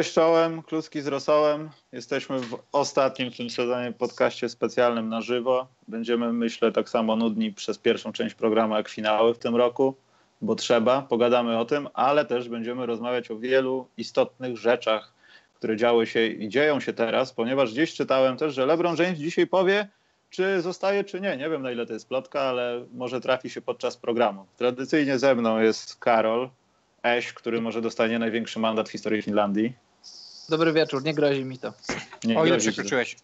Cześć czołem, kluski z rosołem. Jesteśmy w ostatnim w tym sezonie podcaście specjalnym na żywo. Będziemy, myślę, tak samo nudni przez pierwszą część programu jak finały w tym roku, bo trzeba, pogadamy o tym, ale też będziemy rozmawiać o wielu istotnych rzeczach, które działy się i dzieją się teraz, ponieważ gdzieś czytałem też, że LeBron James dzisiaj powie, czy zostaje, czy nie. Nie wiem, na ile to jest plotka, ale może trafi się podczas programu. Tradycyjnie ze mną jest Karol, Eś, który może dostanie największy mandat w historii Finlandii. Dobry wieczór, nie grozi mi to. Nie, o ile przekroczyłeś?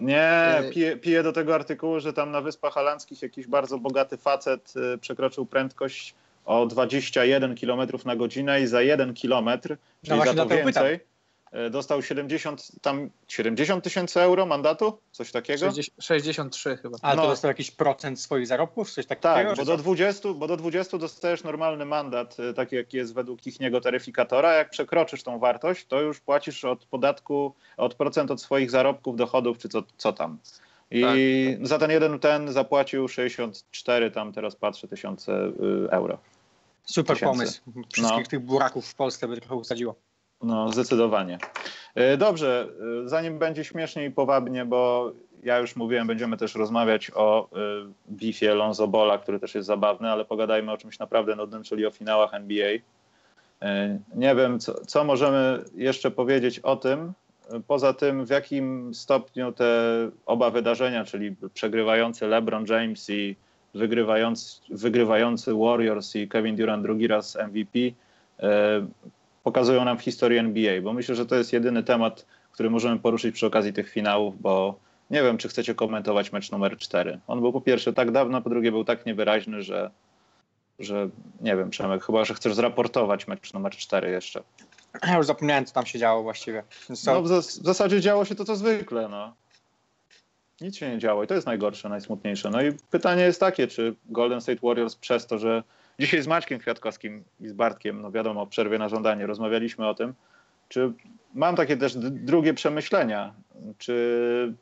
Nie, y- piję, piję, do tego artykułu, że tam na Wyspach Holandzkich jakiś bardzo bogaty facet y, przekroczył prędkość o 21 km na godzinę i za 1 km, no czyli no za to więcej, pytam. E, dostał 70, tam 70 tysięcy euro mandatu, coś takiego? 60, 63 chyba. Ale no. to dostał jakiś procent swoich zarobków, coś takiego? Tak, bo do, 20, bo do 20 dostajesz normalny mandat, e, taki jaki jest według ich niego taryfikatora. Jak przekroczysz tą wartość, to już płacisz od podatku, od procent od swoich zarobków, dochodów, czy co, co tam. I tak, tak. za ten jeden ten zapłacił 64, tam teraz patrzę, tysiące y, euro. Super tysięcy. pomysł. Wszystkich no. tych buraków w Polsce by trochę usadziło. No, zdecydowanie. E, dobrze, e, zanim będzie śmiesznie i powabnie, bo ja już mówiłem, będziemy też rozmawiać o e, bifie Lonzo Bola, który też jest zabawny, ale pogadajmy o czymś naprawdę nudnym, czyli o finałach NBA. Nie wiem, co, co możemy jeszcze powiedzieć o tym, poza tym w jakim stopniu te oba wydarzenia, czyli przegrywający LeBron James i wygrywający, wygrywający Warriors i Kevin Durant drugi raz MVP, pokazują nam w historii NBA, bo myślę, że to jest jedyny temat, który możemy poruszyć przy okazji tych finałów, bo nie wiem, czy chcecie komentować mecz numer 4. On był po pierwsze tak dawno, po drugie był tak niewyraźny, że, że nie wiem, Przemek, chyba, że chcesz zraportować mecz numer 4 jeszcze. Ja już zapomniałem, co tam się działo właściwie. No, w, w zasadzie działo się to, co zwykle, no. Nic się nie działo i to jest najgorsze, najsmutniejsze. No i pytanie jest takie, czy Golden State Warriors przez to, że Dzisiaj z Maćkiem Kwiatkowskim i z Bartkiem, no wiadomo, przerwie na żądanie, rozmawialiśmy o tym, czy mam takie też drugie przemyślenia, czy,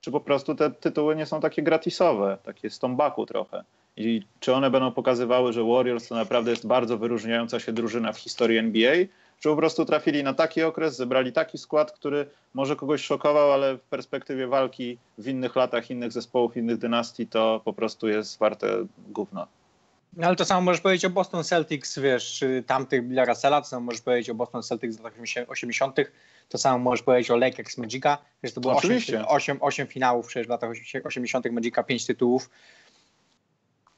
czy po prostu te tytuły nie są takie gratisowe, takie z tombaku trochę. I czy one będą pokazywały, że Warriors to naprawdę jest bardzo wyróżniająca się drużyna w historii NBA, czy po prostu trafili na taki okres, zebrali taki skład, który może kogoś szokował, ale w perspektywie walki w innych latach, innych zespołów, innych dynastii, to po prostu jest warte gówno. No, ale to samo możesz powiedzieć o Boston Celtics, wiesz, tamtych Billa Russella, to samo możesz powiedzieć o Boston Celtics z lat 80., to samo możesz powiedzieć o Lakers Magica, wiesz, to było 8, 8, 8 finałów przecież w latach 80. Magica, 5 tytułów.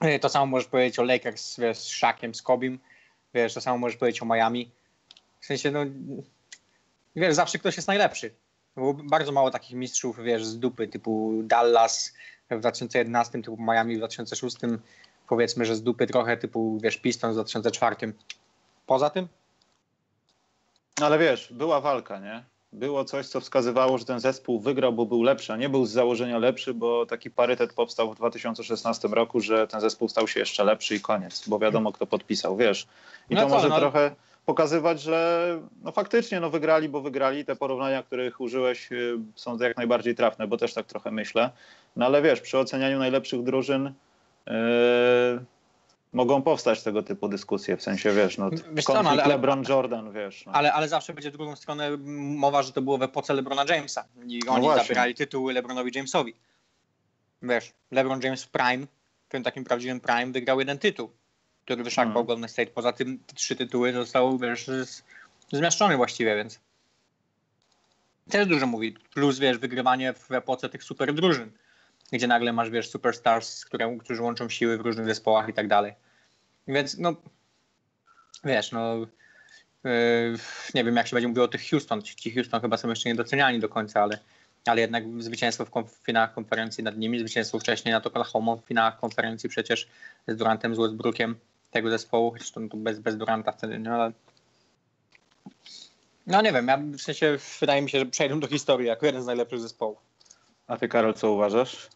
E, to samo możesz powiedzieć o Lakers, wiesz, z Shakiem, z Kobim, wiesz, to samo możesz powiedzieć o Miami. W sensie, no, wiesz, zawsze ktoś jest najlepszy. Było bardzo mało takich mistrzów, wiesz, z dupy, typu Dallas w 2011, typu Miami w 2006, powiedzmy, że z dupy trochę typu, wiesz, Pistons w 2004. Poza tym? Ale wiesz, była walka, nie? Było coś, co wskazywało, że ten zespół wygrał, bo był lepszy, a nie był z założenia lepszy, bo taki parytet powstał w 2016 roku, że ten zespół stał się jeszcze lepszy i koniec, bo wiadomo, kto podpisał, wiesz. I no to może no... trochę pokazywać, że no faktycznie no wygrali, bo wygrali. Te porównania, których użyłeś y, są jak najbardziej trafne, bo też tak trochę myślę. No ale wiesz, przy ocenianiu najlepszych drużyn mogą powstać tego typu dyskusje, w sensie, wiesz, no, wiesz co, no, ale, LeBron Jordan, wiesz. No. Ale, ale zawsze będzie w drugą stronę mowa, że to było w epoce LeBrona Jamesa i no oni no zabierali tytuły LeBronowi Jamesowi. Wiesz, LeBron James prime, w tym takim prawdziwym prime, wygrał jeden tytuł, który wyszarpał hmm. Golden State. Poza tym trzy tytuły zostały, wiesz, zmieszczone właściwie, więc też dużo mówi. Plus, wiesz, wygrywanie w epoce tych super drużyn gdzie nagle masz, wiesz, superstars, które, którzy łączą siły w różnych zespołach i tak dalej. Więc, no, wiesz, no, yy, nie wiem, jak się będzie mówiło o tych Houston. Ci Houston chyba są jeszcze niedoceniani do końca, ale, ale jednak zwycięstwo w, w finałach konferencji nad nimi, zwycięstwo wcześniej nad Oklahoma w finałach konferencji przecież z Durantem, z Westbrookiem tego zespołu, zresztą bez, bez Duranta wtedy, no ale no nie wiem, ja w sensie wydaje mi się, że przejdą do historii jako jeden z najlepszych zespołów. A ty Karol, co uważasz?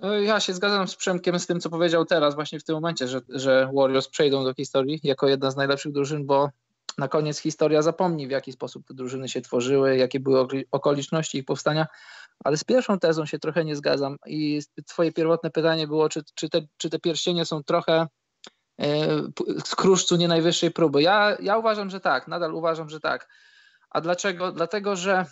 No, ja się zgadzam z Przemkiem z tym, co powiedział teraz, właśnie w tym momencie, że, że Warriors przejdą do historii jako jedna z najlepszych drużyn, bo na koniec historia zapomni, w jaki sposób te drużyny się tworzyły, jakie były okoliczności ich powstania, ale z pierwszą tezą się trochę nie zgadzam i twoje pierwotne pytanie było, czy, czy, te, czy te pierścienie są trochę z kruszcu nie najwyższej próby. Ja, ja uważam, że tak, nadal uważam, że tak. A dlaczego? Dlatego, że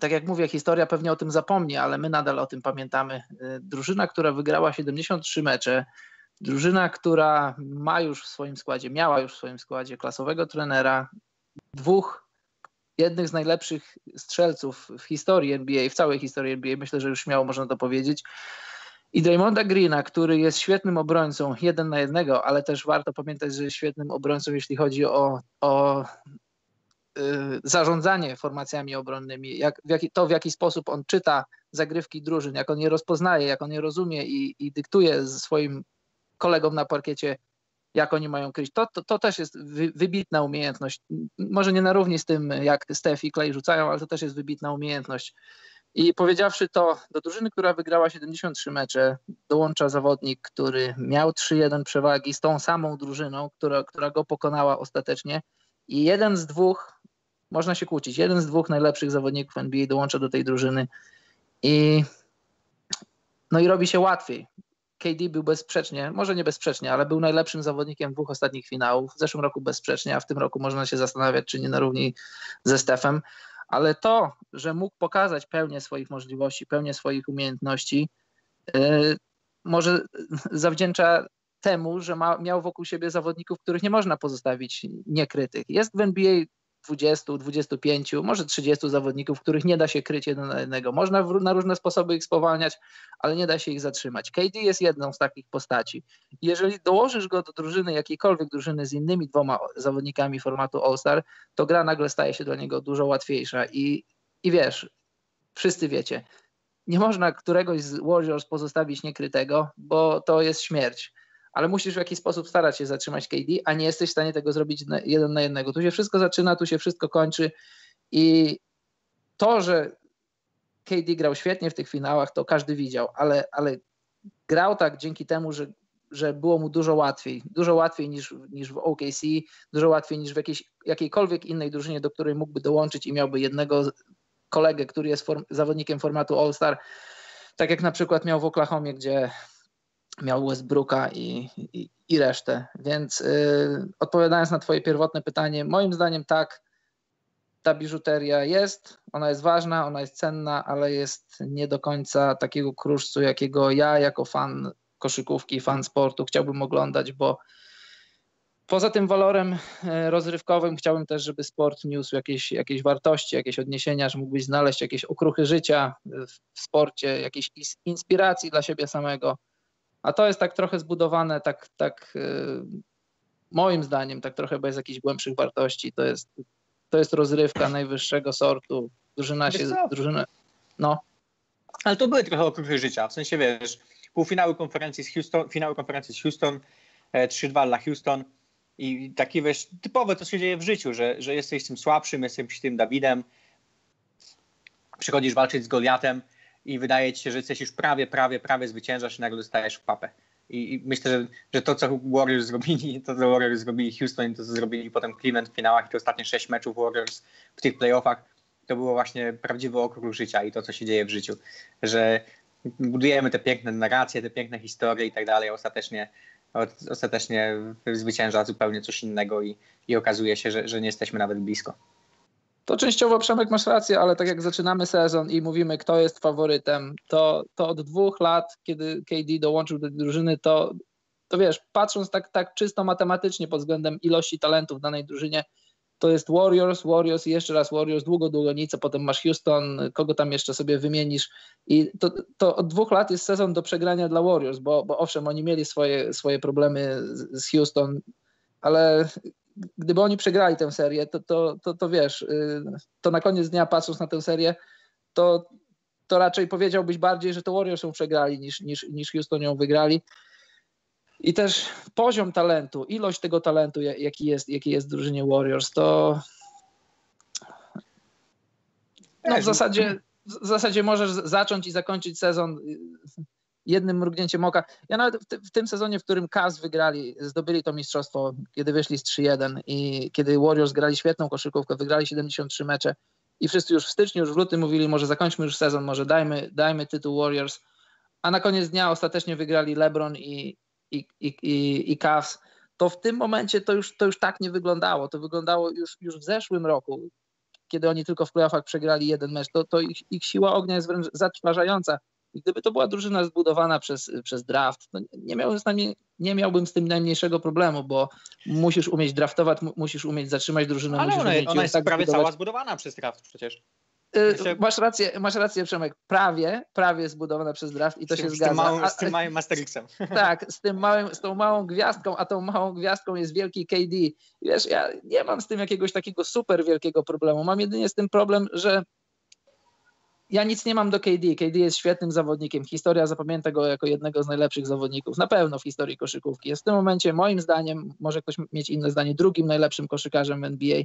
tak jak mówię, historia pewnie o tym zapomni, ale my nadal o tym pamiętamy. Drużyna, która wygrała 73 mecze, drużyna, która ma już w swoim składzie, miała już w swoim składzie klasowego trenera, dwóch, jednych z najlepszych strzelców w historii NBA, w całej historii NBA, myślę, że już śmiało można to powiedzieć. I Draymonda Greena, który jest świetnym obrońcą, jeden na jednego, ale też warto pamiętać, że jest świetnym obrońcą, jeśli chodzi o, o Y, zarządzanie formacjami obronnymi, jak, w jaki, to w jaki sposób on czyta zagrywki drużyn, jak on je rozpoznaje, jak on je rozumie i, i dyktuje swoim kolegom na parkiecie, jak oni mają kryć. To, to, to też jest wy, wybitna umiejętność. Może nie na równi z tym, jak Steph i Clay rzucają, ale to też jest wybitna umiejętność. I powiedziawszy to, do drużyny, która wygrała 73 mecze, dołącza zawodnik, który miał 3-1 przewagi z tą samą drużyną, która, która go pokonała ostatecznie. I jeden z dwóch można się kłócić. Jeden z dwóch najlepszych zawodników NBA dołącza do tej drużyny i no i robi się łatwiej. KD był bezsprzecznie, może nie bezsprzecznie, ale był najlepszym zawodnikiem dwóch ostatnich finałów. W zeszłym roku bezsprzecznie, a w tym roku można się zastanawiać, czy nie na równi ze Stefem. Ale to, że mógł pokazać pełnię swoich możliwości, pełnię swoich umiejętności, yy, może zawdzięcza temu, że ma, miał wokół siebie zawodników, których nie można pozostawić niekrytych. Jest w NBA 20, 25, może 30 zawodników, których nie da się kryć jeden na jednego. Można w, na różne sposoby ich spowalniać, ale nie da się ich zatrzymać. KD jest jedną z takich postaci. Jeżeli dołożysz go do drużyny, jakiejkolwiek drużyny z innymi dwoma zawodnikami formatu All-Star, to gra nagle staje się dla niego dużo łatwiejsza. I, i wiesz, wszyscy wiecie, nie można któregoś z Warriors pozostawić niekrytego, bo to jest śmierć ale musisz w jakiś sposób starać się zatrzymać KD, a nie jesteś w stanie tego zrobić jeden na jednego. Tu się wszystko zaczyna, tu się wszystko kończy i to, że KD grał świetnie w tych finałach, to każdy widział, ale, ale grał tak dzięki temu, że, że było mu dużo łatwiej. Dużo łatwiej niż, niż w OKC, dużo łatwiej niż w jakiejś, jakiejkolwiek innej drużynie, do której mógłby dołączyć i miałby jednego kolegę, który jest form, zawodnikiem formatu All-Star. Tak jak na przykład miał w Oklahomie, gdzie miał Westbrooka i, i, i resztę. Więc yy, odpowiadając na Twoje pierwotne pytanie, moim zdaniem tak, ta biżuteria jest, ona jest ważna, ona jest cenna, ale jest nie do końca takiego kruszcu, jakiego ja jako fan koszykówki, fan sportu chciałbym oglądać, bo poza tym walorem y, rozrywkowym chciałbym też, żeby sport niósł jakieś, jakieś wartości, jakieś odniesienia, że mógłbyś znaleźć jakieś okruchy życia w sporcie, jakieś inspiracji dla siebie samego a to jest tak trochę zbudowane, tak, tak y, moim zdaniem, tak trochę bez jakichś głębszych wartości. To jest, to jest rozrywka najwyższego sortu. Drużyna się, drużyna, no. Ale to były trochę okruchy życia, w sensie wiesz, półfinały konferencji z Houston, finały konferencji z Houston, 3-2 e, dla Houston i takie wiesz, typowe to się dzieje w życiu, że, że jesteś tym słabszym, jesteś tym Dawidem, przychodzisz walczyć z Goliatem, i wydaje ci się, że jesteś już prawie, prawie, prawie zwyciężasz i nagle dostajesz w papę. I, I, myślę, że, że to, co Warriors zrobili, to, co Warriors zrobili Houston, to, co zrobili potem Cleveland w finałach i te ostatnie sześć meczów Warriors w tych playoffach, to było właśnie prawdziwy okruch życia i to, co się dzieje w życiu. Że budujemy te piękne narracje, te piękne historie i tak dalej, ostatecznie, ostatecznie zwycięża zupełnie coś innego i, i okazuje się, że, że nie jesteśmy nawet blisko. To częściowo Przemek masz rację, ale tak jak zaczynamy sezon i mówimy, kto jest faworytem, to, to od dwóch lat, kiedy KD dołączył do drużyny, to, to wiesz, patrząc tak, tak czysto matematycznie pod względem ilości talentów w danej drużynie, to jest Warriors, Warriors i jeszcze raz Warriors, długo, długo nic, a potem masz Houston, kogo tam jeszcze sobie wymienisz. I to, to od dwóch lat jest sezon do przegrania dla Warriors, bo, bo owszem, oni mieli swoje, swoje problemy z, z Houston, ale gdyby oni przegrali tę serię, to, to, to, to wiesz, y, to na koniec dnia patrząc na tę serię, to, to raczej powiedziałbyś bardziej, że to Warriors ją przegrali niż, niż, niż Houston ją wygrali. I też poziom talentu, ilość tego talentu, jaki jest, jaki jest w drużynie Warriors, to no w zasadzie, w zasadzie możesz zacząć i zakończyć sezon jednym mrugnięciem oka. Ja nawet w, w, tym sezonie, w którym Cavs wygrali, zdobyli to mistrzostwo, kiedy wyszli z 3-1 i kiedy Warriors grali świetną koszykówkę, wygrali 73 mecze i wszyscy już w styczniu, już w lutym mówili, może zakończmy już sezon, może dajmy, dajmy tytuł Warriors, a na koniec dnia ostatecznie wygrali LeBron i, i, i, i, i Cavs, to w tym momencie to już, to już tak nie wyglądało. To wyglądało już, już w zeszłym roku, kiedy oni tylko w playoffach przegrali jeden mecz, to, to ich, ich siła ognia jest wręcz zatrważająca. I gdyby to była drużyna zbudowana przez, przez draft, to nie z nie miałbym z tym najmniejszego problemu, bo musisz umieć draftować, musisz umieć zatrzymać drużynę. Ale ona, ona jest tak prawie zbudować. cała zbudowana przez draft przecież. Myślę... Masz rację, masz rację, Przemek. Prawie, prawie zbudowana przez draft i to z się zgadza. Tym małym, z tym małym Masterixem. Tak, z, tym małym, z tą małą gwiazdką, a tą małą gwiazdką jest wielki KD. Wiesz, ja nie mam z tym jakiegoś takiego super wielkiego problemu. Mam jedynie z tym problem, że ja nic nie mam do KD. KD jest świetnym zawodnikiem. Historia zapamięta go jako jednego z najlepszych zawodników, na pewno w historii koszykówki. Jest w tym momencie, moim zdaniem, może ktoś mieć inne zdanie, drugim najlepszym koszykarzem NBA.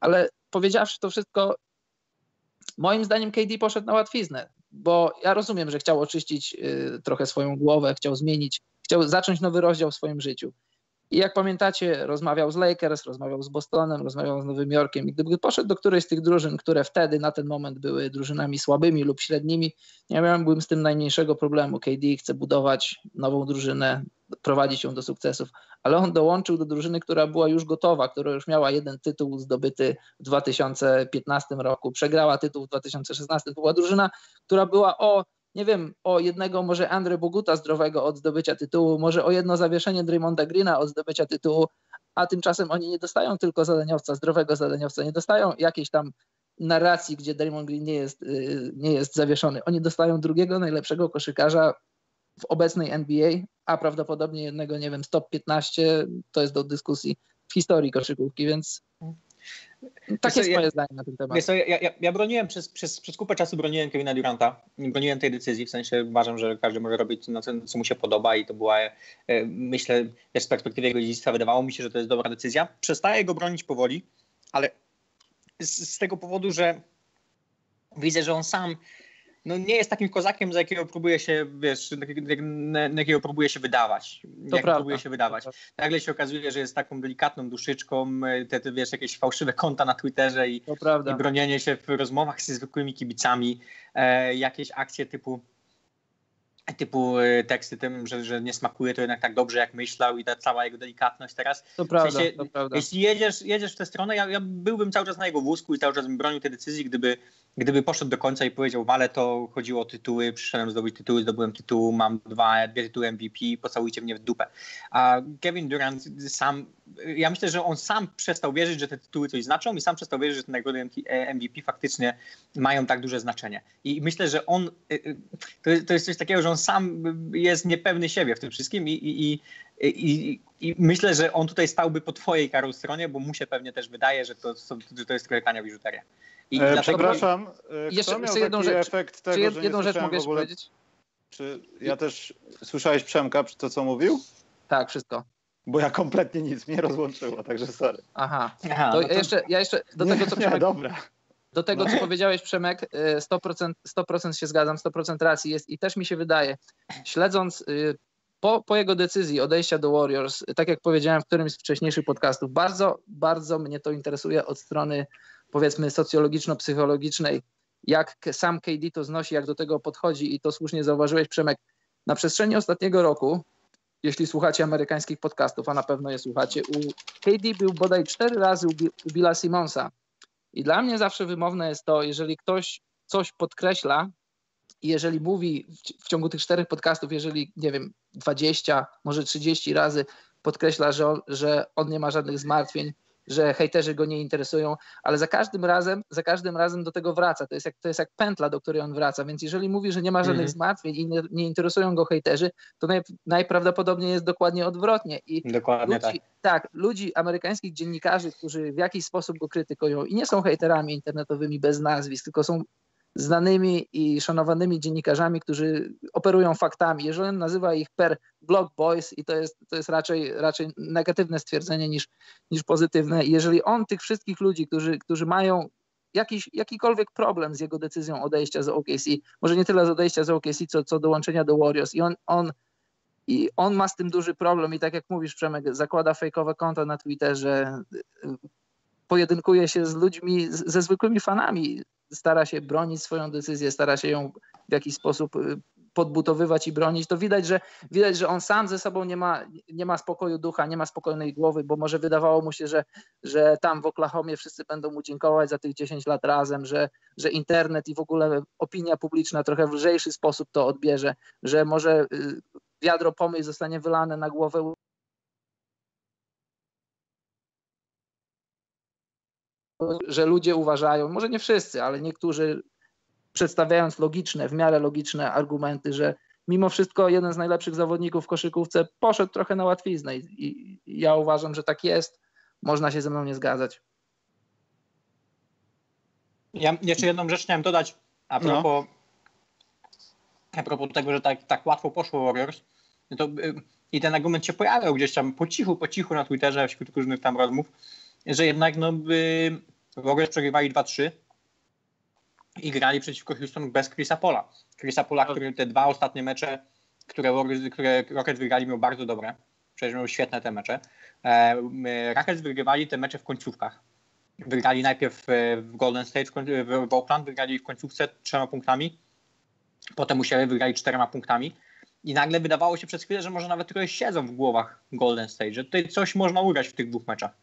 Ale powiedziawszy to wszystko, moim zdaniem KD poszedł na łatwiznę, bo ja rozumiem, że chciał oczyścić y, trochę swoją głowę, chciał zmienić, chciał zacząć nowy rozdział w swoim życiu. I jak pamiętacie, rozmawiał z Lakers, rozmawiał z Bostonem, rozmawiał z Nowym Jorkiem. I gdyby poszedł do którejś z tych drużyn, które wtedy na ten moment były drużynami słabymi lub średnimi, nie miałbym z tym najmniejszego problemu. KD chce budować nową drużynę, prowadzić ją do sukcesów, ale on dołączył do drużyny, która była już gotowa, która już miała jeden tytuł zdobyty w 2015 roku, przegrała tytuł w 2016. To była drużyna, która była o nie wiem, o jednego może Andre Boguta zdrowego od zdobycia tytułu, może o jedno zawieszenie Draymonda Greena od zdobycia tytułu, a tymczasem oni nie dostają tylko zadaniowca, zdrowego zadaniowca, nie dostają jakiejś tam narracji, gdzie Draymond Green nie jest, y, nie jest zawieszony. Oni dostają drugiego najlepszego koszykarza w obecnej NBA, a prawdopodobnie jednego, nie wiem, stop 15, to jest do dyskusji w historii koszykówki, więc tak jest moje zdanie na ten temat. Wiesz, ja, ja, ja, broniłem przez, przez, przez kupę czasu broniłem Kevina Duranta. Broniłem tej decyzji, w sensie uważam, że każdy może robić no, co, mu się podoba i to była, e, myślę, też z perspektywy jego dziedzictwa wydawało mi się, że to jest dobra decyzja. Przestaję go bronić powoli, ale z, z tego powodu, że widzę, że on sam no nie jest takim kozakiem, za jakiego próbuje się, wiesz, na, na jakiego próbuje się wydawać. To jak próbuje się wydawać. Nagle się okazuje, że jest taką delikatną duszyczką, te, te wiesz, jakieś fałszywe konta na Twitterze i, i bronienie się w rozmowach ze zwykłymi kibicami, e, jakieś akcje typu typu e, teksty tym, że, że nie smakuje to jednak tak dobrze, jak myślał i ta cała jego delikatność teraz. To prawda, w sensie, to prawda. Jeśli jedziesz, jedziesz w tę stronę, ja, ja byłbym cały czas na jego wózku i cały czas bym bronił tej decyzji, gdyby, gdyby poszedł do końca i powiedział, wale to chodziło o tytuły, przyszedłem zdobyć tytuły, zdobyłem tytuł, mam dwa, dwie tytuły MVP, pocałujcie mnie w dupę. A Kevin Durant sam, ja myślę, że on sam przestał wierzyć, że te tytuły coś znaczą i sam przestał wierzyć, że te nagrody MVP faktycznie mają tak duże znaczenie. I myślę, że on, y, to, to jest coś takiego, że on sam jest niepewny siebie w tym wszystkim i, i, i, i, i myślę, że on tutaj stałby po twojej, Karol, stronie, bo mu się pewnie też wydaje, że to, że to jest trochę tania biżuteria. I e, przepraszam, e, kto jeszcze, miał jedną rzecz, efekt tego, jed, jedną rzecz mogę ogóle... powiedzieć? Czy ja też słyszałeś Przemka, to co mówił? Tak, wszystko. Bo ja kompletnie nic mnie rozłączyło, także sorry. Aha, Aha to, no to... Ja, jeszcze, ja jeszcze do tego, co Przemek... Nie, dobra. Do tego, co powiedziałeś, Przemek, 100%, y, 100% się zgadzam, 100% racji jest i też mi się wydaje, śledząc y, po, po jego decyzji odejścia do Warriors, tak jak powiedziałem w którymś z wcześniejszych podcastów, bardzo, bardzo mnie to interesuje od strony powiedzmy socjologiczno-psychologicznej, jak sam KD to znosi, jak do tego podchodzi i to słusznie zauważyłeś, Przemek. Na przestrzeni ostatniego roku, jeśli słuchacie amerykańskich podcastów, a na pewno je słuchacie, u KD był bodaj cztery razy u, Billa Simonsa. I dla mnie zawsze wymowne jest to, jeżeli ktoś coś podkreśla, i jeżeli mówi w ciągu tych czterech podcastów, jeżeli, nie wiem, 20, może 30 razy podkreśla, że on, że on nie ma żadnych zmartwień, że hejterzy go nie interesują, ale za każdym razem, za każdym razem do tego wraca. To jest jak, to jest jak pętla, do której on wraca. Więc jeżeli mówi, że nie ma żadnych mm zmartwień i nie, nie, interesują go hejterzy, to naj, najprawdopodobniej jest dokładnie odwrotnie. I dokładnie ludzi, tak. Tak, ludzi, amerykańskich dziennikarzy, którzy w jakiś sposób go krytykują i nie są hejterami internetowymi bez nazwisk, tylko są znanymi i szanowanymi dziennikarzami, którzy operują faktami. Jeżeli nazywa ich per blog boys i to jest, to jest raczej, raczej negatywne stwierdzenie niż, niż pozytywne. Jeżeli on tych wszystkich ludzi, którzy, którzy mają jakiś, jakikolwiek problem z jego decyzją odejścia z OKC, może nie tyle z odejścia z OKC, co, co dołączenia do Warriors i on, on i on ma z tym duży problem i tak jak mówisz Przemek, zakłada fejkowe konto na Twitterze, pojedynkuje się z ludźmi, ze zwykłymi fanami stara się bronić swoją decyzję, stara się ją w jakiś sposób y, podbutowywać i bronić, to widać, że widać, że on sam ze sobą nie ma, nie ma spokoju ducha, nie ma spokojnej głowy, bo może wydawało mu się, że, że tam w Oklahomie wszyscy będą mu dziękować za tych 10 lat razem, że, że internet i w ogóle opinia publiczna trochę w lżejszy sposób to odbierze, że może y, wiadro pomyśl zostanie wylane na głowę że ludzie uważają, może nie wszyscy, ale niektórzy przedstawiając logiczne, w miarę logiczne argumenty, że mimo wszystko jeden z najlepszych zawodników w koszykówce poszedł trochę na łatwiznę i, i ja uważam, że tak jest. Można się ze mną nie zgadzać. Ja jeszcze jedną rzecz chciałem dodać a no. propos, no. a propos tego, że tak, tak łatwo poszło Warriors. To, y, I ten argument się pojawiał gdzieś tam po cichu, po cichu na Twitterze wśród różnych tam rozmów, że jednak no, by Warriors przegrywali 2-3 i grali przeciwko Houston bez Chrisa Pola. Chrisa Pola, który te dwa ostatnie mecze, które, Warriors, które Rockets wygrali, miał bardzo dobre. Przecież miał świetne te mecze. E, Rockets wygrywali te mecze w końcówkach. Wygrali najpierw e, w Golden State, w Oakland, wygrali w końcówce trzema punktami. Potem musieli wygrali czterema punktami. I nagle wydawało się przez chwilę, że może nawet trochę siedzą w głowach Golden State, że tutaj coś można ugrać w tych dwóch meczach.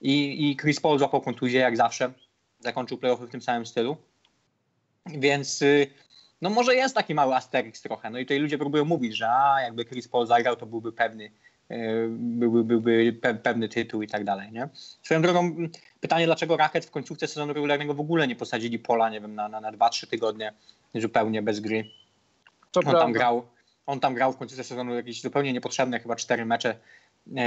I, i Chris Paul złapał kontuzję jak zawsze. Zakończył playoffy w tym samym stylu. Więc y, no może jest taki mały asterix trochę. No i tutaj ludzie próbują mówić, że a, jakby Chris Paul zagrał, to byłby pewny, y, byłby, byłby pe, pewny tytuł i tak dalej. Nie? Swoją drogą pytanie, dlaczego Racket w końcówce sezonu regularnego w ogóle nie posadzili Pola, nie wiem, na, na, na 2-3 tygodnie zupełnie bez gry. To on tam grał. On tam grał w końcówce sezonu jakieś zupełnie niepotrzebne, chyba cztery mecze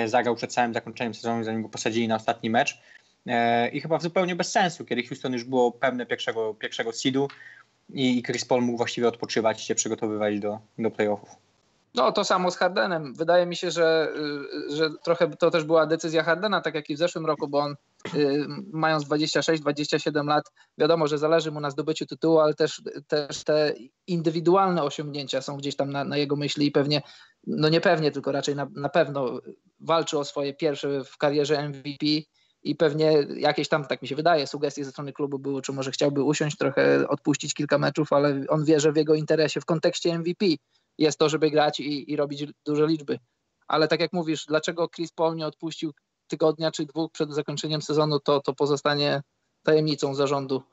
zagrał przed całym zakończeniem sezonu, zanim go posadzili na ostatni mecz. E, I chyba zupełnie bez sensu, kiedy Houston już było pewne pierwszego, pierwszego seedu i Chris Paul mógł właściwie odpoczywać i się przygotowywać do, do playoffów. No to samo z Hardenem. Wydaje mi się, że, y, że trochę to też była decyzja Hardena, tak jak i w zeszłym roku, bo on y, mając 26-27 lat, wiadomo, że zależy mu na zdobyciu tytułu, ale też, też te indywidualne osiągnięcia są gdzieś tam na, na jego myśli i pewnie, no nie pewnie, tylko raczej na, na pewno walczy o swoje pierwsze w karierze MVP i pewnie jakieś tam, tak mi się wydaje, sugestie ze strony klubu były, czy może chciałby usiąść trochę, odpuścić kilka meczów, ale on wie, że w jego interesie w kontekście MVP jest to, żeby grać i, i robić duże liczby. Ale tak jak mówisz, dlaczego Chris Paul nie odpuścił tygodnia czy dwóch przed zakończeniem sezonu, to, to pozostanie tajemnicą zarządu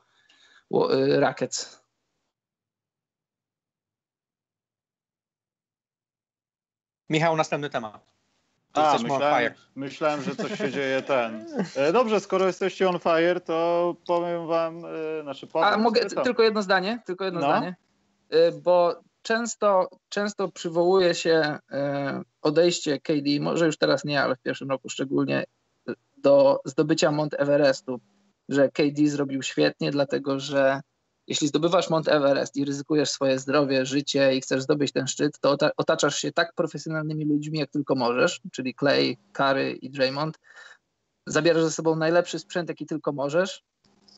y, Michał, następny temat. A, myślałem, myślałem, że coś się dzieje ten. E, dobrze, skoro jesteście on fire, to powiem wam, e, znaczy powiem. A mogę tylko jedno zdanie, tylko jedno no. zdanie, e, bo często, często przywołuje się odejście KD, może już teraz nie, ale w pierwszym roku szczególnie, do zdobycia Mount Everestu, że KD zrobił świetnie, dlatego że jeśli zdobywasz Mount Everest i ryzykujesz swoje zdrowie, życie i chcesz zdobyć ten szczyt, to otaczasz się tak profesjonalnymi ludźmi, jak tylko możesz, czyli Clay, Curry i Draymond. Zabierasz ze sobą najlepszy sprzęt, jaki tylko możesz,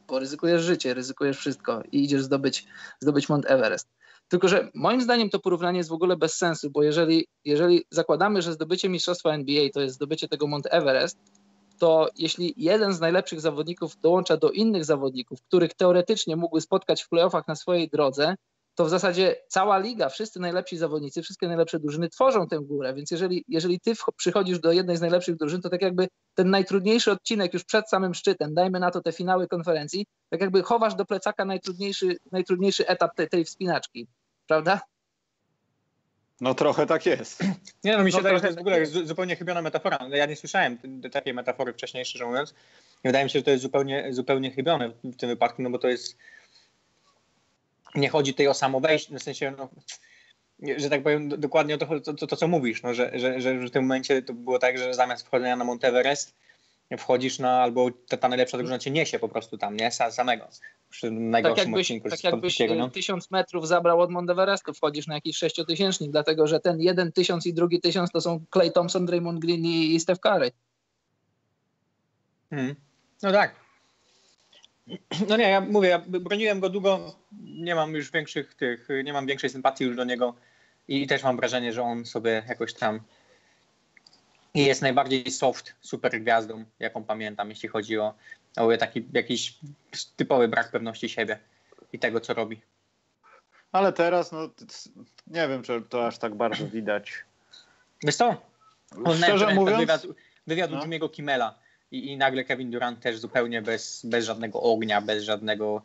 bo ryzykujesz życie, ryzykujesz wszystko i idziesz zdobyć, zdobyć Mount Everest. Tylko, że moim zdaniem to porównanie jest w ogóle bez sensu, bo jeżeli, jeżeli zakładamy, że zdobycie mistrzostwa NBA to jest zdobycie tego Mount Everest, to jeśli jeden z najlepszych zawodników dołącza do innych zawodników, których teoretycznie mógłby spotkać w playoffach na swojej drodze, to w zasadzie cała liga, wszyscy najlepsi zawodnicy, wszystkie najlepsze drużyny tworzą tę górę, więc jeżeli, jeżeli ty przychodzisz do jednej z najlepszych drużyn, to tak jakby ten najtrudniejszy odcinek już przed samym szczytem, dajmy na to te finały konferencji, tak jakby chowasz do plecaka najtrudniejszy, najtrudniejszy etap tej, tej wspinaczki, prawda? No trochę tak jest. Nie no, mi się no, wydaje, że to jest w ogóle tak zupełnie chybiona metafora. No, ja nie słyszałem takiej metafory wcześniej, szczerze mówiąc. I wydaje mi się, że to jest zupełnie, zupełnie chybione w tym wypadku, no bo to jest... Nie chodzi tutaj o samo wejście, w sensie, no, że tak powiem, dokładnie o to, to, to, to co mówisz, no, że, że, że w tym momencie to było tak, że zamiast wchodzenia na Monteverest, wchodzisz na, albo ta, ta najlepsza drużyna cię niesie po prostu tam, nie? Samego. Przy najgorszym tak jakbyś, odcinku tak jakbyś no. tysiąc metrów zabrał od Monteverestu, wchodzisz na jakiś sześciotysięcznik, dlatego że ten jeden tysiąc i drugi tysiąc to są Clay Thompson, Draymond Green i Steph Curry. Hmm. No tak. No nie, ja mówię, ja broniłem go długo, nie mam już większych tych, nie mam większej sympatii już do niego i też mam wrażenie, że on sobie jakoś tam i jest najbardziej soft super gwiazdą, jaką pamiętam, jeśli chodzi o, o taki jakiś typowy brak pewności siebie i tego, co robi. Ale teraz, no nie wiem, czy to aż tak bardzo widać. Wiesz co? Szczerze mówiąc... Wywiad, wywiad no. Jimmy'ego Kimmela i, i nagle Kevin Durant też zupełnie bez, bez żadnego ognia, bez żadnego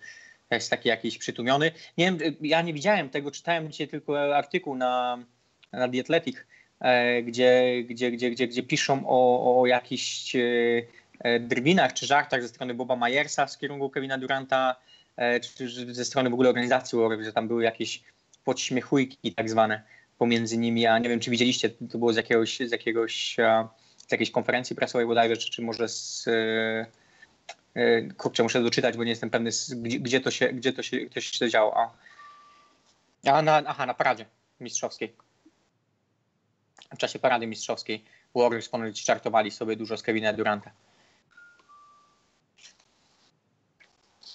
jest taki jakiś przytłumiony. Nie wiem, ja nie widziałem tego, czytałem dzisiaj tylko artykuł na, na The Athletic, gdzie, gdzie, gdzie, gdzie, gdzie piszą o, o jakichś e, e, drwinach czy żartach ze strony Boba Myersa w kierunku Kevina Duranta, czy ze strony w ogóle organizacji Warriors, że tam były jakieś podśmiechujki tak zwane pomiędzy nimi, a nie wiem, czy widzieliście, to było z jakiegoś, z jakiegoś z jakiejś konferencji prasowej bodajże, czy, czy może z kurczę, muszę doczytać, bo nie jestem pewny, gdzie, gdzie to się, gdzie to się, gdzie się działo. A, a na, aha, na paradzie mistrzowskiej. W czasie parady mistrzowskiej Warriors ponoć czartowali sobie dużo z Kevina Duranta.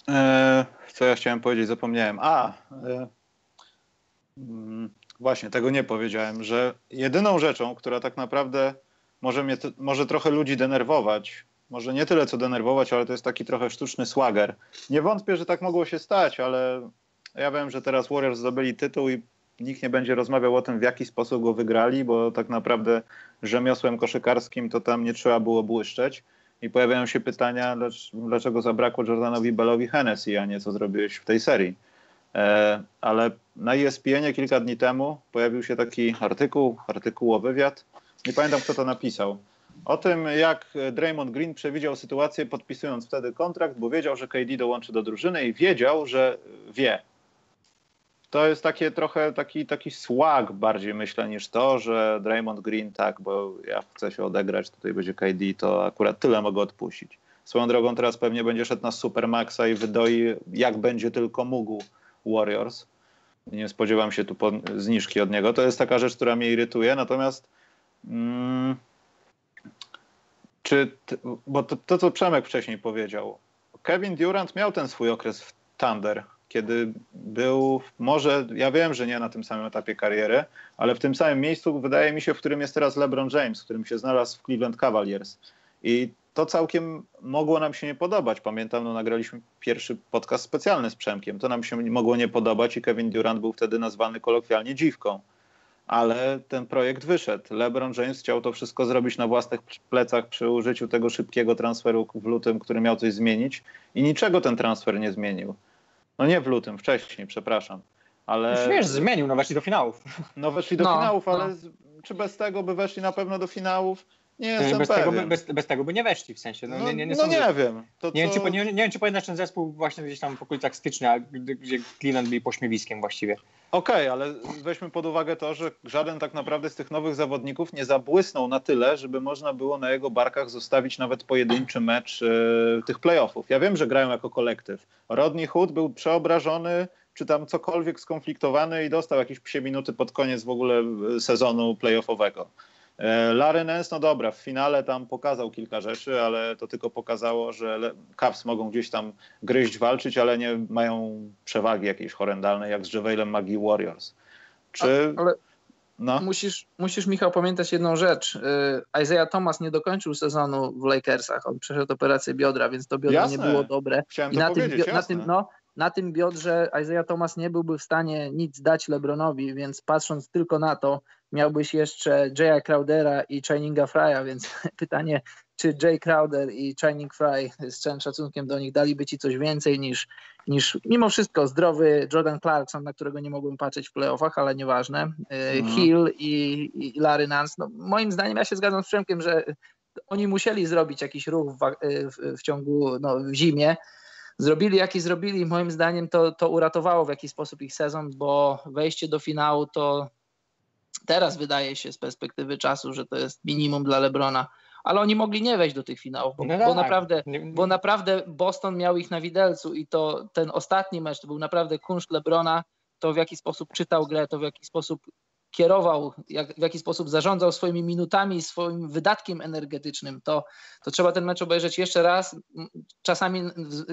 E, co ja chciałem powiedzieć, zapomniałem. A, e, mm, właśnie, tego nie powiedziałem, że jedyną rzeczą, która tak naprawdę może, mnie, może trochę ludzi denerwować, może nie tyle co denerwować, ale to jest taki trochę sztuczny swagger. Nie wątpię, że tak mogło się stać, ale ja wiem, że teraz Warriors zdobyli tytuł i nikt nie będzie rozmawiał o tym, w jaki sposób go wygrali, bo tak naprawdę rzemiosłem koszykarskim to tam nie trzeba było błyszczeć. I pojawiają się pytania, dlaczego zabrakło Jordanowi Bellowi Hennessy, a nie co zrobiłeś w tej serii. E, ale na ESPN kilka dni temu pojawił się taki artykuł, artykułowy wywiad. Nie pamiętam, kto to napisał o tym, jak Draymond Green przewidział sytuację, podpisując wtedy kontrakt, bo wiedział, że KD dołączy do drużyny i wiedział, że wie. To jest takie trochę taki, taki swag bardziej myślę niż to, że Draymond Green tak, bo ja chcę się odegrać, tutaj będzie KD, to akurat tyle mogę odpuścić. Swoją drogą teraz pewnie będzie szedł na Supermaxa i wydoi jak będzie tylko mógł Warriors. Nie spodziewam się tu zniżki od niego. To jest taka rzecz, która mnie irytuje, natomiast mm, czy, bo to, to, co Przemek wcześniej powiedział, Kevin Durant miał ten swój okres w Thunder, kiedy był, może, ja wiem, że nie na tym samym etapie kariery, ale w tym samym miejscu, wydaje mi się, w którym jest teraz LeBron James, w którym się znalazł w Cleveland Cavaliers. I to całkiem mogło nam się nie podobać. Pamiętam, no, nagraliśmy pierwszy podcast specjalny z Przemkiem. To nam się mogło nie podobać i Kevin Durant był wtedy nazwany kolokwialnie dziwką ale ten projekt wyszedł. LeBron James chciał to wszystko zrobić na własnych plecach przy użyciu tego szybkiego transferu w lutym, który miał coś zmienić i niczego ten transfer nie zmienił. No nie w lutym, wcześniej, przepraszam. Ale... Wiesz, zmienił, no weszli do finałów. No weszli do no, finałów, ale no. czy bez tego by weszli na pewno do finałów? Nie jestem bez pewien. Tego by, bez, bez, tego by nie weszli w sensie. No, no nie, nie, nie, no nie wiem. To, nie, wiem czy, nie, nie, wiem, czy pamiętasz ten zespół właśnie gdzieś tam w okolicach stycznia, gdzie Cleveland był pośmiewiskiem właściwie. Okej, okay, ale weźmy pod uwagę to, że żaden tak naprawdę z tych nowych zawodników nie zabłysnął na tyle, żeby można było na jego barkach zostawić nawet pojedynczy mecz e, tych playoffów. Ja wiem, że grają jako kolektyw. Rodney Hood był przeobrażony, czy tam cokolwiek skonfliktowany i dostał jakieś psie minuty pod koniec w ogóle e, sezonu playoffowego. E, Larry Nance, no dobra, w finale tam pokazał kilka rzeczy, ale to tylko pokazało, że Cavs mogą gdzieś tam gryźć, walczyć, ale nie mają przewagi jakiejś horrendalnej, jak z Javelem Magii Warriors. Czy... ale no. musisz, musisz, Michał, pamiętać jedną rzecz. Y, Isaiah Thomas nie dokończył sezonu w Lakersach. On przeszedł operację biodra, więc to biodro jasne. nie było dobre. Chciałem I na tym, na tym, no, na tym biodrze Isaiah Thomas nie byłby w stanie nic dać LeBronowi, więc patrząc tylko na to, miałbyś jeszcze Jaya Crowdera i Channinga Frya, więc pytanie, czy Jay Crowder i Channing Fry z całym szacunkiem do nich daliby ci coś więcej niż, niż mimo wszystko zdrowy Jordan Clarkson, na którego nie mogłem patrzeć w playoffach, ale nieważne, y, mhm. Hill i, i Larry Nance. No, moim zdaniem ja się zgadzam z Przemkiem, że oni musieli zrobić jakiś ruch w, w, w ciągu, no, w zimie, zrobili jaki zrobili, moim zdaniem to, to uratowało w jakiś sposób ich sezon, bo wejście do finału to teraz wydaje się z perspektywy czasu, że to jest minimum dla Lebrona, ale oni mogli nie wejść do tych finałów, bo, no tak. bo, naprawdę, bo naprawdę Boston miał ich na widelcu i to ten ostatni mecz to był naprawdę kunszt Lebrona, to w jaki sposób czytał grę, to w jaki sposób kierował, jak, w jaki sposób zarządzał swoimi minutami, swoim wydatkiem energetycznym, to, to trzeba ten mecz obejrzeć jeszcze raz. Czasami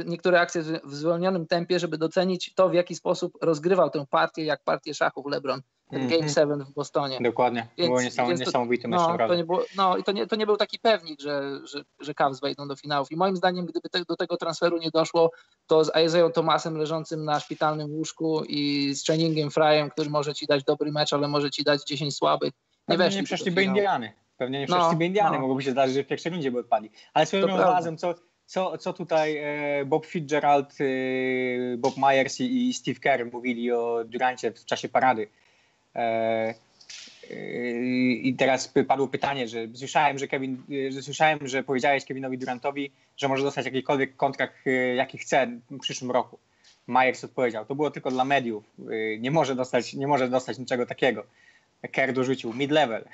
niektóre akcje w zwolnionym tempie, żeby docenić to, w jaki sposób rozgrywał tę partię, jak partię szachów LeBron. Ten mm -hmm. Game 7 w Bostonie. Dokładnie, więc, było niesam, więc to, niesamowity mecz. No, to nie było, no i to nie, to nie był taki pewnik, że, że, że Cavs wejdą do finałów. I moim zdaniem, gdyby te, do tego transferu nie doszło, to z Isaiah Thomasem leżącym na szpitalnym łóżku i z Trainingiem Fryem, który może ci dać dobry mecz, ale może ci dać 10 słabych, nie Pewnie nie przeszliby Indiany. Pewnie nie no, przeszliby Indiany. No. Mogłoby się zdarzyć, że w pierwszej rundzie by odpadli. Ale swoją razem, co, co, co tutaj e, Bob Fitzgerald, e, Bob Myers i Steve Kerr mówili o Durancie w czasie parady. E, I teraz padło pytanie, że słyszałem, że Kevin, że słyszałem, że powiedziałeś Kevinowi Durantowi, że może dostać jakikolwiek kontrakt, jaki chce w przyszłym roku. Myers odpowiedział, to było tylko dla mediów, nie może dostać, nie może dostać niczego takiego. Kerr dorzucił mid-level.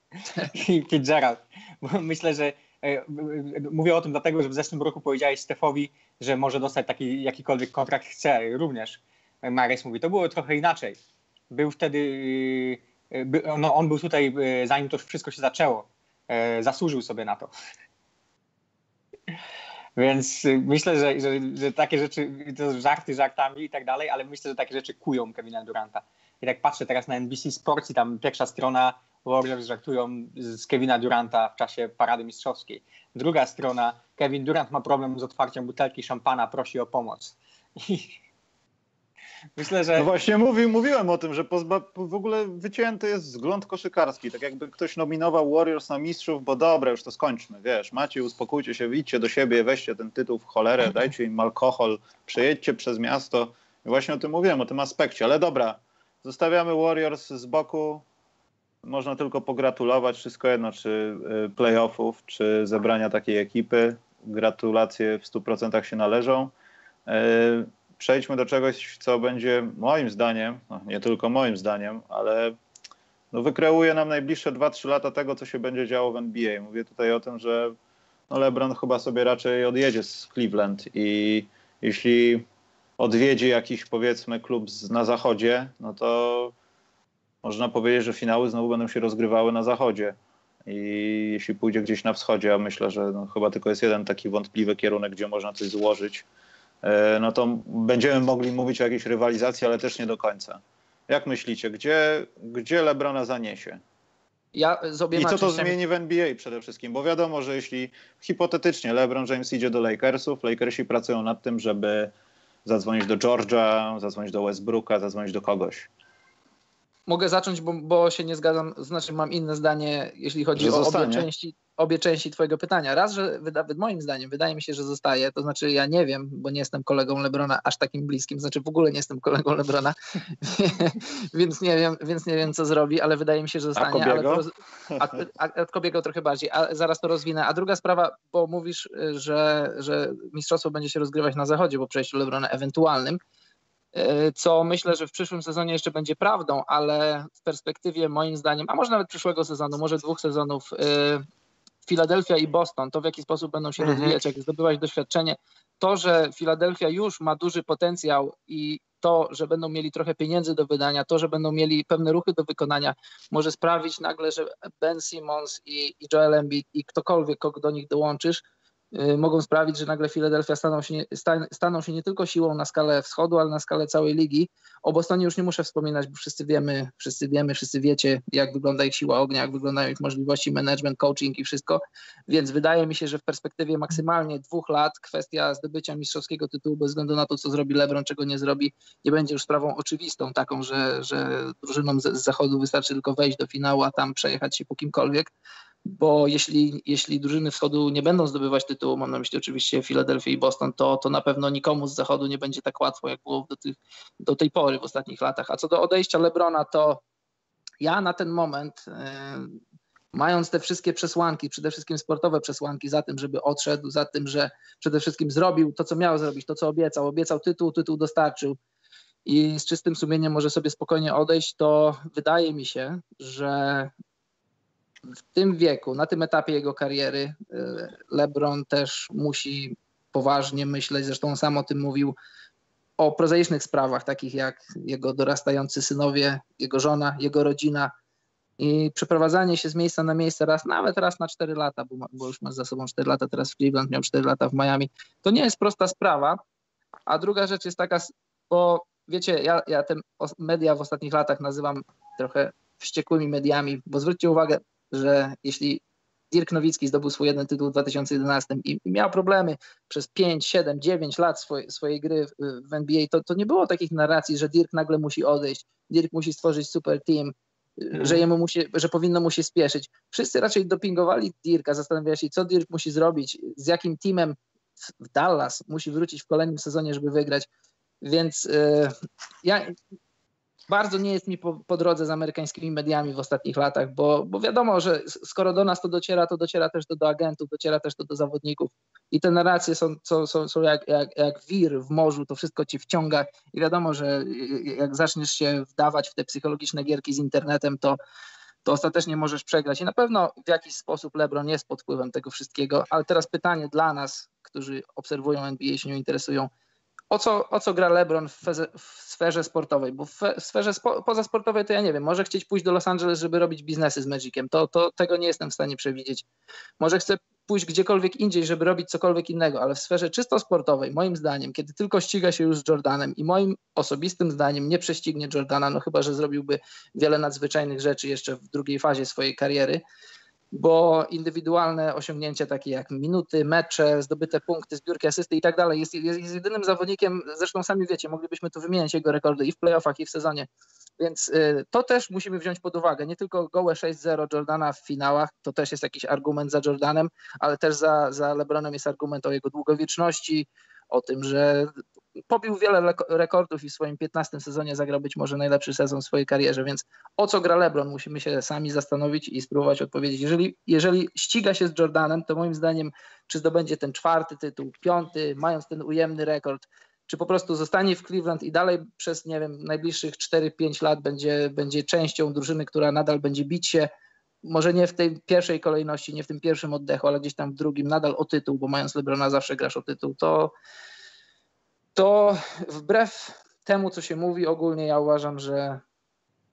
I Fitzgerald. Myślę, że E, mówię o tym dlatego, że w zeszłym roku powiedziałeś Stefowi, że może dostać taki jakikolwiek kontrakt chce również. Mares mówi, to było trochę inaczej. Był wtedy, e, no on był tutaj, e, zanim to wszystko się zaczęło. Zasłużył sobie na to. Więc myślę, że, że, że, takie rzeczy, to żarty żartami i tak dalej, ale myślę, że takie rzeczy kują Kevina Duranta. I tak patrzę teraz na NBC Sports i tam pierwsza strona Warriors żartują z Kevina Duranta w czasie parady mistrzowskiej. Druga strona, Kevin Durant ma problem z otwarciem butelki szampana, prosi o pomoc. Myślę, że... No właśnie mówi, mówiłem o tym, że pozba... w ogóle wycięty jest wzgląd koszykarski. Tak jakby ktoś nominował Warriors na mistrzów, bo dobra, już to skończmy, wiesz, macie, uspokójcie się, idźcie do siebie, weźcie ten tytuł w cholerę, dajcie im alkohol, przejedźcie przez miasto. I właśnie o tym mówiłem, o tym aspekcie, ale dobra, zostawiamy Warriors z boku, można tylko pogratulować wszystko jedno, czy y, playoffów, czy zebrania takiej ekipy. Gratulacje w 100% się należą. Przejdźmy do czegoś, co będzie moim zdaniem, no nie tylko moim zdaniem, ale no wykreuje nam najbliższe 2-3 lata tego, co się będzie działo w NBA. Mówię tutaj o tym, że no LeBron chyba sobie raczej odjedzie z Cleveland i jeśli odwiedzi jakiś powiedzmy klub na zachodzie, no to można powiedzieć, że finały znowu będą się rozgrywały na zachodzie. I jeśli pójdzie gdzieś na wschodzie, a myślę, że no, chyba tylko jest jeden taki wątpliwy kierunek, gdzie można coś złożyć, no to będziemy mogli mówić o jakiejś rywalizacji, ale też nie do końca. Jak myślicie, gdzie, gdzie Lebrona zaniesie? Ja I co to zmieni w NBA przede wszystkim? Bo wiadomo, że jeśli hipotetycznie LeBron James idzie do Lakersów, Lakersi pracują nad tym, żeby zadzwonić do Georgia, zadzwonić do Westbrooka, zadzwonić do kogoś. Mogę zacząć, bo, bo się nie zgadzam, znaczy mam inne zdanie, jeśli chodzi o obie części, obie części Twojego pytania. Raz, że wyda, moim zdaniem, wydaje mi się, że zostaje, to znaczy ja nie wiem, bo nie jestem kolegą Lebrona aż takim bliskim, znaczy w ogóle nie jestem kolegą Lebrona, więc, nie wiem, więc nie wiem, co zrobi, ale wydaje mi się, że zostanie. A Kobiego? A, a, a Kobiego trochę bardziej, a zaraz to rozwinę. A druga sprawa, bo mówisz, że, że mistrzostwo będzie się rozgrywać na zachodzie po przejściu Lebrona ewentualnym. E, co myślę, że w przyszłym sezonie jeszcze będzie prawdą, ale w perspektywie moim zdaniem, a może nawet przyszłego sezonu, może dwóch sezonów, Filadelfia i Boston, to w jaki sposób będą się mhm. rozwijać, jak zdobywać doświadczenie, to, że Filadelfia już ma duży potencjał i to, że będą mieli trochę pieniędzy do wydania, to, że będą mieli pewne ruchy do wykonania, może sprawić nagle, że Ben Simmons i, i Joel Embiid i ktokolwiek, kogo do nich dołączysz, mogą sprawić, że nagle Philadelphia staną się, staną się nie tylko siłą na skalę wschodu, ale na skalę całej ligi. O Bostonie już nie muszę wspominać, bo wszyscy wiemy, wszyscy wiemy, wszyscy wiecie, jak wygląda ich siła ognia, jak wyglądają ich możliwości, management, coaching i wszystko. Więc wydaje mi się, że w perspektywie maksymalnie dwóch lat kwestia zdobycia mistrzowskiego tytułu, bez względu na to, co zrobi LeBron, czego nie zrobi, nie będzie już sprawą oczywistą, taką, że, że drużynom z, z zachodu wystarczy tylko wejść do finału, a tam przejechać się po kimkolwiek bo jeśli, jeśli drużyny wschodu nie będą zdobywać tytułu, mam na myśli oczywiście Filadelfię i Boston, to, to na pewno nikomu z zachodu nie będzie tak łatwo, jak było do, tych, do tej pory w ostatnich latach. A co do odejścia Lebrona, to ja na ten moment, yy, mając te wszystkie przesłanki, przede wszystkim sportowe przesłanki za tym, żeby odszedł, za tym, że przede wszystkim zrobił to, co miał zrobić, to, co obiecał, obiecał tytuł, tytuł dostarczył i z czystym sumieniem może sobie spokojnie odejść, to wydaje mi się, że w tym wieku, na tym etapie jego kariery, y, LeBron też musi poważnie myśleć, zresztą sam o tym mówił, o prozaicznych sprawach, takich jak jego dorastający synowie, jego żona, jego rodzina. I przeprowadzanie się z miejsca na miejsce raz, nawet raz na 4 lata, bo, bo już ma za sobą 4 lata teraz w Cleveland, miał 4 lata w Miami, to nie jest prosta sprawa. A druga rzecz jest taka, bo wiecie, ja, ja te media w ostatnich latach nazywam trochę wściekłymi mediami, bo zwróćcie uwagę, że jeśli Dirk Nowicki zdobył swój jeden tytuł w 2011 i miał problemy przez 5, 7, 9 lat swojej, swojej gry w NBA, to, to nie było takich narracji, że Dirk nagle musi odejść, Dirk musi stworzyć super team, hmm. że, jemu musi, że powinno mu się spieszyć. Wszyscy raczej dopingowali Dirka, zastanawiali się, co Dirk musi zrobić, z jakim teamem w Dallas musi wrócić w kolejnym sezonie, żeby wygrać. Więc yy, ja bardzo nie jest mi po, po, drodze z amerykańskimi mediami w ostatnich latach, bo, bo wiadomo, że skoro do nas to dociera, to dociera też do, agentów, dociera też do zawodników. I te narracje są, są, są, są jak, jak, jak wir w morzu, to wszystko ci wciąga. I wiadomo, że jak zaczniesz się wdawać w te psychologiczne gierki z internetem, to, to ostatecznie możesz przegrać. I na pewno w jakiś sposób LeBron jest pod wpływem tego wszystkiego, ale teraz pytanie dla nas, którzy obserwują NBA się nią interesują, o co, o co gra LeBron w, feze, w sferze sportowej, bo w, w sferze spo, pozasportowej to ja nie wiem, może chcieć pójść do Los Angeles, żeby robić biznesy z Magiciem, to, to tego nie jestem w stanie przewidzieć. Może chce pójść gdziekolwiek indziej, żeby robić cokolwiek innego, ale w sferze czysto sportowej, moim zdaniem, kiedy tylko ściga się już z Jordanem i moim osobistym zdaniem nie prześcignie Jordana, no chyba, że zrobiłby wiele nadzwyczajnych rzeczy jeszcze w drugiej fazie swojej kariery, bo indywidualne osiągnięcia takie jak minuty, mecze, zdobyte punkty, zbiórki asysty i tak dalej jest, jest, jedynym zawodnikiem, zresztą sami wiecie, moglibyśmy tu wymieniać jego rekordy i w playoffach i w sezonie, więc y, to też musimy wziąć pod uwagę, nie tylko gołe 6-0 Jordana w finałach, to też jest jakiś argument za Jordanem, ale też za, za LeBronem jest argument o jego długowieczności, o tym, że pobił wiele rekordów i w swoim 15 sezonie zagrał być może najlepszy sezon w swojej karierze, więc o co gra LeBron? Musimy się sami zastanowić i spróbować odpowiedzieć. Jeżeli, jeżeli ściga się z Jordanem, to moim zdaniem, czy zdobędzie ten czwarty tytuł, piąty, mając ten ujemny rekord, czy po prostu zostanie w Cleveland i dalej przez, nie wiem, najbliższych 4-5 lat będzie, będzie częścią drużyny, która nadal będzie bić się, może nie w tej pierwszej kolejności, nie w tym pierwszym oddechu, ale gdzieś tam w drugim, nadal o tytuł, bo mając LeBrona zawsze grasz o tytuł, to to wbrew temu, co się mówi ogólnie, ja uważam, że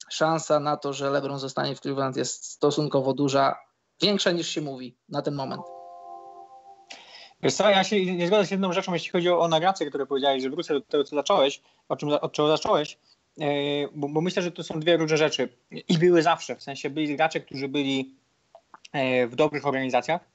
szansa na to, że LeBron zostanie w Cleveland jest stosunkowo duża, większa niż się mówi na ten moment. Wiesz co, ja się nie zgadzam z jedną rzeczą, jeśli chodzi o narrację, które powiedziałeś, że wrócę do tego, co zacząłeś, o czym, od czego zacząłeś, bo, bo, myślę, że to są dwie różne rzeczy. I były zawsze, w sensie byli gracze, którzy byli e, w dobrych organizacjach,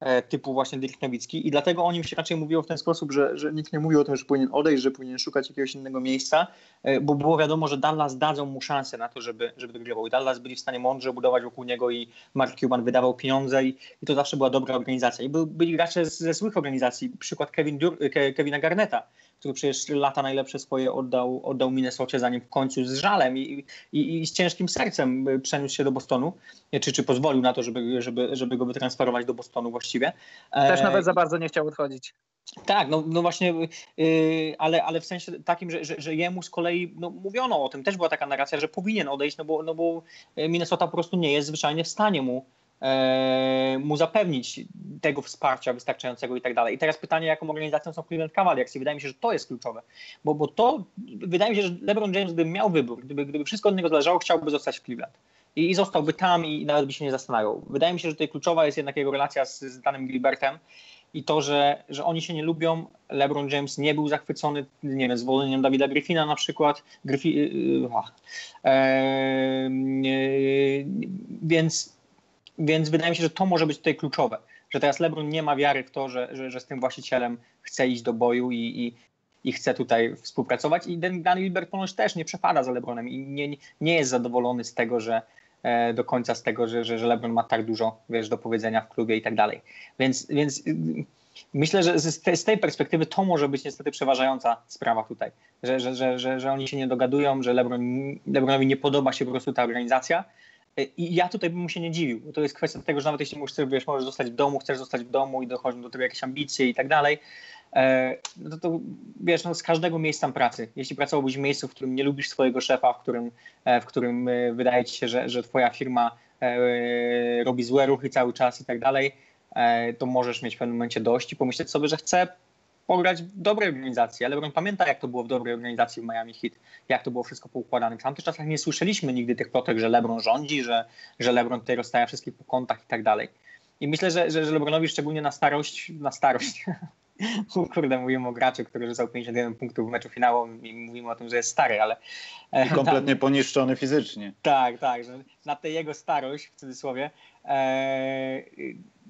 E, typu właśnie Dirk Nowicki. I dlatego o nim się raczej mówiło w ten sposób, że, że nikt nie mówił o tym, że powinien odejść, że powinien szukać jakiegoś innego miejsca, e, bo było wiadomo, że Dallas dadzą mu szansę na to, żeby, żeby wygrywał i Dallas byli w stanie mądrze budować wokół niego i Mark Cuban wydawał pieniądze i, i to zawsze była dobra organizacja. I by, byli gracze ze złych organizacji, przykład Kevin Dur Kevina Garneta, który przecież lata najlepsze swoje oddał, oddał Minnesocie, zanim w końcu z żalem i, i, i z ciężkim sercem przeniósł się do Bostonu, czy, czy pozwolił na to, żeby, żeby, żeby go wytransferować do Bostonu właściwie. Też nawet za bardzo nie chciał odchodzić. Tak, no, no właśnie, yy, ale, ale w sensie takim, że, że, że jemu z kolei no, mówiono o tym, też była taka narracja, że powinien odejść, no bo, no bo Minnesota po prostu nie jest zwyczajnie w stanie mu E, mu zapewnić tego wsparcia wystarczającego i tak dalej. I teraz pytanie, jaką organizacją są Cleveland Cavaliers i wydaje mi się, że to jest kluczowe, bo, bo to, wydaje mi się, że LeBron James, gdyby miał wybór, gdyby, gdyby wszystko od niego zależało, chciałby zostać w Cleveland. I, I, zostałby tam i nawet by się nie zastanawiał. Wydaje mi się, że tutaj kluczowa jest jednak jego relacja z, z danym Gilbertem i to, że, że oni się nie lubią. LeBron James nie był zachwycony, nie wiem, zwolnieniem Davida Griffina na przykład. Griffi, yy, yy, yy, więc więc wydaje mi się, że to może być tutaj kluczowe, że teraz LeBron nie ma wiary w to, że, że, że z tym właścicielem chce iść do boju i, i, i chce tutaj współpracować. I Dan Gilbert ponoć też nie przepada za LeBronem i nie, nie jest zadowolony z tego, że e, do końca z tego, że, że, że LeBron ma tak dużo wiesz, do powiedzenia w klubie i tak dalej. Więc, więc y, myślę, że z, te, z tej perspektywy to może być niestety przeważająca sprawa tutaj, że, że, że, że, że oni się nie dogadują, że LeBron, LeBronowi nie podoba się po prostu ta organizacja i ja tutaj bym mu się nie dziwił, bo to jest kwestia tego, że nawet jeśli możesz, wiesz, możesz zostać w domu, chcesz zostać w domu i dochodzą do tego jakieś ambicje i tak dalej, e, no to, to wiesz, no z każdego miejsca pracy, jeśli pracowałbyś w miejscu, w którym nie lubisz swojego szefa, w którym, e, w którym e, wydaje ci się, że, że twoja firma robi złe ruchy cały czas i tak dalej, to możesz mieć w pewnym momencie dość i pomyśleć sobie, że chcę pograć w dobrej organizacji. Ale LeBron pamięta, jak to było w dobrej organizacji w Miami Heat, jak to było wszystko poukładane. W tamtych czasach nie słyszeliśmy nigdy tych plotek, że LeBron rządzi, że, że LeBron tutaj rozstawia wszystkich po kątach i tak dalej. I myślę, że, że, że LeBronowi szczególnie na starość, na starość, Kurde, mówimy o graczu, który rzucał 51 punktów w meczu finałowym i mówimy o tym, że jest stary, ale... I kompletnie tam, poniszczony fizycznie. Tak, tak, że na tę jego starość, w cudzysłowie, e,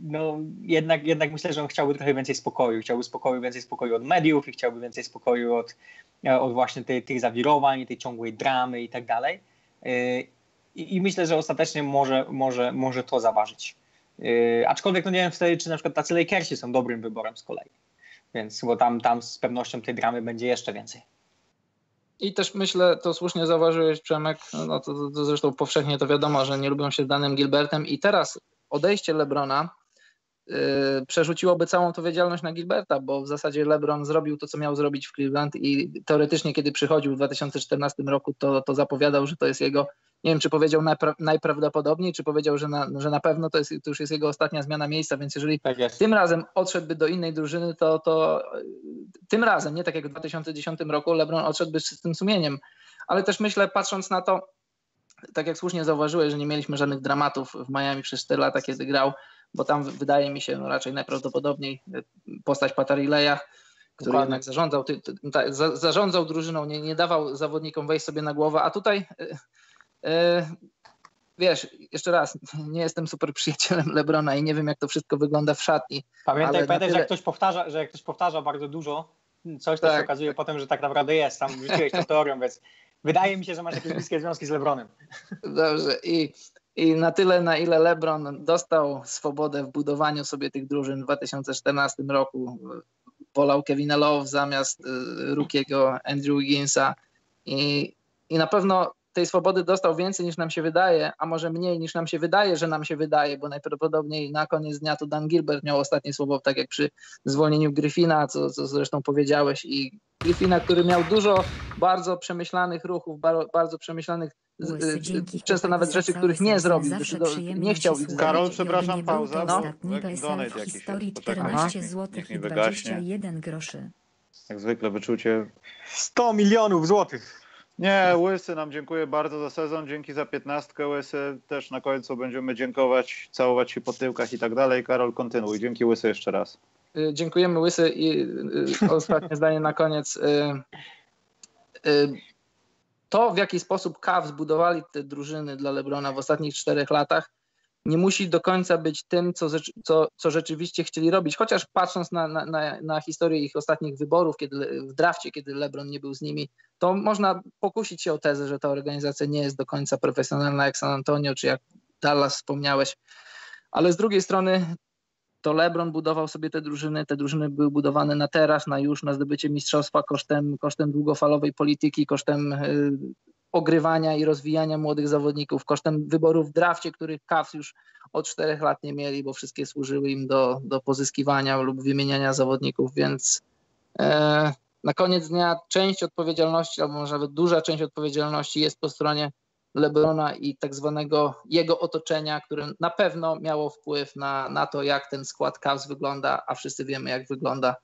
no jednak, jednak myślę, że on chciałby trochę więcej spokoju. Chciałby spokoju, więcej spokoju od mediów i chciałby więcej spokoju od, e, od właśnie tej, tych zawirowań, tej ciągłej dramy i tak dalej. E, I, myślę, że ostatecznie może, może, może to zaważyć. Aczkolwiek no nie wiem wtedy, czy na przykład tacy Lakersi są dobrym wyborem z kolei. Więc bo tam, tam z pewnością tej dramy będzie jeszcze więcej. I też myślę, to słusznie zauważyłeś Przemek, no to, to, to zresztą powszechnie to wiadomo, że nie lubią się z danym Gilbertem. I teraz odejście Lebrona przerzuciłoby całą odpowiedzialność na Gilberta, bo w zasadzie LeBron zrobił to, co miał zrobić w Cleveland i teoretycznie, kiedy przychodził w 2014 roku, to, to zapowiadał, że to jest jego nie wiem, czy powiedział najpra najprawdopodobniej, czy powiedział, że na, że na pewno to, jest, to już jest jego ostatnia zmiana miejsca, więc jeżeli tak tym razem odszedłby do innej drużyny, to, to tym razem, nie tak jak w 2010 roku, LeBron odszedłby z tym sumieniem. Ale też myślę, patrząc na to, tak jak słusznie zauważyłeś, że nie mieliśmy żadnych dramatów w Miami przez 4 lata, kiedy grał, bo tam wydaje mi się no raczej najprawdopodobniej postać Patarileja, który Dokładnie. jednak zarządzał, ty, ty, ty, zarządzał drużyną, nie, nie dawał zawodnikom wejść sobie na głowę, a tutaj E, wiesz, jeszcze raz, nie jestem super przyjacielem Lebrona i nie wiem, jak to wszystko wygląda w szatni. Pamiętaj, pamiętaj tyle... że, jak ktoś powtarza, że jak ktoś powtarza bardzo dużo, coś tak. to się okazuje potem, że tak naprawdę jest. Sam wrzuciłeś tą teorią, więc wydaje mi się, że masz jakieś bliskie związki z Lebronem. Dobrze. I, I na tyle, na ile Lebron dostał swobodę w budowaniu sobie tych drużyn w 2014 roku, wolał Kevina Love zamiast y, Rukiego Andrew Wigginsa i, i na pewno tej swobody dostał więcej niż nam się wydaje, a może mniej niż nam się wydaje, że nam się wydaje, bo najprawdopodobniej na koniec dnia to Dan Gilbert miał ostatnie słowo, tak jak przy zwolnieniu Griffina, co, co zresztą powiedziałeś. I Griffina, który miał dużo bardzo przemyślanych ruchów, bardzo, przemyślanych często nawet rzeczy, których nie zrobił, nie chciał ich Karol, przepraszam, pauza, no. donate jakiś. 14 zł i 21 groszy. Jak zwykle wyczucie 100 milionów złotych. Nie, Łysy nam dziękuję bardzo za sezon, dzięki za piętnastkę Łysy. Też na końcu będziemy dziękować, całować się po tyłkach i tak dalej. Karol, kontynuuj. Dzięki Łysy jeszcze raz. Y, dziękujemy Łysy i y, ostatnie zdanie na koniec. Y, to, w jaki sposób Cavs zbudowali te drużyny dla Lebrona w ostatnich czterech latach, nie musi do końca być tym, co, co, co rzeczywiście chcieli robić. Chociaż patrząc na, na, na historię ich ostatnich wyborów, kiedy w drafcie, kiedy LeBron nie był z nimi, to można pokusić się o tezę, że ta organizacja nie jest do końca profesjonalna jak San Antonio, czy jak Dallas wspomniałeś. Ale z drugiej strony to LeBron budował sobie te drużyny, te drużyny były budowane na teraz, na już, na zdobycie mistrzostwa kosztem, kosztem długofalowej polityki, kosztem y, ogrywania i rozwijania młodych zawodników kosztem wyborów w drafcie, których Cavs już od czterech lat nie mieli, bo wszystkie służyły im do, do pozyskiwania lub wymieniania zawodników, więc e, na koniec dnia część odpowiedzialności, albo może nawet duża część odpowiedzialności jest po stronie Lebrona i tak zwanego jego otoczenia, które na pewno miało wpływ na, na to, jak ten skład Cavs wygląda, a wszyscy wiemy, jak wygląda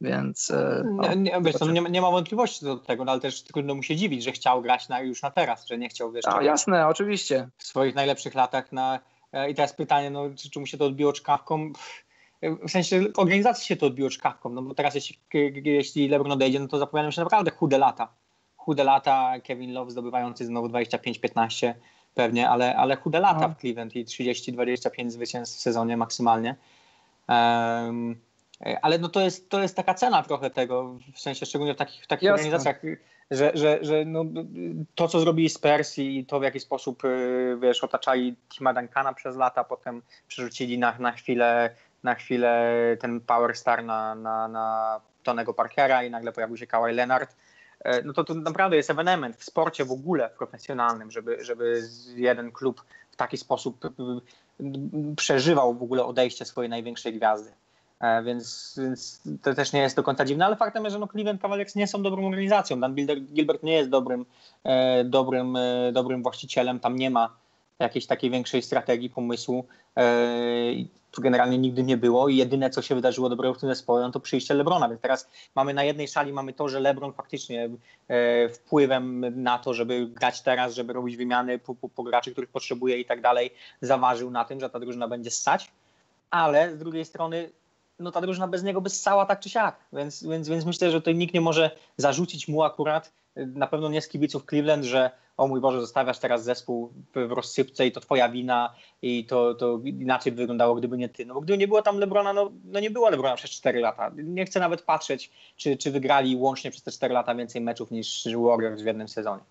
więc. E, no, nie, nie, wiesz, nie, nie, ma wątpliwości do tego, no, ale też trudno mu się dziwić, że chciał grać na, już na teraz, że nie chciał wiesz. No, jasne, oczywiście. W swoich najlepszych latach na. E, I teraz pytanie, no, czy, czy mu się to odbiło czkawką? W sensie organizacji się to odbiło czkawką, no bo teraz jeśli, jeśli LeBron odejdzie, no to zapowiadają się naprawdę chude lata. Chude lata, Kevin Love zdobywający znowu 25-15 pewnie, ale, ale chude lata no. w Cleveland i 30-25 zwycięstw w sezonie maksymalnie. Um, ale no to jest, to jest taka cena trochę tego, w sensie szczególnie w takich, w takich organizacjach, że, że, że no, to, co zrobili Spurs i to, w jaki sposób y, wiesz, otaczali Tima Duncana przez lata, potem przerzucili na, na, chwilę, na chwilę ten power star na, na, na Tonego Parkera i nagle pojawił się Kawhi Leonard, no to, to naprawdę jest ewenement w sporcie w ogóle profesjonalnym, żeby, żeby jeden klub w taki sposób y, przeżywał w ogóle odejście swojej największej gwiazdy. E, więc, więc, to też nie jest do końca dziwne, ale faktem jest, że no Cleveland Cavaliers nie są dobrą organizacją. Dan Gilbert nie jest dobrym, e, dobrym, e, dobrym właścicielem, tam nie ma jakiejś takiej większej strategii, pomysłu. Tu generalnie nigdy nie było i jedyne, co się wydarzyło dobrego w tym zespole, to przyjście Lebrona. Więc teraz mamy na jednej szali mamy to, że Lebron faktycznie wpływem na to, żeby grać teraz, żeby robić wymiany po, po, po graczy, których potrzebuje i tak dalej, zaważył na tym, że ta drużyna będzie ssać. Ale z drugiej strony no ta drużyna bez niego by ssała tak czy siak, więc, więc, więc myślę, że tutaj nikt nie może zarzucić mu akurat, na pewno nie z kibiców Cleveland, że o mój Boże, zostawiasz teraz zespół w rozsypce i to twoja wina i to, to inaczej by wyglądało, gdyby nie ty. No bo gdyby nie było tam Lebrona, no, no nie było Lebrona przez 4 lata. Nie chcę nawet patrzeć, czy, czy wygrali łącznie przez te 4 lata więcej meczów niż Warriors w jednym sezonie.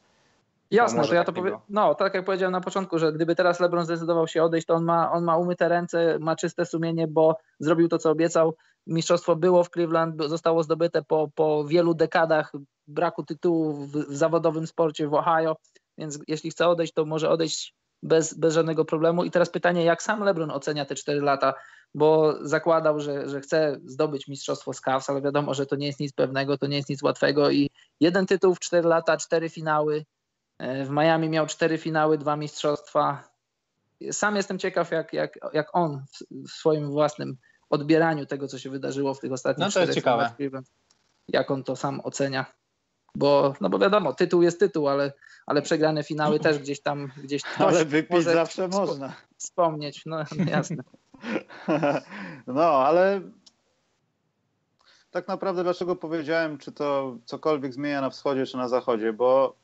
Jasne, to ja to powiem. No, tak jak powiedziałem na początku, że gdyby teraz LeBron zdecydował się odejść, to on ma, on ma umyte ręce, ma czyste sumienie, bo zrobił to, co obiecał. Mistrzostwo było w Cleveland, zostało zdobyte po, po wielu dekadach braku tytułów w, w zawodowym sporcie w Ohio, więc jeśli chce odejść, to może odejść bez, bez żadnego problemu. I teraz pytanie, jak sam LeBron ocenia te 4 lata, bo zakładał, że, że chce zdobyć mistrzostwo z Cavs, ale wiadomo, że to nie jest nic pewnego, to nie jest nic łatwego i jeden tytuł w 4 lata, cztery finały, E, w Miami miał cztery finały, dwa mistrzostwa. Sam jestem ciekaw, jak, jak, jak on w swoim własnym odbieraniu tego, co się wydarzyło w tych ostatnich no, to jest ciekawe. jak on to sam ocenia. Bo, no bo wiadomo, tytuł jest tytuł, ale, ale przegrane finały też gdzieś tam gdzieś Ale wypić zawsze można. Wspomnieć, no, no jasne. no, ale tak naprawdę dlaczego powiedziałem, czy to cokolwiek zmienia na wschodzie, czy na zachodzie, bo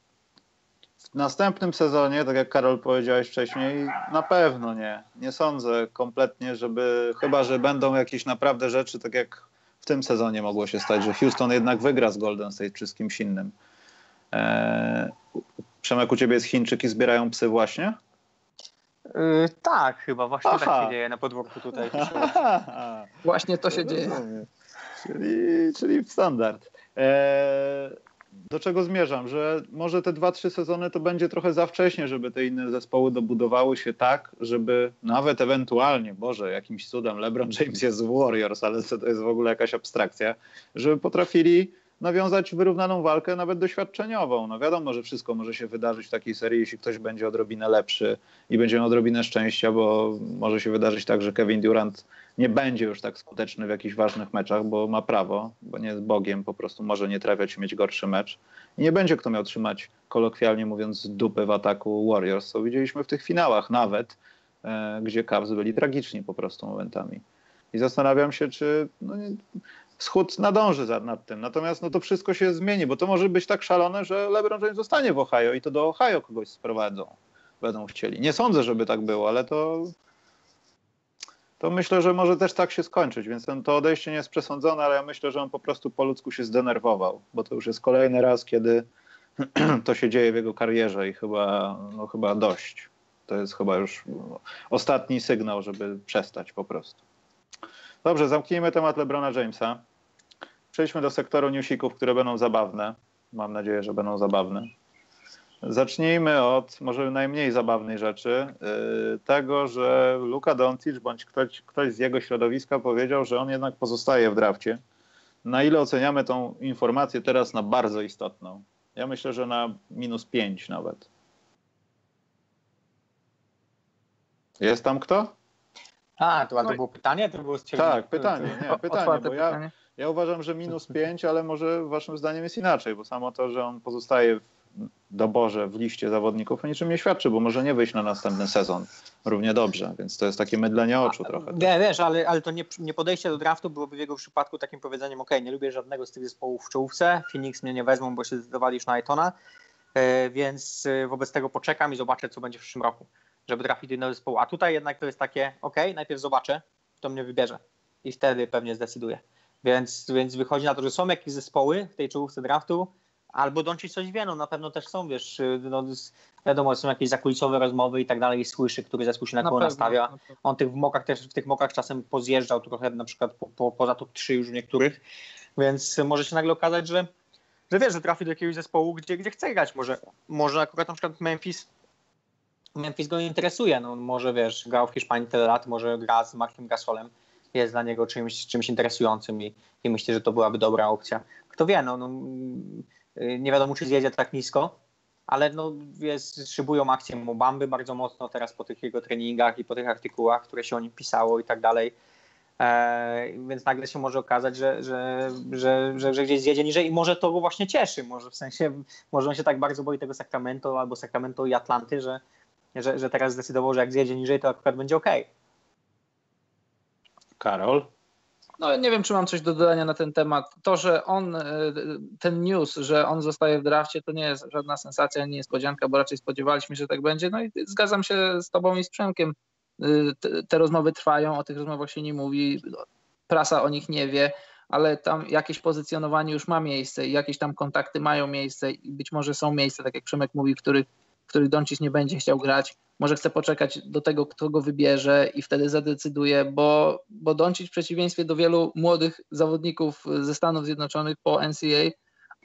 w następnym sezonie, tak jak Karol powiedziałeś wcześniej, na pewno nie. Nie sądzę kompletnie, żeby, chyba że będą jakieś naprawdę rzeczy, tak jak w tym sezonie mogło się stać, że Houston jednak wygra z Golden State czy z kimś innym. Eee, Przemek, u ciebie jest Chińczyk i zbierają psy właśnie? Yy, tak, chyba właśnie Aha. tak się dzieje na podwórku tutaj. właśnie to się dzieje. Czyli, czyli standard. Eee, do czego zmierzam, że może te dwa, trzy sezony to będzie trochę za wcześnie, żeby te inne zespoły dobudowały się tak, żeby nawet ewentualnie, Boże, jakimś cudem LeBron James jest z Warriors, ale to jest w ogóle jakaś abstrakcja, żeby potrafili nawiązać wyrównaną walkę, nawet doświadczeniową. No wiadomo, że wszystko może się wydarzyć w takiej serii, jeśli ktoś będzie odrobinę lepszy i będzie miał odrobinę szczęścia, bo może się wydarzyć tak, że Kevin Durant nie będzie już tak skuteczny w jakichś ważnych meczach, bo ma prawo, bo nie jest Bogiem, po prostu może nie trafiać i mieć gorszy mecz. I nie będzie kto miał trzymać, kolokwialnie mówiąc, dupy w ataku Warriors, co widzieliśmy w tych finałach nawet, e, gdzie Cavs byli tragiczni po prostu momentami. I zastanawiam się, czy no wschód nadąży za, nad tym. Natomiast no to wszystko się zmieni, bo to może być tak szalone, że LeBron James zostanie w Ohio i to do Ohio kogoś sprowadzą. Będą chcieli. Nie sądzę, żeby tak było, ale to to myślę, że może też tak się skończyć, więc to odejście nie jest przesądzone, ale ja myślę, że on po prostu po ludzku się zdenerwował, bo to już jest kolejny raz, kiedy to się dzieje w jego karierze i chyba, no, chyba dość. To jest chyba już ostatni sygnał, żeby przestać po prostu. Dobrze, zamknijmy temat LeBrona Jamesa. Przejdźmy do sektoru newsików, które będą zabawne. Mam nadzieję, że będą zabawne. Zacznijmy od może najmniej zabawnej rzeczy. Y, tego, że Luka Doncic bądź ktoś, ktoś z jego środowiska powiedział, że on jednak pozostaje w drafcie. Na ile oceniamy tą informację teraz na bardzo istotną? Ja myślę, że na minus 5 nawet. Jest tam kto? A, to, to było pytanie? To było Tak, pytanie, nie, pytanie, bo ja, ja uważam, że minus 5, ale może waszym zdaniem jest inaczej, bo samo to, że on pozostaje w doborze w liście zawodników o niczym nie świadczy, bo może nie wyjść na następny sezon równie dobrze, więc to jest takie mydlenie oczu trochę. Nie, wiesz, ale, ale to nie, nie podejście do draftu byłoby w jego przypadku takim powiedzeniem, ok, nie lubię żadnego z tych zespołów w czołówce, Phoenix mnie nie wezmą, bo się zdecydowali już na Etona, e, więc e, wobec tego poczekam i zobaczę, co będzie w przyszłym roku, żeby trafić do innego zespołu. A tutaj jednak to jest takie, ok, najpierw zobaczę, to mnie wybierze i wtedy pewnie zdecyduję. Więc, więc wychodzi na to, że są jakieś zespoły w tej czołówce draftu, Albo Doncic coś wie, no na pewno też są, wiesz, y, no, wiadomo, są jakieś zakulisowe rozmowy i tak dalej słyszy, który zespół się na, na kogo nastawia. Na On tych w mokach też, w tych mokach czasem pozjeżdżał trochę, na przykład po, po, poza top 3 już w niektórych, więc może się nagle okazać, że, że wiesz, że trafi do jakiegoś zespołu, gdzie, gdzie chce grać. Może, może akurat na przykład Memphis Memphis go interesuje, no może wiesz, grał w Hiszpanii tyle lat, może gra z Markiem Gasolem, jest dla niego czymś, czymś interesującym i, i myślę, że to byłaby dobra opcja. Kto wie, no, no nie wiadomo, czy zjedzie tak nisko, ale no, jest, szybują akcję Mobamby bardzo mocno teraz po tych jego treningach i po tych artykułach, które się o nim pisało i tak dalej. E, więc nagle się może okazać, że, że, że, że, że gdzieś zjedzie niżej i może to go właśnie cieszy. Może w sensie, może on się tak bardzo boi tego Sacramento albo Sacramento i Atlanty, że, że, że teraz zdecydował, że jak zjedzie niżej, to akurat będzie ok. Karol? No nie wiem, czy mam coś do dodania na ten temat. To, że on, e, ten news, że on zostaje w drafcie, to nie jest żadna sensacja, nie niespodzianka, bo raczej spodziewaliśmy się, że tak będzie. No i zgadzam się z tobą i z Przemkiem. E, te, te rozmowy trwają, o tych rozmowach się nie mówi, prasa o nich nie wie, ale tam jakieś pozycjonowanie już ma miejsce i jakieś tam kontakty mają miejsce i być może są miejsca, tak jak Przemek mówi, których, których Doncic nie będzie chciał grać. Może chce poczekać do tego, kto go wybierze i wtedy zadecyduje, bo, bo Doncic w przeciwieństwie do wielu młodych zawodników ze Stanów Zjednoczonych po NCAA,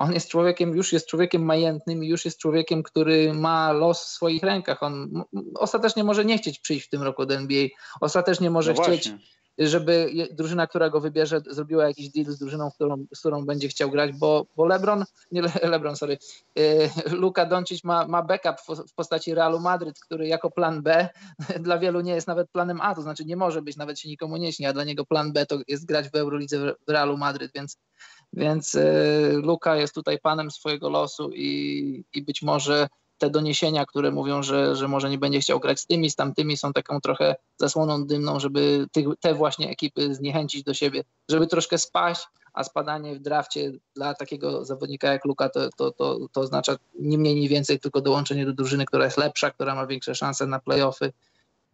on jest człowiekiem, już jest człowiekiem majętnym i już jest człowiekiem, który ma los w swoich rękach. On ostatecznie może nie chcieć przyjść w tym roku do NBA, ostatecznie może no chcieć żeby drużyna, która go wybierze, zrobiła jakiś deal z drużyną, którą, z którą będzie chciał grać, bo, bo LeBron, nie Le, LeBron, sorry, e, Luka Doncic ma, ma backup w, postaci Realu Madryt, który jako plan B dla wielu nie jest nawet planem A, to znaczy nie może być, nawet się nikomu nie śni, a dla niego plan B to jest grać w Eurolidze w Realu Madryt, więc, więc e, Luka jest tutaj panem swojego losu i, i być może te doniesienia, które mówią, że, że może nie będzie chciał grać z tymi, z tamtymi, są taką trochę zasłoną dymną, żeby tych, te właśnie ekipy zniechęcić do siebie, żeby troszkę spaść, a spadanie w drafcie dla takiego zawodnika jak Luka to, to, to, to oznacza nie mniej, nie więcej, tylko dołączenie do drużyny, która jest lepsza, która ma większe szanse na playoffy.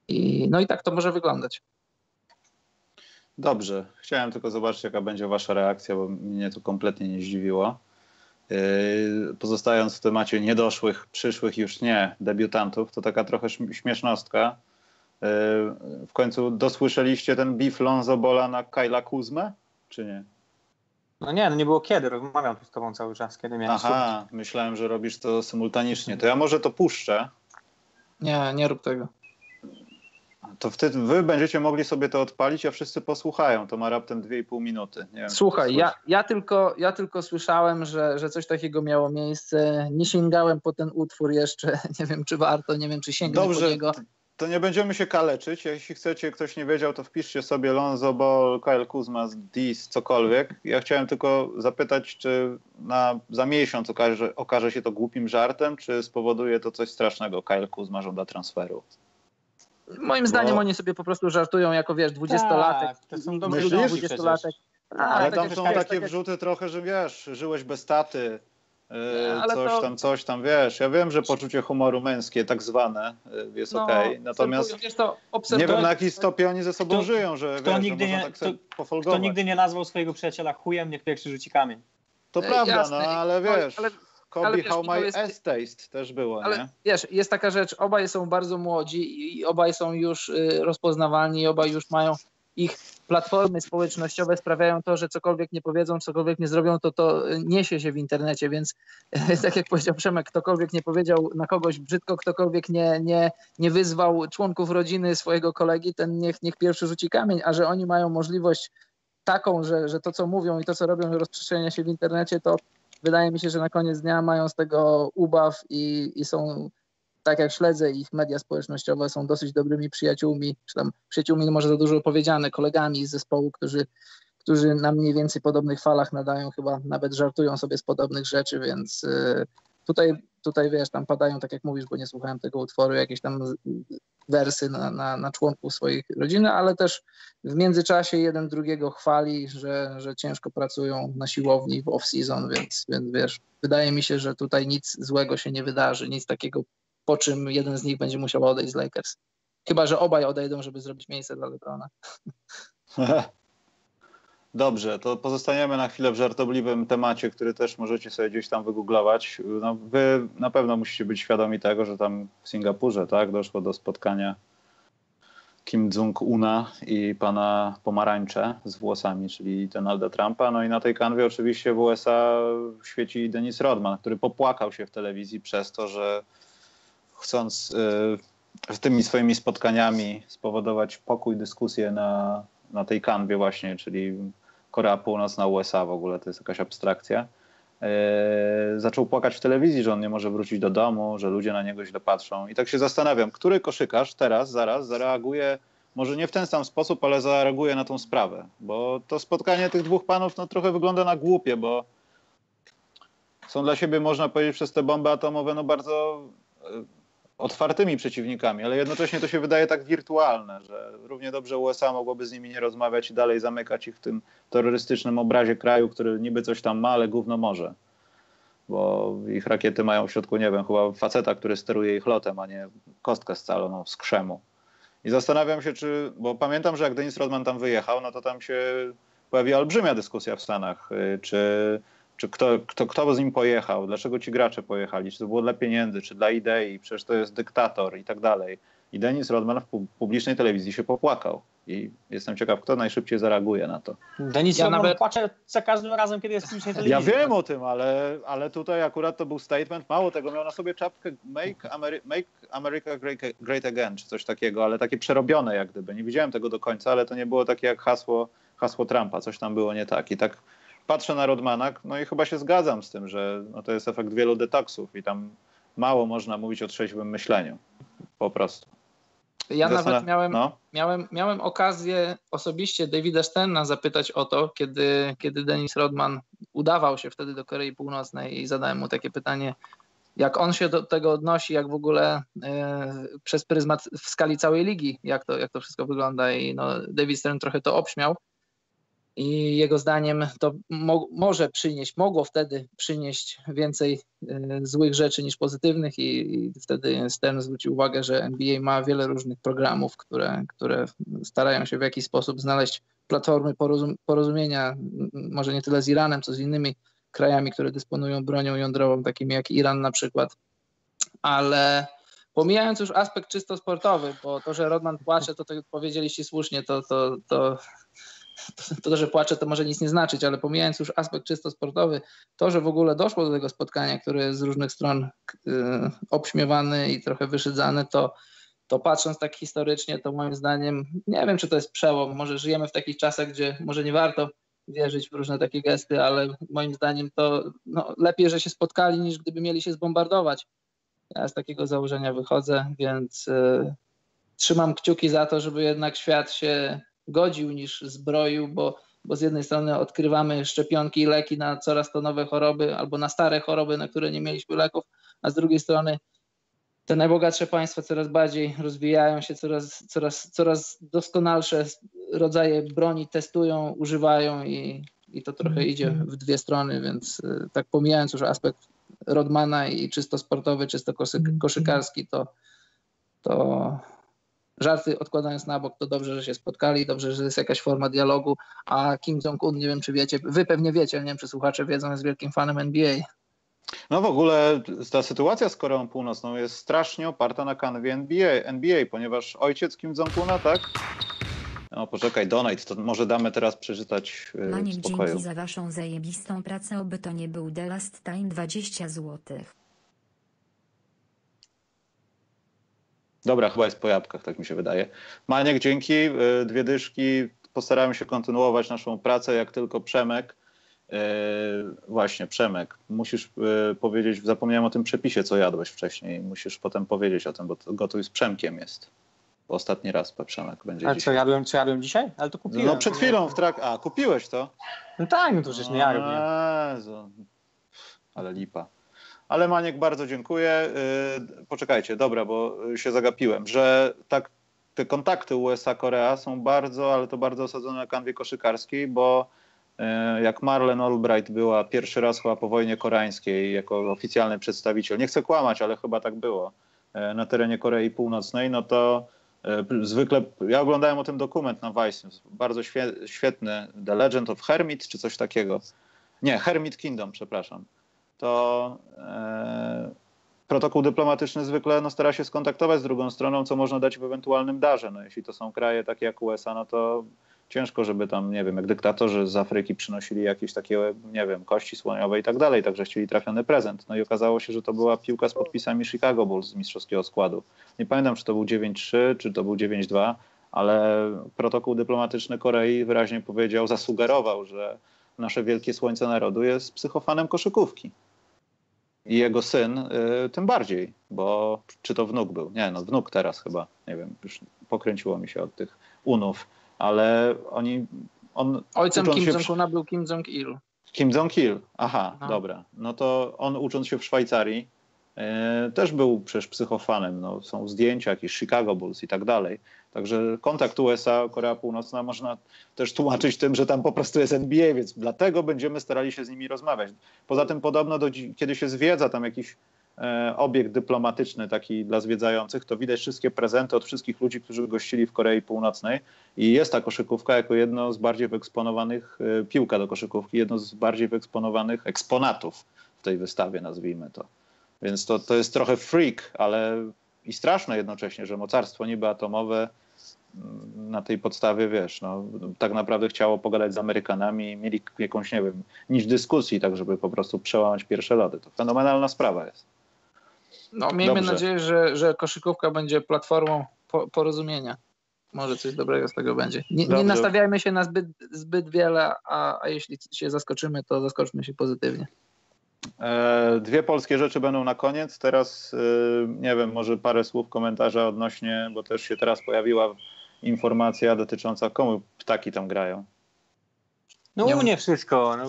I, no i tak to może wyglądać. Dobrze. Chciałem tylko zobaczyć, jaka będzie Wasza reakcja, bo mnie to kompletnie nie zdziwiło. Yy, pozostając w temacie niedoszłych, przyszłych już nie debiutantów, to taka trochę śmiesznostka. Yy, w końcu dosłyszeliście ten beef Lonzo Bola na Kyla Kuzmę, czy nie? No nie, no nie było kiedy, rozmawiam tu z tobą cały czas, kiedy miałem Aha, słuchać. myślałem, że robisz to symultanicznie. To ja może to puszczę. Nie, nie rób tego to wtedy wy będziecie mogli sobie to odpalić, a wszyscy posłuchają. To ma raptem 2,5 minuty. Wiem, Słuchaj, ja, ja, tylko, ja tylko słyszałem, że, że coś takiego miało miejsce. Nie sięgałem po ten utwór jeszcze. Nie wiem, czy warto, nie wiem, czy sięgnę Dobrze, po niego. To nie będziemy się kaleczyć. Jeśli chcecie, ktoś nie wiedział, to wpiszcie sobie Lonzo Ball, Kyle Kuzma, Dis, cokolwiek. Ja chciałem tylko zapytać, czy na, za miesiąc okaże, okaże się to głupim żartem, czy spowoduje to coś strasznego? Kyle Kuzma żąda transferu. Moim zdaniem Bo... oni sobie po prostu żartują jako, wiesz, dwudziestolatek. Tak, to są dobrzy dwudziestolatek. Ale tam są takie wrzuty trochę, że wiesz, żyłeś bez taty, Yy, coś to... tam, coś tam, wiesz. Ja wiem, że poczucie humoru męskie, tak zwane, yy, jest no, okej. Okay. Natomiast to, nie wiem, na jaki stopie oni ze sobą kto, żyją, że, kto wiesz, nigdy że nie, tak kto, kto, nigdy nie nazwał swojego przyjaciela chujem, niech pierwszy rzuci kamień. To Ej, prawda, jasne. no ale wiesz. Ale, Kobe How My jest, Taste też było, ale nie? Wiesz, jest taka rzecz, obaj są bardzo młodzi i obaj są już y, rozpoznawalni i obaj już mają ich platformy społecznościowe sprawiają to, że cokolwiek nie powiedzą, cokolwiek nie zrobią, to to niesie się w internecie, więc tak jak powiedział Przemek, ktokolwiek nie powiedział na kogoś brzydko, ktokolwiek nie, nie, nie wyzwał członków rodziny swojego kolegi, ten niech, niech pierwszy rzuci kamień, a że oni mają możliwość taką, że, że to co mówią i to co robią rozprzestrzenia się w internecie, to wydaje mi się, że na koniec dnia mają z tego ubaw i, i są, tak jak śledzę ich media społecznościowe, są dosyć dobrymi przyjaciółmi, czy tam przyjaciółmi, no może za dużo powiedziane, kolegami z zespołu, którzy, którzy na mniej więcej podobnych falach nadają, chyba nawet żartują sobie z podobnych rzeczy, więc y, tutaj, tutaj wiesz, tam padają, tak jak mówisz, bo nie słuchałem tego utworu, jakieś tam wersy na, na, na członków swojej rodziny, ale też w międzyczasie jeden drugiego chwali, że, że ciężko pracują na siłowni w off-season, więc, więc wiesz, wydaje mi się, że tutaj nic złego się nie wydarzy, nic takiego, po czym jeden z nich będzie musiał odejść z Lakers. Chyba, że obaj odejdą, żeby zrobić miejsce dla LeBrona. Dobrze, to pozostaniemy na chwilę w żartobliwym temacie, który też możecie sobie gdzieś tam wygooglować. No, wy na pewno musicie być świadomi tego, że tam w Singapurze tak, doszło do spotkania Kim Jong-una i pana Pomarańcze z włosami, czyli Donalda Trumpa. No i na tej kanwie oczywiście w USA świeci Denis Rodman, który popłakał się w telewizji przez to, że chcąc y, tymi swoimi spotkaniami spowodować pokój, dyskusję na, na tej kanwie właśnie, czyli Korea Północna, USA w ogóle, to jest jakaś abstrakcja. Yy, zaczął płakać w telewizji, że on nie może wrócić do domu, że ludzie na niego źle patrzą. I tak się zastanawiam, który koszykarz teraz, zaraz zareaguje, może nie w ten sam sposób, ale zareaguje na tą sprawę. Bo to spotkanie tych dwóch panów no, trochę wygląda na głupie, bo są dla siebie, można powiedzieć, przez te bomby atomowe no, bardzo otwartymi przeciwnikami, ale jednocześnie to się wydaje tak wirtualne, że równie dobrze USA mogłoby z nimi nie rozmawiać i dalej zamykać ich w tym terrorystycznym obrazie kraju, który niby coś tam ma, ale gówno może. Bo ich rakiety mają w środku, nie wiem, chyba faceta, który steruje ich lotem, a nie kostkę scaloną z krzemu. I zastanawiam się, czy, bo pamiętam, że jak Denis Rodman tam wyjechał, no to tam się pojawiła olbrzymia dyskusja w Stanach, y, czy, czy kto, kto, kto z nim pojechał, dlaczego ci gracze pojechali, czy to było dla pieniędzy, czy dla idei, przecież to jest dyktator i tak dalej. I Denis Rodman w publicznej telewizji się popłakał. I jestem ciekaw, kto najszybciej zareaguje na to. Denis ja Rodman nawet... płacze za każdym razem, kiedy jest w publicznej telewizji. Ja wiem o tym, ale, ale tutaj akurat to był statement. Mało tego, miał na sobie czapkę Make, Ameri Make America great, great Again, czy coś takiego, ale takie przerobione jak gdyby. Nie widziałem tego do końca, ale to nie było takie jak hasło, hasło Trumpa. Coś tam było nie tak. I tak patrzę na Rodmana, no i chyba się zgadzam z tym, że no to jest efekt wielu detoksów i tam mało można mówić o trzeźwym myśleniu. Po prostu. Ja nawet miałem, no. miałem, miałem okazję osobiście Davida Sterna zapytać o to, kiedy, kiedy Denis Rodman udawał się wtedy do Korei Północnej i zadałem mu takie pytanie, jak on się do tego odnosi, jak w ogóle e, przez pryzmat w skali całej ligi, jak to, jak to wszystko wygląda. I no, David Stern trochę to obśmiał i jego zdaniem to mo może przynieść, mogło wtedy przynieść więcej y, złych rzeczy niż pozytywnych i, i, wtedy Stern zwrócił uwagę, że NBA ma wiele różnych programów, które, które starają się w jakiś sposób znaleźć platformy porozum porozumienia, może nie tyle z Iranem, co z innymi krajami, które dysponują bronią jądrową, takimi jak Iran na przykład, ale pomijając już aspekt czysto sportowy, bo to, że Rodman płacze, to, to powiedzieliście słusznie, to, to, to to, że płacze, to może nic nie znaczyć, ale pomijając już aspekt czysto sportowy, to, że w ogóle doszło do tego spotkania, które jest z różnych stron y, obśmiewany i trochę wyszydzany, to, to patrząc tak historycznie, to moim zdaniem, nie wiem, czy to jest przełom. Może żyjemy w takich czasach, gdzie może nie warto wierzyć w różne takie gesty, ale moim zdaniem to no, lepiej, że się spotkali, niż gdyby mieli się zbombardować. Ja z takiego założenia wychodzę, więc y, trzymam kciuki za to, żeby jednak świat się godził niż zbroił, bo, bo z jednej strony odkrywamy szczepionki i leki na coraz to nowe choroby albo na stare choroby, na które nie mieliśmy leków, a z drugiej strony te najbogatsze państwa coraz bardziej rozwijają się, coraz, coraz, coraz doskonalsze rodzaje broni testują, używają i, i to trochę mhm. idzie w dwie strony, więc y, tak pomijając już aspekt Rodmana i czysto sportowy, czysto mhm. koszykarski, to, to żarty odkładając na bok, to dobrze, że się spotkali, dobrze, że jest jakaś forma dialogu, a Kim Jong-un, nie wiem czy wiecie, wy pewnie wiecie, nie wiem czy słuchacze wiedzą, jest wielkim fanem NBA. No w ogóle ta sytuacja z Koreą Północną jest strasznie oparta na kanwie NBA, NBA ponieważ ojciec Kim Jong-una, tak? No poczekaj, Donate, to może damy teraz przeczytać yy, Maniek, w spokoju. dzięki za waszą zajebistą pracę, oby to nie był The Last Time 20 złotych. Dobra, chyba jest po jabłkach, tak mi się wydaje. Maniek, dzięki. Y, dwie dyszki. Postaramy się kontynuować naszą pracę, jak tylko Przemek. Y, właśnie, Przemek, musisz y, powiedzieć, zapomniałem o tym przepisie, co jadłeś wcześniej. Musisz potem powiedzieć o tym, bo gotuj z Przemkiem jest. Ostatni raz Przemek będzie A dzisiaj. co jadłem, co jadłem dzisiaj? Ale to kupiłem. No przed chwilą w trak... A, kupiłeś to? No tak, no to przecież nie ja robię. Ale lipa. Ale Maniek, bardzo dziękuję. Y, poczekajcie, dobra, bo się zagapiłem, że tak te kontakty USA-Korea są bardzo, ale to bardzo osadzone na kanwie koszykarskiej, bo y, jak Marlene Albright była pierwszy raz chyba po wojnie koreańskiej jako oficjalny przedstawiciel, nie chcę kłamać, ale chyba tak było, y, na terenie Korei Północnej, no to zwykle, ja oglądałem o tym dokument na Vice, bardzo świetny, The Legend of Hermit, czy coś takiego. Nie, Hermit Kingdom, przepraszam to e, protokół dyplomatyczny zwykle no, stara się skontaktować z drugą stroną, co można dać w ewentualnym darze. No, jeśli to są kraje takie jak USA, no to ciężko, żeby tam, nie wiem, jak dyktatorzy z Afryki przynosili jakieś takie, nie wiem, kości słoniowe i tak dalej, także chcieli trafiony prezent. No i okazało się, że to była piłka z podpisami Chicago Bulls z mistrzowskiego składu. Nie pamiętam, czy to był 9-3, czy to był 9-2, ale protokół dyplomatyczny Korei wyraźnie powiedział, zasugerował, że nasze wielkie słońce narodu jest psychofanem koszykówki. I jego syn y, tym bardziej, bo czy to wnuk był? Nie, no wnuk teraz chyba, nie wiem, już pokręciło mi się od tych unów, ale oni... On Ojcem Kim Jong-una był Kim Jong-il. Kim Jong-il, aha, no. dobra. No to on ucząc się w Szwajcarii, e, też był przecież psychofanem. No, są zdjęcia jakieś Chicago Bulls i tak dalej. Także kontakt USA, Korea Północna można też tłumaczyć tym, że tam po prostu jest NBA, więc dlatego będziemy starali się z nimi rozmawiać. Poza tym podobno, do, kiedy się zwiedza tam jakiś e, obiekt dyplomatyczny taki dla zwiedzających, to widać wszystkie prezenty od wszystkich ludzi, którzy gościli w Korei Północnej i jest ta koszykówka jako jedno z bardziej wyeksponowanych, e, piłka do koszykówki, jedno z bardziej wyeksponowanych eksponatów w tej wystawie, nazwijmy to. Więc to, to jest trochę freak, ale i straszne jednocześnie, że mocarstwo niby atomowe na tej podstawie, wiesz, no, tak naprawdę chciało pogadać z Amerykanami i mieli jakąś, nie wiem, niż dyskusji, tak żeby po prostu przełamać pierwsze lody. To fenomenalna sprawa jest. No, miejmy Dobrze. nadzieję, że, że koszykówka będzie platformą po, porozumienia. Może coś dobrego z tego będzie. Nie, nie nastawiajmy się na zbyt, zbyt wiele, a, a jeśli się zaskoczymy, to zaskoczmy się pozytywnie. E, dwie polskie rzeczy będą na koniec. Teraz, e, nie wiem, może parę słów komentarza odnośnie, bo też się teraz pojawiła informacja dotycząca komu ptaki tam grają. No u mnie wszystko. No,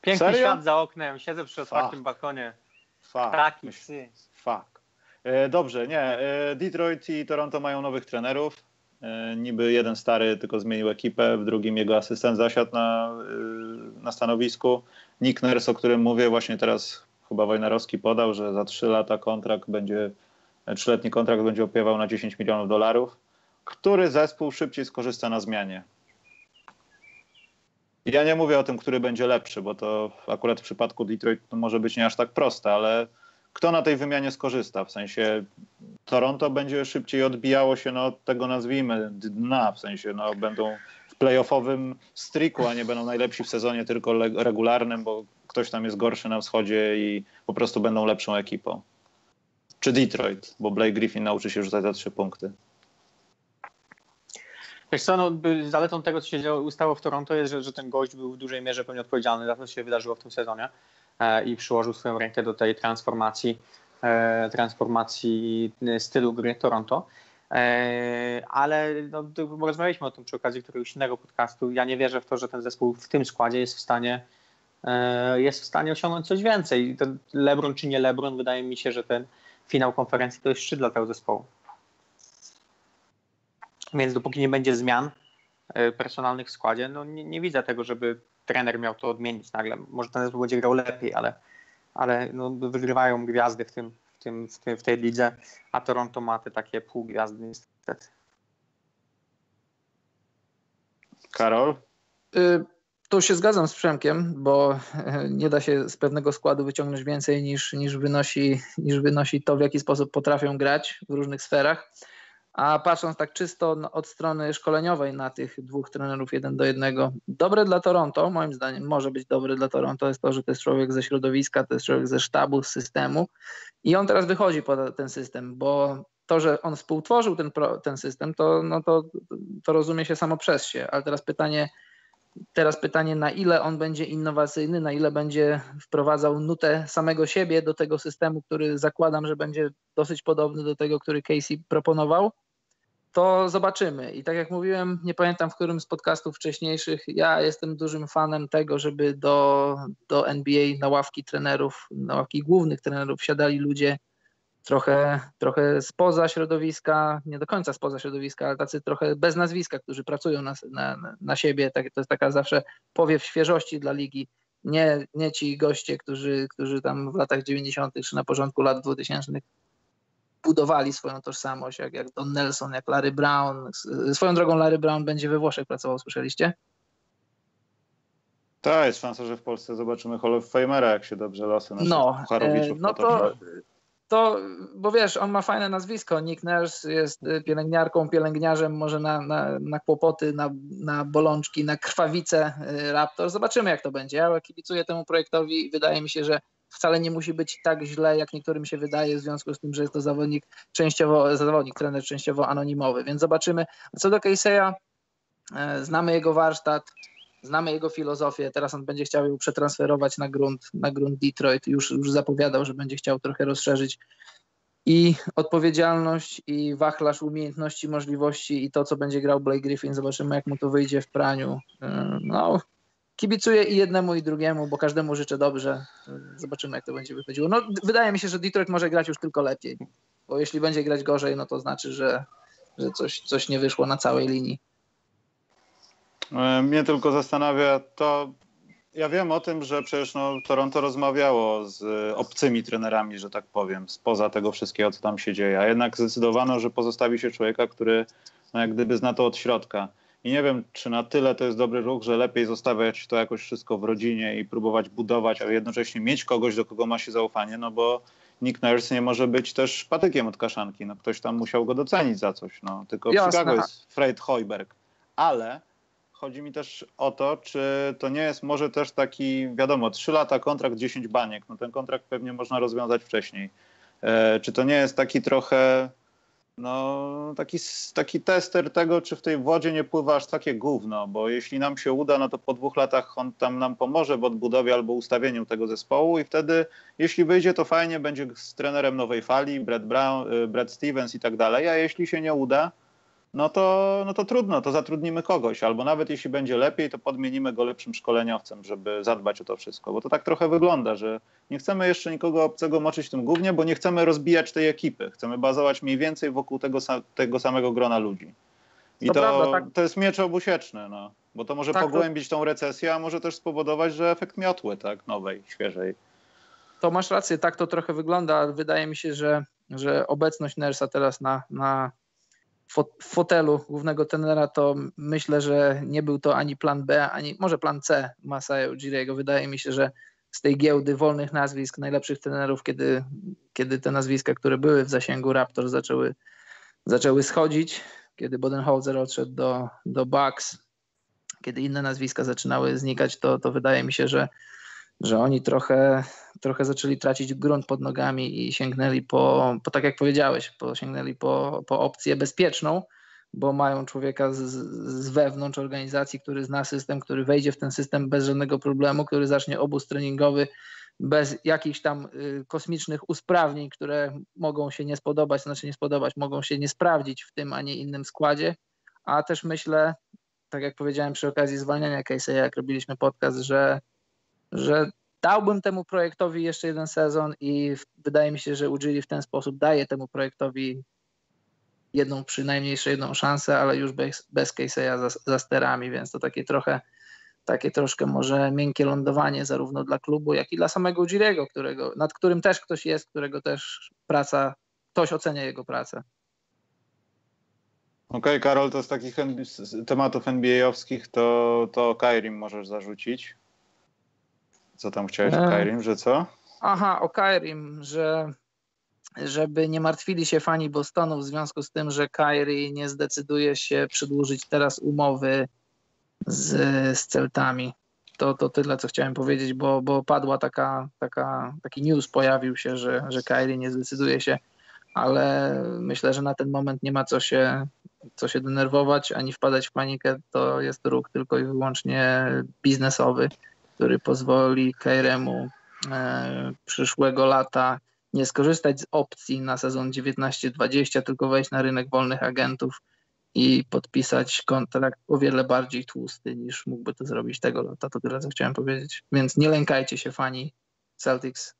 piękny Serio? świat za oknem, siedzę przy otwartym Fuck. balkonie. Fuck. Ptaki, psy. Fuck. E, dobrze, nie. E, Detroit i Toronto mają nowych trenerów. E, niby jeden stary tylko zmienił ekipę, w drugim jego asystent zasiadł na, e, na stanowisku. Nick Nurse, o którym mówię, właśnie teraz chyba Wojnarowski podał, że za trzy lata kontrakt będzie, trzyletni kontrakt będzie opiewał na 10 milionów dolarów który zespół szybciej skorzysta na zmianie. Ja nie mówię o tym, który będzie lepszy, bo to akurat w przypadku Detroit może być nie aż tak proste, ale kto na tej wymianie skorzysta? W sensie Toronto będzie szybciej odbijało się no, od tego, nazwijmy, dna, w sensie no, będą w playoffowym streaku, a nie będą najlepsi w sezonie tylko regularnym, bo ktoś tam jest gorszy na wschodzie i po prostu będą lepszą ekipą. Czy Detroit, bo Blake Griffin nauczy się rzucać za trzy punkty. Wiesz co, no, zaletą tego, co się działo, w Toronto jest, że, że ten gość był w dużej mierze pewnie odpowiedzialny za to, co się wydarzyło w tym sezonie e, i przyłożył swoją rękę do tej transformacji, e, transformacji stylu gry Toronto. E, ale no, rozmawialiśmy o tym przy okazji któregoś innego podcastu. Ja nie wierzę w to, że ten zespół w tym składzie jest w stanie e, jest w stanie osiągnąć coś więcej. Ten LeBron czy nie LeBron, wydaje mi się, że ten finał konferencji to jest szczyt dla tego zespołu. Więc dopóki nie będzie zmian e, personalnych w składzie, no nie, nie, widzę tego, żeby trener miał to odmienić nagle. Może ten zespół będzie grał lepiej, ale, ale no, wygrywają gwiazdy w, tym, w, tym, w, tym, w tej lidze, a Toronto ma te takie półgwiazdy niestety. Karol? Y tu się zgadzam z Przemkiem, bo e, nie da się z pewnego składu wyciągnąć więcej niż, niż, wynosi, niż wynosi to, w jaki sposób potrafią grać w różnych sferach. A patrząc tak czysto od strony szkoleniowej na tych dwóch trenerów jeden do jednego, dobre dla Toronto, moim zdaniem może być dobre dla Toronto, jest to, że to jest człowiek ze środowiska, to jest człowiek ze sztabu, z systemu. I on teraz wychodzi pod ten system, bo to, że on współtworzył ten, ten system, to, no to, to rozumie się samo przez się, ale teraz pytanie, teraz pytanie, na ile on będzie innowacyjny, na ile będzie wprowadzał nutę samego siebie do tego systemu, który zakładam, że będzie dosyć podobny do tego, który Casey proponował, to zobaczymy. I tak jak mówiłem, nie pamiętam w którym z podcastów wcześniejszych, ja jestem dużym fanem tego, żeby do, do NBA na ławki trenerów, na ławki głównych trenerów siadali ludzie trochę, trochę spoza środowiska, nie do końca spoza środowiska, ale tacy trochę bez nazwiska, którzy pracują na, na, na siebie. Tak, to jest taka zawsze powiew świeżości dla ligi. Nie, nie ci goście, którzy, którzy tam w latach 90. czy na porządku lat 2000 budowali swoją tożsamość, jak, jak Don Nelson, jak Larry Brown. Swoją drogą Larry Brown będzie we Włoszech pracował, słyszeliście? Tak, jest szansa, że w Polsce zobaczymy Hall of Famera, jak się dobrze losy naszych no, e, no to, to, bo wiesz, on ma fajne nazwisko, Nick Nurse jest pielęgniarką, pielęgniarzem, może na, na, na kłopoty, na, na bolączki, na krwawice y, Raptor. Zobaczymy, jak to będzie. Ja kibicuję temu projektowi i wydaje mi się, że wcale nie musi być tak źle, jak niektórym się wydaje, w związku z tym, że jest to zawodnik częściowo, zawodnik, trener częściowo anonimowy, więc zobaczymy. Co do Casey'a, e, znamy jego warsztat, znamy jego filozofię, teraz on będzie chciał ją przetransferować na grunt, na grunt Detroit, już, już zapowiadał, że będzie chciał trochę rozszerzyć i odpowiedzialność, i wachlarz umiejętności, możliwości i to, co będzie grał Blake Griffin. Zobaczymy, jak mu to wyjdzie w praniu. No, kibicuję i jednemu i drugiemu, bo każdemu życzę dobrze. Zobaczymy jak to będzie wychodziło. No, wydaje mi się, że Detroit może grać już tylko lepiej, bo jeśli będzie grać gorzej, no to znaczy, że, że coś, coś nie wyszło na całej linii. E, mnie tylko zastanawia to, ja wiem o tym, że przecież no, Toronto rozmawiało z obcymi trenerami, że tak powiem, spoza tego wszystkiego, co tam się dzieje, a jednak zdecydowano, że pozostawi się człowieka, który no, jak gdyby zna to od środka. I nie wiem, czy na tyle to jest dobry ruch, że lepiej zostawiać to jakoś wszystko w rodzinie i próbować budować, a jednocześnie mieć kogoś, do kogo ma się zaufanie, no bo Nick Nurse nie może być też patykiem od kaszanki. No, ktoś tam musiał go docenić za coś. No, tylko w Jasne. Chicago jest Fred Hoiberg. Ale chodzi mi też o to, czy to nie jest może też taki, wiadomo, 3 lata kontrakt, 10 baniek. No ten kontrakt pewnie można rozwiązać wcześniej. E, czy to nie jest taki trochę no, taki, taki tester tego, czy w tej wodzie nie pływa aż takie gówno, bo jeśli nam się uda, no to po dwóch latach on tam nam pomoże w odbudowie albo ustawieniu tego zespołu i wtedy, jeśli wyjdzie, to fajnie, będzie z trenerem nowej fali, Brad, Brown, y, Brad Stevens i tak dalej, a jeśli się nie uda, no to, no to trudno, to zatrudnimy kogoś, albo nawet jeśli będzie lepiej, to podmienimy go lepszym szkoleniowcem, żeby zadbać o to wszystko, bo to tak trochę wygląda, że nie chcemy jeszcze nikogo obcego moczyć w tym głównie, bo nie chcemy rozbijać tej ekipy, chcemy bazować mniej więcej wokół tego, tego samego grona ludzi. I to, to, prawda, tak. to jest miecz obusieczny, no, bo to może tak, pogłębić to... tą recesję, a może też spowodować, że efekt miotły, tak, nowej, świeżej. To masz rację, tak to trochę wygląda. Wydaje mi się, że, że obecność Nersa teraz na, na fotelu głównego tenera, to myślę, że nie był to ani plan B, ani może plan C Masaya Ujiriego. Wydaje mi się, że z tej giełdy wolnych nazwisk, najlepszych trenerów, kiedy, kiedy te nazwiska, które były w zasięgu Raptor zaczęły, zaczęły schodzić, kiedy Bodenholzer odszedł do, do Bucks, kiedy inne nazwiska zaczynały znikać, to, to wydaje mi się, że że oni trochę, trochę zaczęli tracić grunt pod nogami i sięgnęli po, po tak jak powiedziałeś, po, sięgnęli po, po opcję bezpieczną, bo mają człowieka z, z wewnątrz organizacji, który zna system, który wejdzie w ten system bez żadnego problemu, który zacznie obóz treningowy bez jakichś tam y, kosmicznych usprawnień, które mogą się nie spodobać, znaczy nie spodobać, mogą się nie sprawdzić w tym, a nie innym składzie. A też myślę, tak jak powiedziałem przy okazji zwalniania Casey'a, jak robiliśmy podcast, że że dałbym temu projektowi jeszcze jeden sezon i wydaje mi się, że Ujiri w ten sposób daje temu projektowi jedną, przynajmniej jeszcze jedną szansę, ale już bez, bez Casey'a za, za sterami, więc to takie trochę takie troszkę może miękkie lądowanie zarówno dla klubu, jak i dla samego Ujiriego, którego, nad którym też ktoś jest, którego też praca, ktoś ocenia jego pracę. Okej, okay, Karol, to z takich tematów NBA-owskich to, to Kairim możesz zarzucić. Co tam chciałeś o e, Kairim, że co? Aha, o Kairim, że żeby nie martwili się fani Bostonu w związku z tym, że Kairi nie zdecyduje się przedłużyć teraz umowy z, z Celtami. To, to tyle, co chciałem powiedzieć, bo, bo padła taka, taka, taki news pojawił się, że, że Kairi nie zdecyduje się, ale myślę, że na ten moment nie ma co się, co się denerwować, ani wpadać w panikę. To jest ruch tylko i wyłącznie biznesowy który pozwoli Kairemu e, przyszłego lata nie skorzystać z opcji na sezon 19-20, tylko wejść na rynek wolnych agentów i podpisać kontrakt o wiele bardziej tłusty niż mógłby to zrobić tego lata. To tyle, co chciałem powiedzieć. Więc nie lękajcie się, fani Celtics.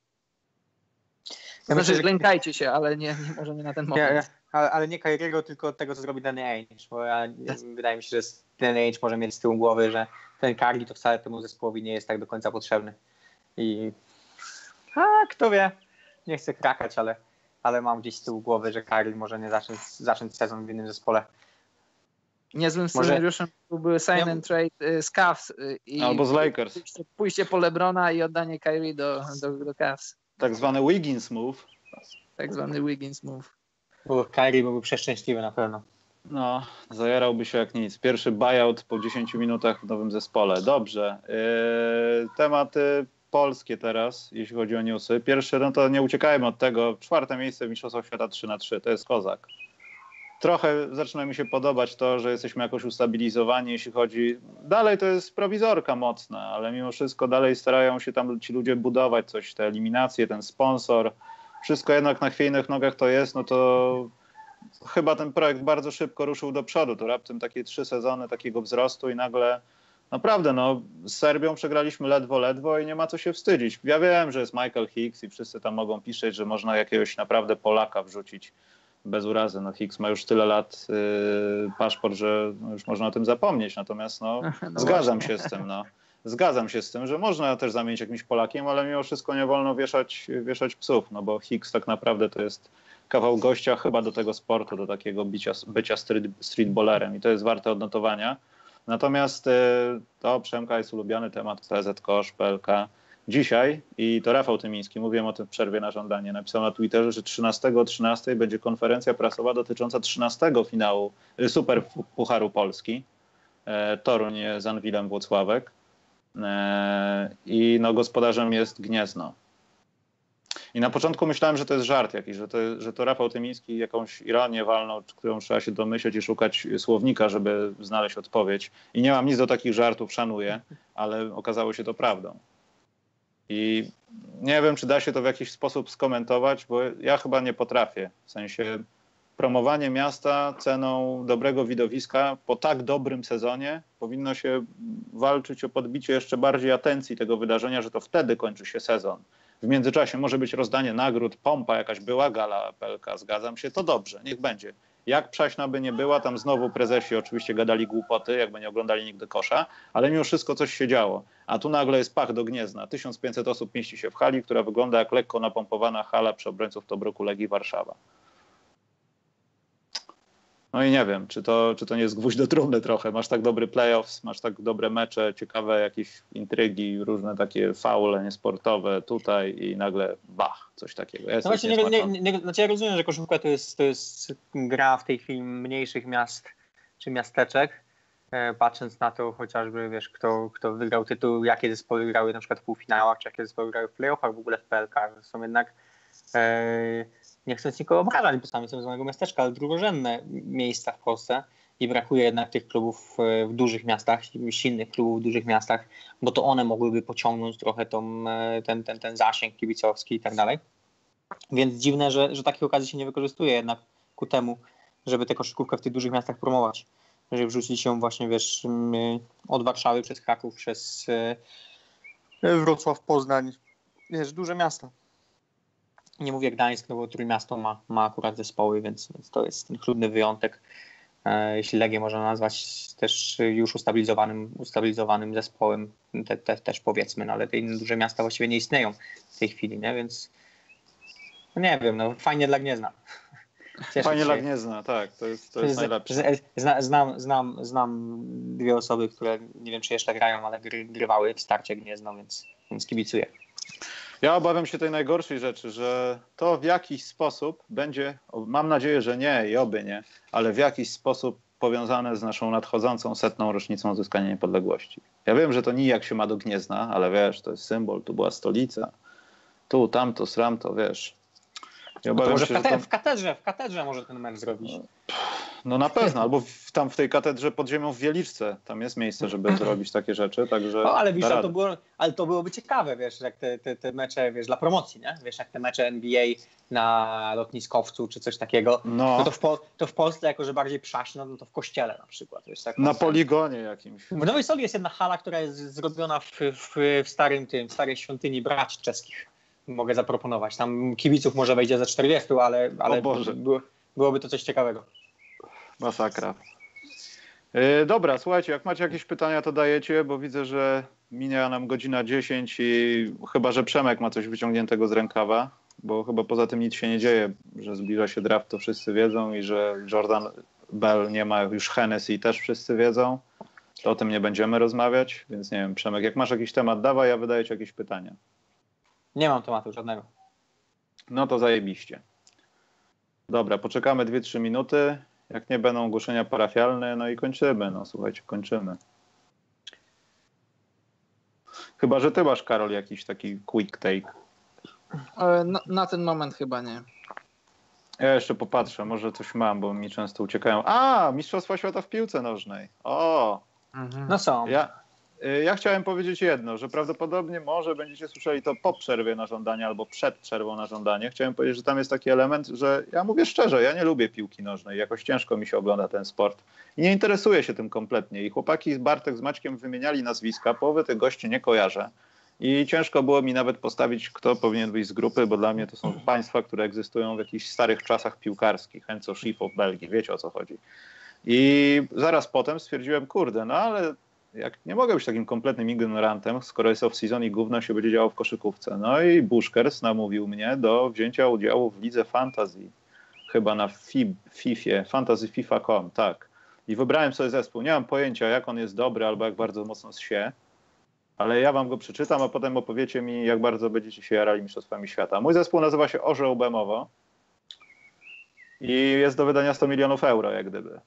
Ja znaczy, myślę, że... lękajcie się, ale nie, nie może nie na ten moment. Ja, ale, ale nie Kairiego, tylko tego, co zrobi Danny Ainge, bo ja, wydaje mi się, że Danny Ainge może mieć z tyłu głowy, że ten Carly to wcale temu zespołowi nie jest tak do końca potrzebny. I a, kto wie, nie chcę krakać, ale, ale mam gdzieś z tyłu głowy, że Carly może nie zacząć, zacząć sezon w innym zespole. Niezłym scenariuszem byłby sign and trade y, z Cavs y, i albo z Lakers. Pójście, pójście po Lebrona i oddanie Kyrie do, do, do Cavs. Tak zwany Wiggins move. Tak zwany Wiggins move. Bo Kyrie byłby przeszczęśliwy na pewno. No, zajarałby się jak nic. Pierwszy buyout po 10 minutach w nowym zespole. Dobrze. Yy, tematy polskie teraz, jeśli chodzi o newsy. Pierwszy, no to nie uciekajmy od tego. Czwarte miejsce w Mistrzostwach Świata 3 na 3 to jest kozak. Trochę zaczyna mi się podobać to, że jesteśmy jakoś ustabilizowani, jeśli chodzi. Dalej to jest prowizorka mocna, ale mimo wszystko dalej starają się tam ci ludzie budować coś, te eliminacje, ten sponsor. Wszystko jednak na chwiejnych nogach to jest, no to chyba ten projekt bardzo szybko ruszył do przodu. To raptem takie trzy sezony takiego wzrostu i nagle naprawdę, no, z Serbią przegraliśmy ledwo, ledwo i nie ma co się wstydzić. Ja wiem, że jest Michael Hicks i wszyscy tam mogą pisać, że można jakiegoś naprawdę Polaka wrzucić bez urazy. No, Hicks ma już tyle lat yy, paszport, że już można o tym zapomnieć. Natomiast no, no zgadzam właśnie. się z tym. No. Zgadzam się z tym, że można też zamienić jakimś Polakiem, ale mimo wszystko nie wolno wieszać, wieszać psów, no bo Hicks tak naprawdę to jest kawał gościa chyba do tego sportu, do takiego bicia, bycia street, streetballerem i to jest warte odnotowania. Natomiast y, to Przemka jest ulubiony temat PZ Kosz, PLK. Dzisiaj, i to Rafał Tymiński, mówiłem o tym w przerwie na żądanie, napisał na Twitterze, że 13 o 13 będzie konferencja prasowa dotycząca 13 finału y, Super Pucharu Polski. E, Toruń z Anwilem Włocławek. I no, gospodarzem jest Gniezno. I na początku myślałem, że to jest żart jakiś, że to, że to Rafał Tymiński jakąś ironię walną, którą trzeba się domyśleć i szukać słownika, żeby znaleźć odpowiedź. I nie mam nic do takich żartów, szanuję, ale okazało się to prawdą. I nie wiem, czy da się to w jakiś sposób skomentować, bo ja chyba nie potrafię. W sensie promowanie miasta ceną dobrego widowiska po tak dobrym sezonie powinno się walczyć o podbicie jeszcze bardziej atencji tego wydarzenia, że to wtedy kończy się sezon w międzyczasie może być rozdanie nagród, pompa jakaś była, gala PLK, zgadzam się, to dobrze, niech będzie. Jak przaśna by nie była, tam znowu prezesi oczywiście gadali głupoty, jakby nie oglądali nigdy kosza, ale mimo wszystko coś się działo. A tu nagle jest pach do Gniezna. 1500 osób mieści się w hali, która wygląda jak lekko napompowana hala przy obrońców Tobruku Legii Warszawa. No i nie wiem, czy to, czy to nie jest gwóźdź do trumny trochę. Masz tak dobry playoffs, masz tak dobre mecze, ciekawe jakieś intrygi, różne takie faule niesportowe tutaj i nagle bach, coś takiego. no właśnie, nie, nie, nie, znaczy ja rozumiem, że koszówka to jest, to jest gra w tej chwili mniejszych miast czy miasteczek, e, patrząc na to chociażby, wiesz, kto, kto wygrał tytuł, jakie zespoły grały na przykład w półfinałach, czy jakie zespoły grały w playoffach, w ogóle w PLK, są jednak e, nie chcę nikogo obrażać, bo sami są z mojego miasteczka, ale drugorzędne miejsca w Polsce i brakuje jednak tych klubów e, w dużych miastach, silnych klubów w dużych miastach, bo to one mogłyby pociągnąć trochę tą, e, ten, ten, ten zasięg kibicowski i tak dalej. Więc dziwne, że, że takich okazji się nie wykorzystuje jednak ku temu, żeby tę koszykówkę w tych dużych miastach promować. Żeby wrzucić się właśnie, wiesz, od Warszawy przez Kraków, przez e, Wrocław, Poznań, wiesz, duże miasta. Nie mówię Gdańsk, no bo Trójmiasto ma, ma akurat zespoły, więc, więc to jest ten chlubny wyjątek. E, jeśli Legię można nazwać też już ustabilizowanym, ustabilizowanym zespołem, te, te, też powiedzmy, no ale te inne duże miasta właściwie nie istnieją w tej chwili, nie? więc no nie wiem, no fajnie dla Gniezna. Cieszę fajnie dla Gniezna, tak, to jest, to jest najlepsze. Zna, znam, znam, znam dwie osoby, które nie wiem czy jeszcze grają, ale gry, grywały w starcie Gniezno, więc, więc kibicuję. Ja obawiam się tej najgorszej rzeczy, że to w jakiś sposób będzie, mam nadzieję, że nie i oby nie, ale w jakiś sposób powiązane z naszą nadchodzącą setną rocznicą odzyskania niepodległości. Ja wiem, że to nijak się ma do Gniezna, ale wiesz, to jest symbol, tu była stolica, tu, tamto, sramto, wiesz. Ja no może się, w, kate- to... w, katedrze, w katedrze może ten mecz zrobić. No na pewno, albo w, tam w tej katedrze pod ziemią w Wieliczce, tam jest miejsce, żeby zrobić takie rzeczy, także... No, ale wiesz, to było, ale to byłoby ciekawe, wiesz, jak te, te, te mecze, wiesz, dla promocji, nie? Wiesz, jak te mecze NBA na lotniskowcu czy coś takiego, no, no to, w po, to w Polsce jako, że bardziej przaśno, no to w kościele na przykład. Wiesz, tak na poligonie jakimś. W Nowej Soli jest jedna hala, która jest zrobiona w, w, w starym tym, w starej świątyni braci czeskich. Mogę zaproponować. Tam kibiców może wejdzie za 40, ale, ale było, byłoby to coś ciekawego. Masakra. Yy, dobra, słuchajcie, jak macie jakieś pytania, to dajecie, bo widzę, że minia nam godzina 10 i chyba, że Przemek ma coś wyciągniętego z rękawa, bo chyba poza tym nic się nie dzieje, że zbliża się draft, to wszyscy wiedzą i że Jordan Bell nie ma już Hennessy też wszyscy wiedzą. To o tym nie będziemy rozmawiać, więc nie wiem, Przemek, jak masz jakiś temat, dawaj, ja wydaję ci jakieś pytania. Nie mam tematu żadnego. No to zajebiście. Dobra, poczekamy 2-3 minuty jak nie będą ogłoszenia parafialne, no i kończymy. No słuchajcie, kończymy. Chyba, że ty masz, Karol, jakiś taki quick take. E, na, na ten moment chyba nie. Ja jeszcze popatrzę, może coś mam, bo mi często uciekają. A, Mistrzostwa Świata w piłce nożnej. O! Mhm. No są. Ja, ja chciałem powiedzieć jedno, że prawdopodobnie może będziecie słyszeli to po przerwie na żądanie albo przed przerwą na żądanie. Chciałem powiedzieć, że tam jest taki element, że ja mówię szczerze, ja nie lubię piłki nożnej, jakoś ciężko mi się ogląda ten sport i nie interesuję się tym kompletnie. I chłopaki Bartek z Maćkiem wymieniali nazwiska, połowy tych gości nie kojarzę. I ciężko było mi nawet postawić, kto powinien być z grupy, bo dla mnie to są państwa, które egzystują w jakichś starych czasach piłkarskich. Enzo Schifo w Belgii, wiecie o co chodzi. I zaraz potem stwierdziłem, kurde, no ale jak nie mogę być takim kompletnym ignorantem, skoro jest off-season i gówno się będzie działo w koszykówce. No i Buszkers namówił mnie do wzięcia udziału w lidze fantasy, chyba na FIB, FIFA, fantasy FIFA.com, tak. I wybrałem sobie zespół. Nie mam pojęcia, jak on jest dobry albo jak bardzo mocno się, ale ja wam go przeczytam, a potem opowiecie mi, jak bardzo będziecie się jarali mistrzostwami świata. Mój zespół nazywa się Orzeł Bemowo i jest do wydania 100 milionów euro, jak gdyby.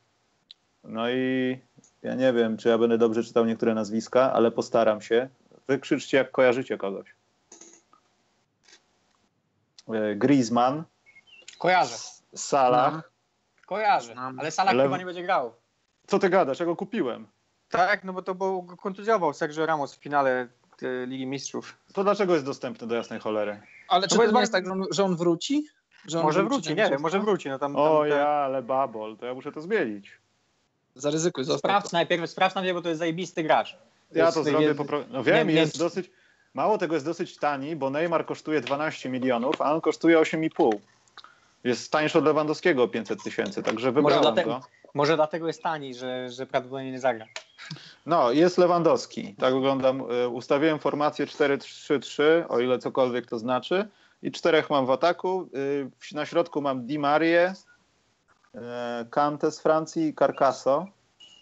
No i ja nie wiem, czy ja będę dobrze czytał niektóre nazwiska, ale postaram się. Wykrzyczcie, jak kojarzycie kogoś. E, Griezmann. Kojarzę. Salah. No. Kojarzę, ale Salah Lew... chyba nie będzie grał. Co ty gadasz? Ja go kupiłem. Tak, no bo to był, kontuzjował Sergio Ramos w finale e, Ligi Mistrzów. To dlaczego jest dostępny do jasnej cholery? Ale czy to, jest, jest tak, że on, że on wróci? Że on może wróci, nie wiem, może wróci. No tam, tam o te... ja, ale babol, to ja muszę to zmienić. Zaryzykuj, zostaw Sprawdź to. najpierw, sprawdź najpierw, bo to jest zajebisty gracz. Ja to zrobię, jest, popro... no wiem, nie, jest nie... dosyć, mało tego jest dosyć tani, bo Neymar kosztuje 12 milionów, a on kosztuje 8,5. Jest tańszy od Lewandowskiego o 500 tysięcy, także wybrałem może dlatego, go. Może dlatego jest tani, że, że prawdopodobnie nie zagra. No, jest Lewandowski. Tak wyglądam. E, ustawiłem formację 4-3-3, o ile cokolwiek to znaczy. I czterech mam w ataku. E, na środku mam Di Marię, Kante z Francji i Carcasso.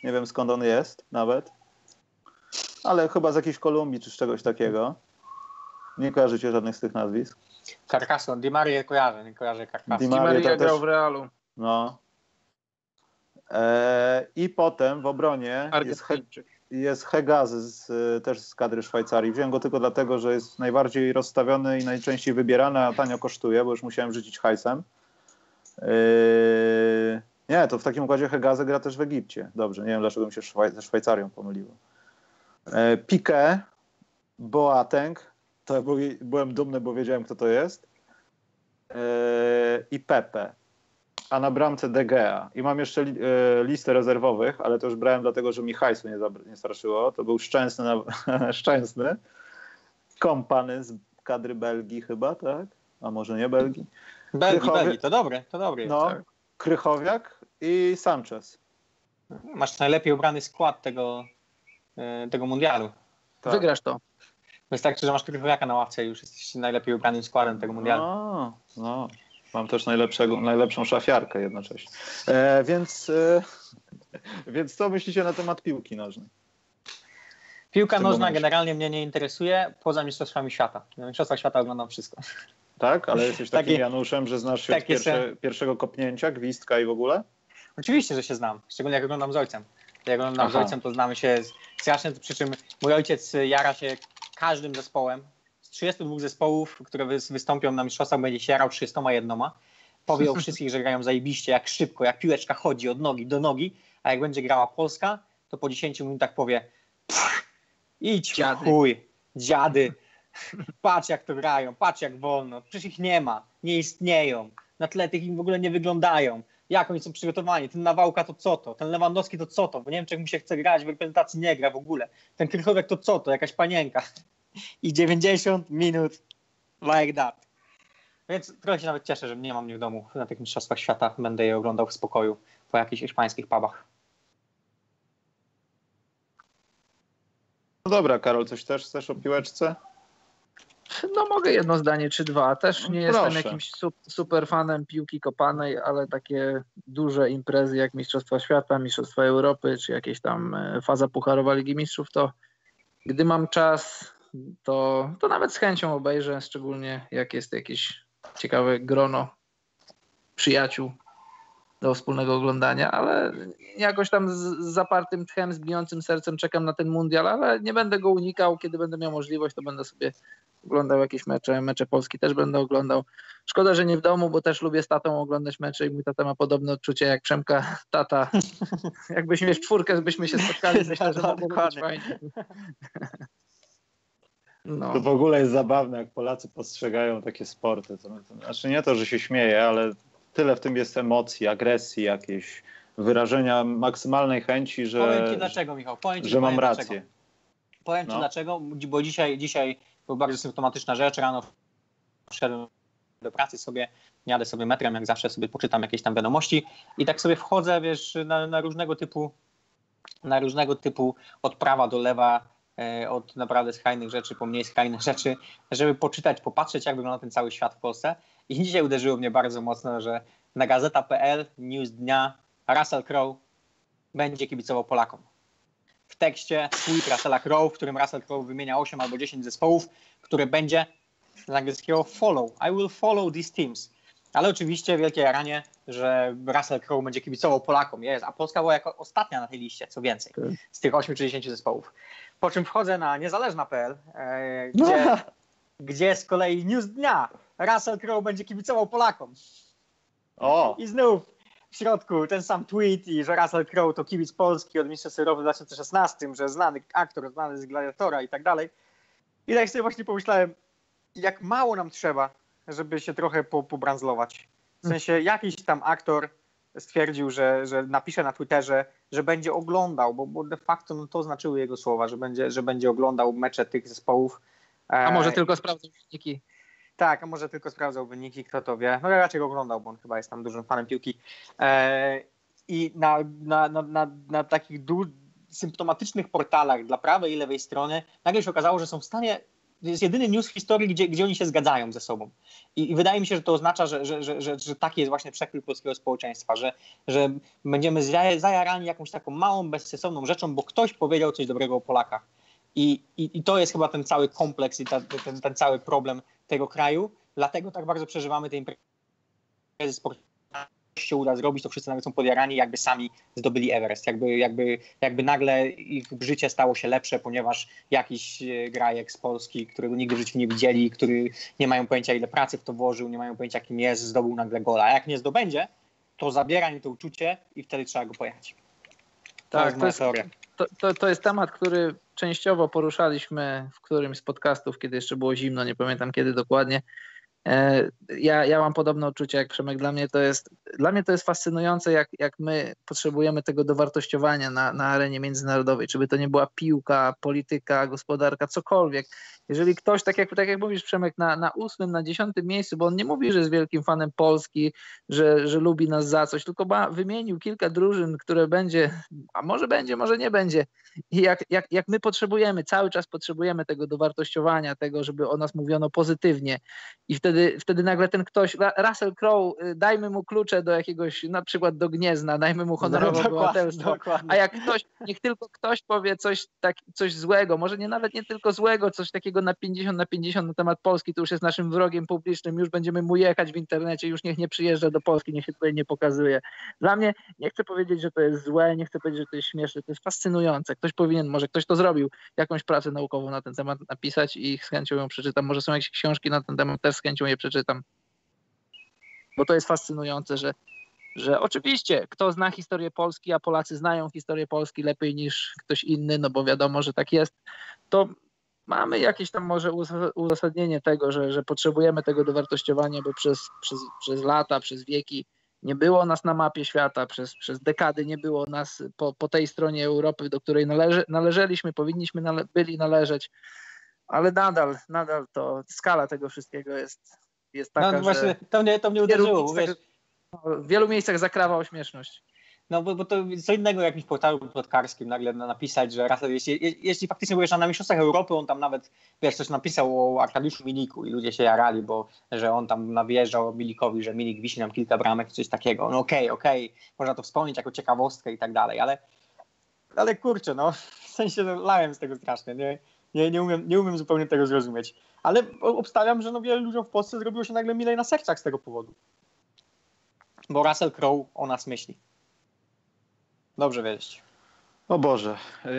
Nie wiem skąd on jest nawet. Ale chyba z jakiejś Kolumbii czy z czegoś takiego. Nie kojarzycie żadnych z tych nazwisk. Carcasso, Di Maria kojarzę, nie kojarzę Carcasso. Di Maria grał w Realu. No, E, I potem w obronie jest, He, jest Hegazy z, też z kadry Szwajcarii. Wziąłem go tylko dlatego, że jest najbardziej rozstawiony i najczęściej wybierany, a tanio kosztuje, bo już musiałem rzucić hajsem. E, nie, to w takim układzie Hegazy gra też w Egipcie. Dobrze, nie wiem dlaczego mi się Szwaj ze Szwajcarią pomyliło. E, Boateng, to byłem dumny, bo wiedziałem kto to jest. I Pepe a na bramce De Gea. I mam jeszcze li, e, listę rezerwowych, ale to już brałem dlatego, że mi hajsu nie, nie straszyło. To był Szczęsny, na, Szczęsny, kompany z kadry Belgii chyba, tak? A może nie Belgii? Belgii, Belgii, to dobre, to dobre. No, tak. Krychowiak i Sanchez. Masz najlepiej ubrany skład tego, e, tego mundialu. Tak. Wygrasz to. Wystarczy, że masz Krychowiaka na ławce i już jesteś najlepiej ubranym składem tego mundialu. No, no. Mam też najlepszego, najlepszą szafiarkę jednocześnie. E, więc, e, więc co myślicie na temat piłki nożnej? Piłka nożna momencie? generalnie mnie nie interesuje poza Mistrzostwami Świata. Na Mistrzostwach Świata oglądam wszystko. Tak? Ale jesteś takim Taki, Januszem, że znasz się od pierwsze, pierwszego kopnięcia, gwizdka i w ogóle? Oczywiście, że się znam. Szczególnie jak oglądam z ojcem. Jak oglądam Aha. z ojcem, to znamy się strasznie, przy czym mój ojciec jara się każdym zespołem, 32 zespołów, które wystąpią na mistrzostwach, będzie się jarał 31. Powie o wszystkich, że grają zajebiście, jak szybko, jak piłeczka chodzi od nogi do nogi, a jak będzie grała Polska, to po 10 minutach powie idź dziady. chuj, dziady, patrz jak to grają, patrz jak wolno, przecież ich nie ma, nie istnieją, na tle tych im w ogóle nie wyglądają, jak oni są przygotowani, ten Nawałka to co to, ten Lewandowski to co to, bo Niemczech mu się chce grać, w reprezentacji nie gra w ogóle, ten Krychowek to co to, jakaś panienka. I 90 minut like that. Więc trochę się nawet cieszę, że nie mam mnie w domu na tych mistrzostwach świata. Będę je oglądał w spokoju po jakichś hiszpańskich pubach. No dobra, Karol, coś też chcesz o piłeczce? No mogę jedno zdanie czy dwa. Też nie no, jestem jakimś super fanem piłki kopanej, ale takie duże imprezy jak Mistrzostwa Świata, Mistrzostwa Europy, czy jakieś tam e, faza pucharowa Ligi Mistrzów, to gdy mam czas, to, to nawet z chęcią obejrzę, szczególnie jak jest jakieś ciekawe grono przyjaciół do wspólnego oglądania, ale jakoś tam z zapartym tchem, z bijącym sercem czekam na ten mundial, ale nie będę go unikał. Kiedy będę miał możliwość, to będę sobie oglądał jakieś mecze, mecze Polski też będę oglądał. Szkoda, że nie w domu, bo też lubię z tatą oglądać mecze i mój tata ma podobne odczucie jak Przemka tata. Jakbyśmy w czwórkę, byśmy się spotkali, myślę, że mogłoby być fajnie. No. To w ogóle jest zabawne, jak Polacy postrzegają takie sporty. To, to, znaczy nie to, że się śmieje, ale tyle w tym jest emocji, agresji jakiejś, wyrażenia maksymalnej chęci, że, powiem ci dlaczego, Michał. Powiem ci, że mam rację. Dlaczego. Powiem no. ci dlaczego, bo dzisiaj, dzisiaj była bardzo symptomatyczna rzecz. Rano wszedłem do pracy sobie, jadę sobie metrem, jak zawsze sobie poczytam jakieś tam wiadomości i tak sobie wchodzę, wiesz, na, na różnego typu na różnego typu od prawa do lewa, e, od naprawdę skrajnych rzeczy po mniej skrajnych rzeczy, żeby poczytać, popatrzeć, jak wygląda ten cały świat w Polsce. I dzisiaj uderzyło mnie bardzo mocno, że na gazeta.pl, news dnia, Russell Crowe będzie kibicował Polakom. W tekście tweet Russella Crowe, w którym Russell Crowe wymienia 8 albo 10 zespołów, które będzie z angielskiego follow. I will follow these teams. Ale oczywiście wielkie jaranie, że Russell Crowe będzie kibicował Polakom. Jest, a Polska była jako ostatnia na tej liście, co więcej, tak. z tych 8 czy 10 zespołów. Po czym wchodzę na niezależna.pl, e, gdzie, no. gdzie z kolei news dnia Russell Crowe będzie kibicował Polakom. O. I znów w środku ten sam tweet i że Russell Crowe to kibic Polski od Mistrzostw Europy w 2016, że znany aktor, znany z Gladiatora i tak dalej. I tak sobie właśnie pomyślałem, jak mało nam trzeba, żeby się trochę po, pobranzlować. W sensie jakiś tam aktor stwierdził, że, że napisze na Twitterze, że będzie oglądał, bo, bo de facto no, to znaczyły jego słowa, że będzie, że będzie oglądał mecze tych zespołów. A może tylko sprawdzał wyniki. Tak, a może tylko sprawdzał wyniki, kto to wie. No ja raczej go oglądał, bo on chyba jest tam dużym fanem piłki. E, I na, na, na, na, na takich du- symptomatycznych portalach dla prawej i lewej strony nagle się okazało, że są w stanie to jest jedyny news w historii, gdzie, gdzie oni się zgadzają ze sobą. I, I, wydaje mi się, że to oznacza, że, że, że, że, że taki jest właśnie przekrój polskiego społeczeństwa, że, że będziemy zajarani jakąś taką małą, bezsensowną rzeczą, bo ktoś powiedział coś dobrego o Polakach. I, i, i to jest chyba ten cały kompleks i ta, ten, ten cały problem tego kraju. Dlatego tak bardzo przeżywamy te imprezy sportowe się uda zrobić, to wszyscy nawet są podjarani, jakby sami zdobyli Everest, jakby, jakby, jakby nagle ich życie stało się lepsze, ponieważ jakiś e, grajek z Polski, którego nigdy w życiu nie widzieli, który nie mają pojęcia ile pracy w to włożył, nie mają pojęcia kim jest, zdobył nagle gola. A jak nie zdobędzie, to zabiera im to uczucie i wtedy trzeba go pojechać. Tak, to jest, to, to, to jest temat, który częściowo poruszaliśmy w którymś z podcastów, kiedy jeszcze było zimno, nie pamiętam kiedy dokładnie. E, ja, ja mam podobne odczucie jak Przemek. Dla mnie to jest, dla mnie to jest fascynujące, jak, jak my potrzebujemy tego dowartościowania na, na arenie międzynarodowej. Czy by to nie była piłka, polityka, gospodarka, cokolwiek. Jeżeli ktoś, tak jak, tak jak mówisz Przemek, na, na ósmym, na dziesiątym miejscu, bo on nie mówi, że jest wielkim fanem Polski, że, że lubi nas za coś, tylko ba, wymienił kilka drużyn, które będzie, a może będzie, może nie będzie. I jak, jak, jak my potrzebujemy, cały czas potrzebujemy tego dowartościowania, tego, żeby o nas mówiono pozytywnie i wtedy wtedy, wtedy nagle ten ktoś, Russell Crowe, y, dajmy mu klucze do jakiegoś, na przykład do Gniezna, dajmy mu honorowe no, obywatelstwo, a jak ktoś, niech tylko ktoś powie coś, tak, coś złego, może nie nawet nie tylko złego, coś takiego na 50 na 50 na temat Polski, to już jest naszym wrogiem publicznym, już będziemy mu jechać w internecie, już niech nie przyjeżdża do Polski, niech się tutaj nie pokazuje. Dla mnie, nie chcę powiedzieć, że to jest złe, nie chcę powiedzieć, że to jest śmieszne, to jest fascynujące. Ktoś powinien, może ktoś to zrobił, jakąś pracę naukową na ten temat napisać i z chęcią ją przeczytam. Może są jakieś książki na ten temat, też z chęcią je przeczytam. Bo to jest fascynujące, że, że oczywiście kto zna historię Polski, a Polacy znają historię Polski lepiej niż ktoś inny, no bo wiadomo, że tak jest, to mamy jakieś tam może uzasadnienie tego, że, że potrzebujemy tego dowartościowania, bo przez, przez, przez lata, przez wieki nie było nas na mapie świata, przez, przez dekady nie było nas po, po tej stronie Europy, do której należy, należeliśmy, powinniśmy nale, byli należeć ale nadal, nadal to skala tego wszystkiego jest, jest taka, no, właśnie, że... To mnie, to mnie uderzyło, wiesz... W wielu miejscach zakrawa śmieszność. No bo, bo to co innego jakimś portalu plotkarskim nagle napisać, że Russell, jeśli, jeśli faktycznie byłeś na Mistrzostwach Europy, on tam nawet, wiesz, coś napisał o Arkadiuszu Miliku i ludzie się jarali, bo że on tam nawjeżdżał Milikowi, że Milik wisi nam kilka bramek, coś takiego. No okej, okay, okej, okay. można to wspomnieć jako ciekawostkę i tak dalej, ale ale kurczę, no, w sensie no, lałem z tego strasznie, nie? Nie, nie, umiem, nie umiem zupełnie tego zrozumieć. Ale obstawiam, że no wielu ludziom w Polsce zrobiło się nagle milej na sercach z tego powodu. Bo Russell Crowe o nas myśli. Dobrze wiedzieć. O Boże, yy,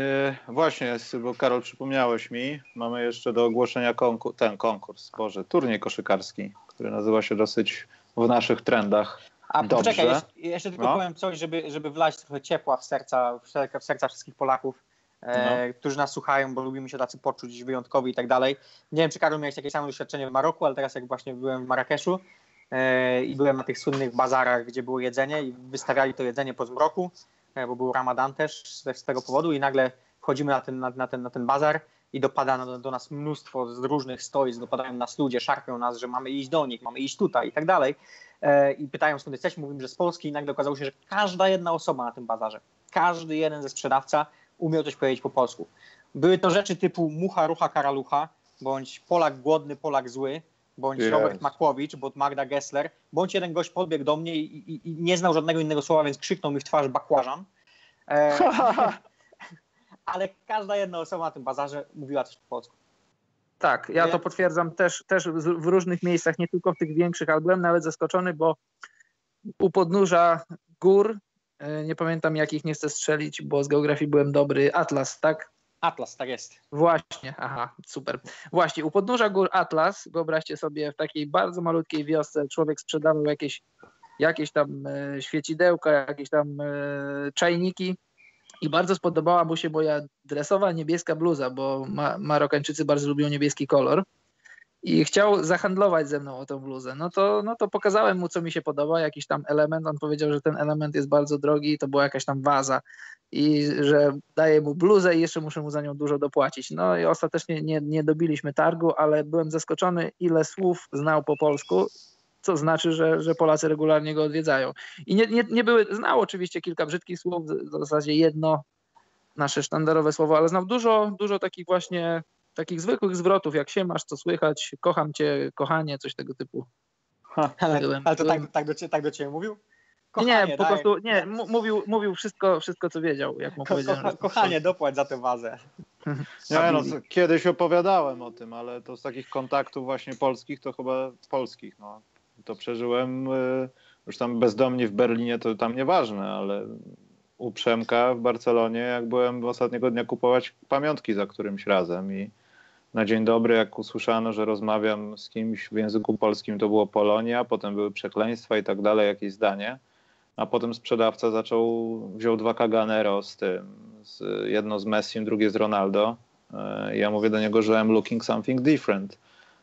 właśnie, bo Karol przypomniałeś mi, mamy jeszcze do ogłoszenia konkur ten konkurs, Boże, turniej koszykarski, który nazywa się dosyć w naszych trendach. A Dobrze. poczekaj, jeszcze, jeszcze tylko No. powiem coś, żeby, żeby wlać trochę ciepła w serca, w serca, w serca wszystkich Polaków, e, którzy nas słuchają, bo lubimy się tacy poczuć wyjątkowi i tak dalej. Nie wiem, czy Karol miałeś jakieś samo doświadczenie w Maroku, ale teraz jak właśnie byłem w Marrakeszu e, i byłem na tych słynnych bazarach, gdzie było jedzenie i wystawiali to jedzenie po zmroku, e, bo był Ramadan też z, tego powodu i nagle wchodzimy na ten, na, na ten, na ten bazar i dopada do, do nas mnóstwo z różnych stoisk, dopadają nas ludzie, szarpią nas, że mamy iść do nich, mamy iść tutaj i tak dalej. I pytają skąd jesteśmy, mówimy, że z Polski i nagle okazało się, że każda jedna osoba na tym bazarze, każdy jeden ze sprzedawca umiał coś powiedzieć po polsku. Były to rzeczy typu mucha, rucha, karalucha, bądź Polak głodny, Polak zły, bądź Yes. Robert Makłowicz, bądź Magda Gessler, bądź jeden gość podbiegł do mnie i, i, i nie znał żadnego innego słowa, więc krzyknął mi w twarz bakłażan. E, ale każda jedna osoba na tym bazarze mówiła coś po polsku. Tak, ja to potwierdzam też, też w różnych miejscach, nie tylko w tych większych, ale byłem nawet zaskoczony, bo u podnóża gór, nie pamiętam jakich nie chcę strzelić, bo z geografii byłem dobry, Atlas, tak? Atlas, tak jest. Właśnie, aha, super. Właśnie, u podnóża gór Atlas, wyobraźcie sobie, w takiej bardzo malutkiej wiosce człowiek sprzedawał jakieś, jakieś tam e, świecidełka, jakieś tam e, czajniki i bardzo spodobała mu się moja dresowa niebieska bluza, bo ma, Marokańczycy bardzo lubią niebieski kolor i chciał zahandlować ze mną o tą bluzę. No to, no to pokazałem mu, co mi się podoba, jakiś tam element. On powiedział, że ten element jest bardzo drogi, to była jakaś tam waza i że daję mu bluzę i jeszcze muszę mu za nią dużo dopłacić. No i ostatecznie nie, nie dobiliśmy targu, ale byłem zaskoczony, ile słów znał po polsku, co znaczy, że, że Polacy regularnie go odwiedzają. I nie, nie, nie były, znał oczywiście kilka brzydkich słów, w zasadzie jedno nasze sztandarowe słowo, ale znał dużo, dużo takich właśnie takich zwykłych zwrotów, jak się masz, co słychać, kocham cię, kochanie, coś tego typu. Ale, Byłem- ale to byłem- tak, tak, do, cie- tak do ciebie mówił? Nie, nie, Kochanie, po daj- prostu, nie, mówił, mówił wszystko, wszystko, co wiedział, jak mu Ko, powiedziałem. ko, kochanie, dopłać za tę wazę. Nie, no, kiedyś opowiadałem o tym, ale to z takich kontaktów właśnie polskich, to chyba polskich, no. To przeżyłem y, już tam bezdomnie w Berlinie, to tam nieważne, ale u Przemka w Barcelonie, jak byłem ostatniego dnia kupować pamiątki za którymś razem i na dzień dobry, jak usłyszano, że rozmawiam z kimś w języku polskim, to było Polonia, potem były przekleństwa i tak dalej, jakieś zdanie, a potem sprzedawca zaczął, wziął dwa Kaganero z tym, z, jedno z Messim, drugie z Ronaldo, i ja mówię do niego, że I'm looking something different.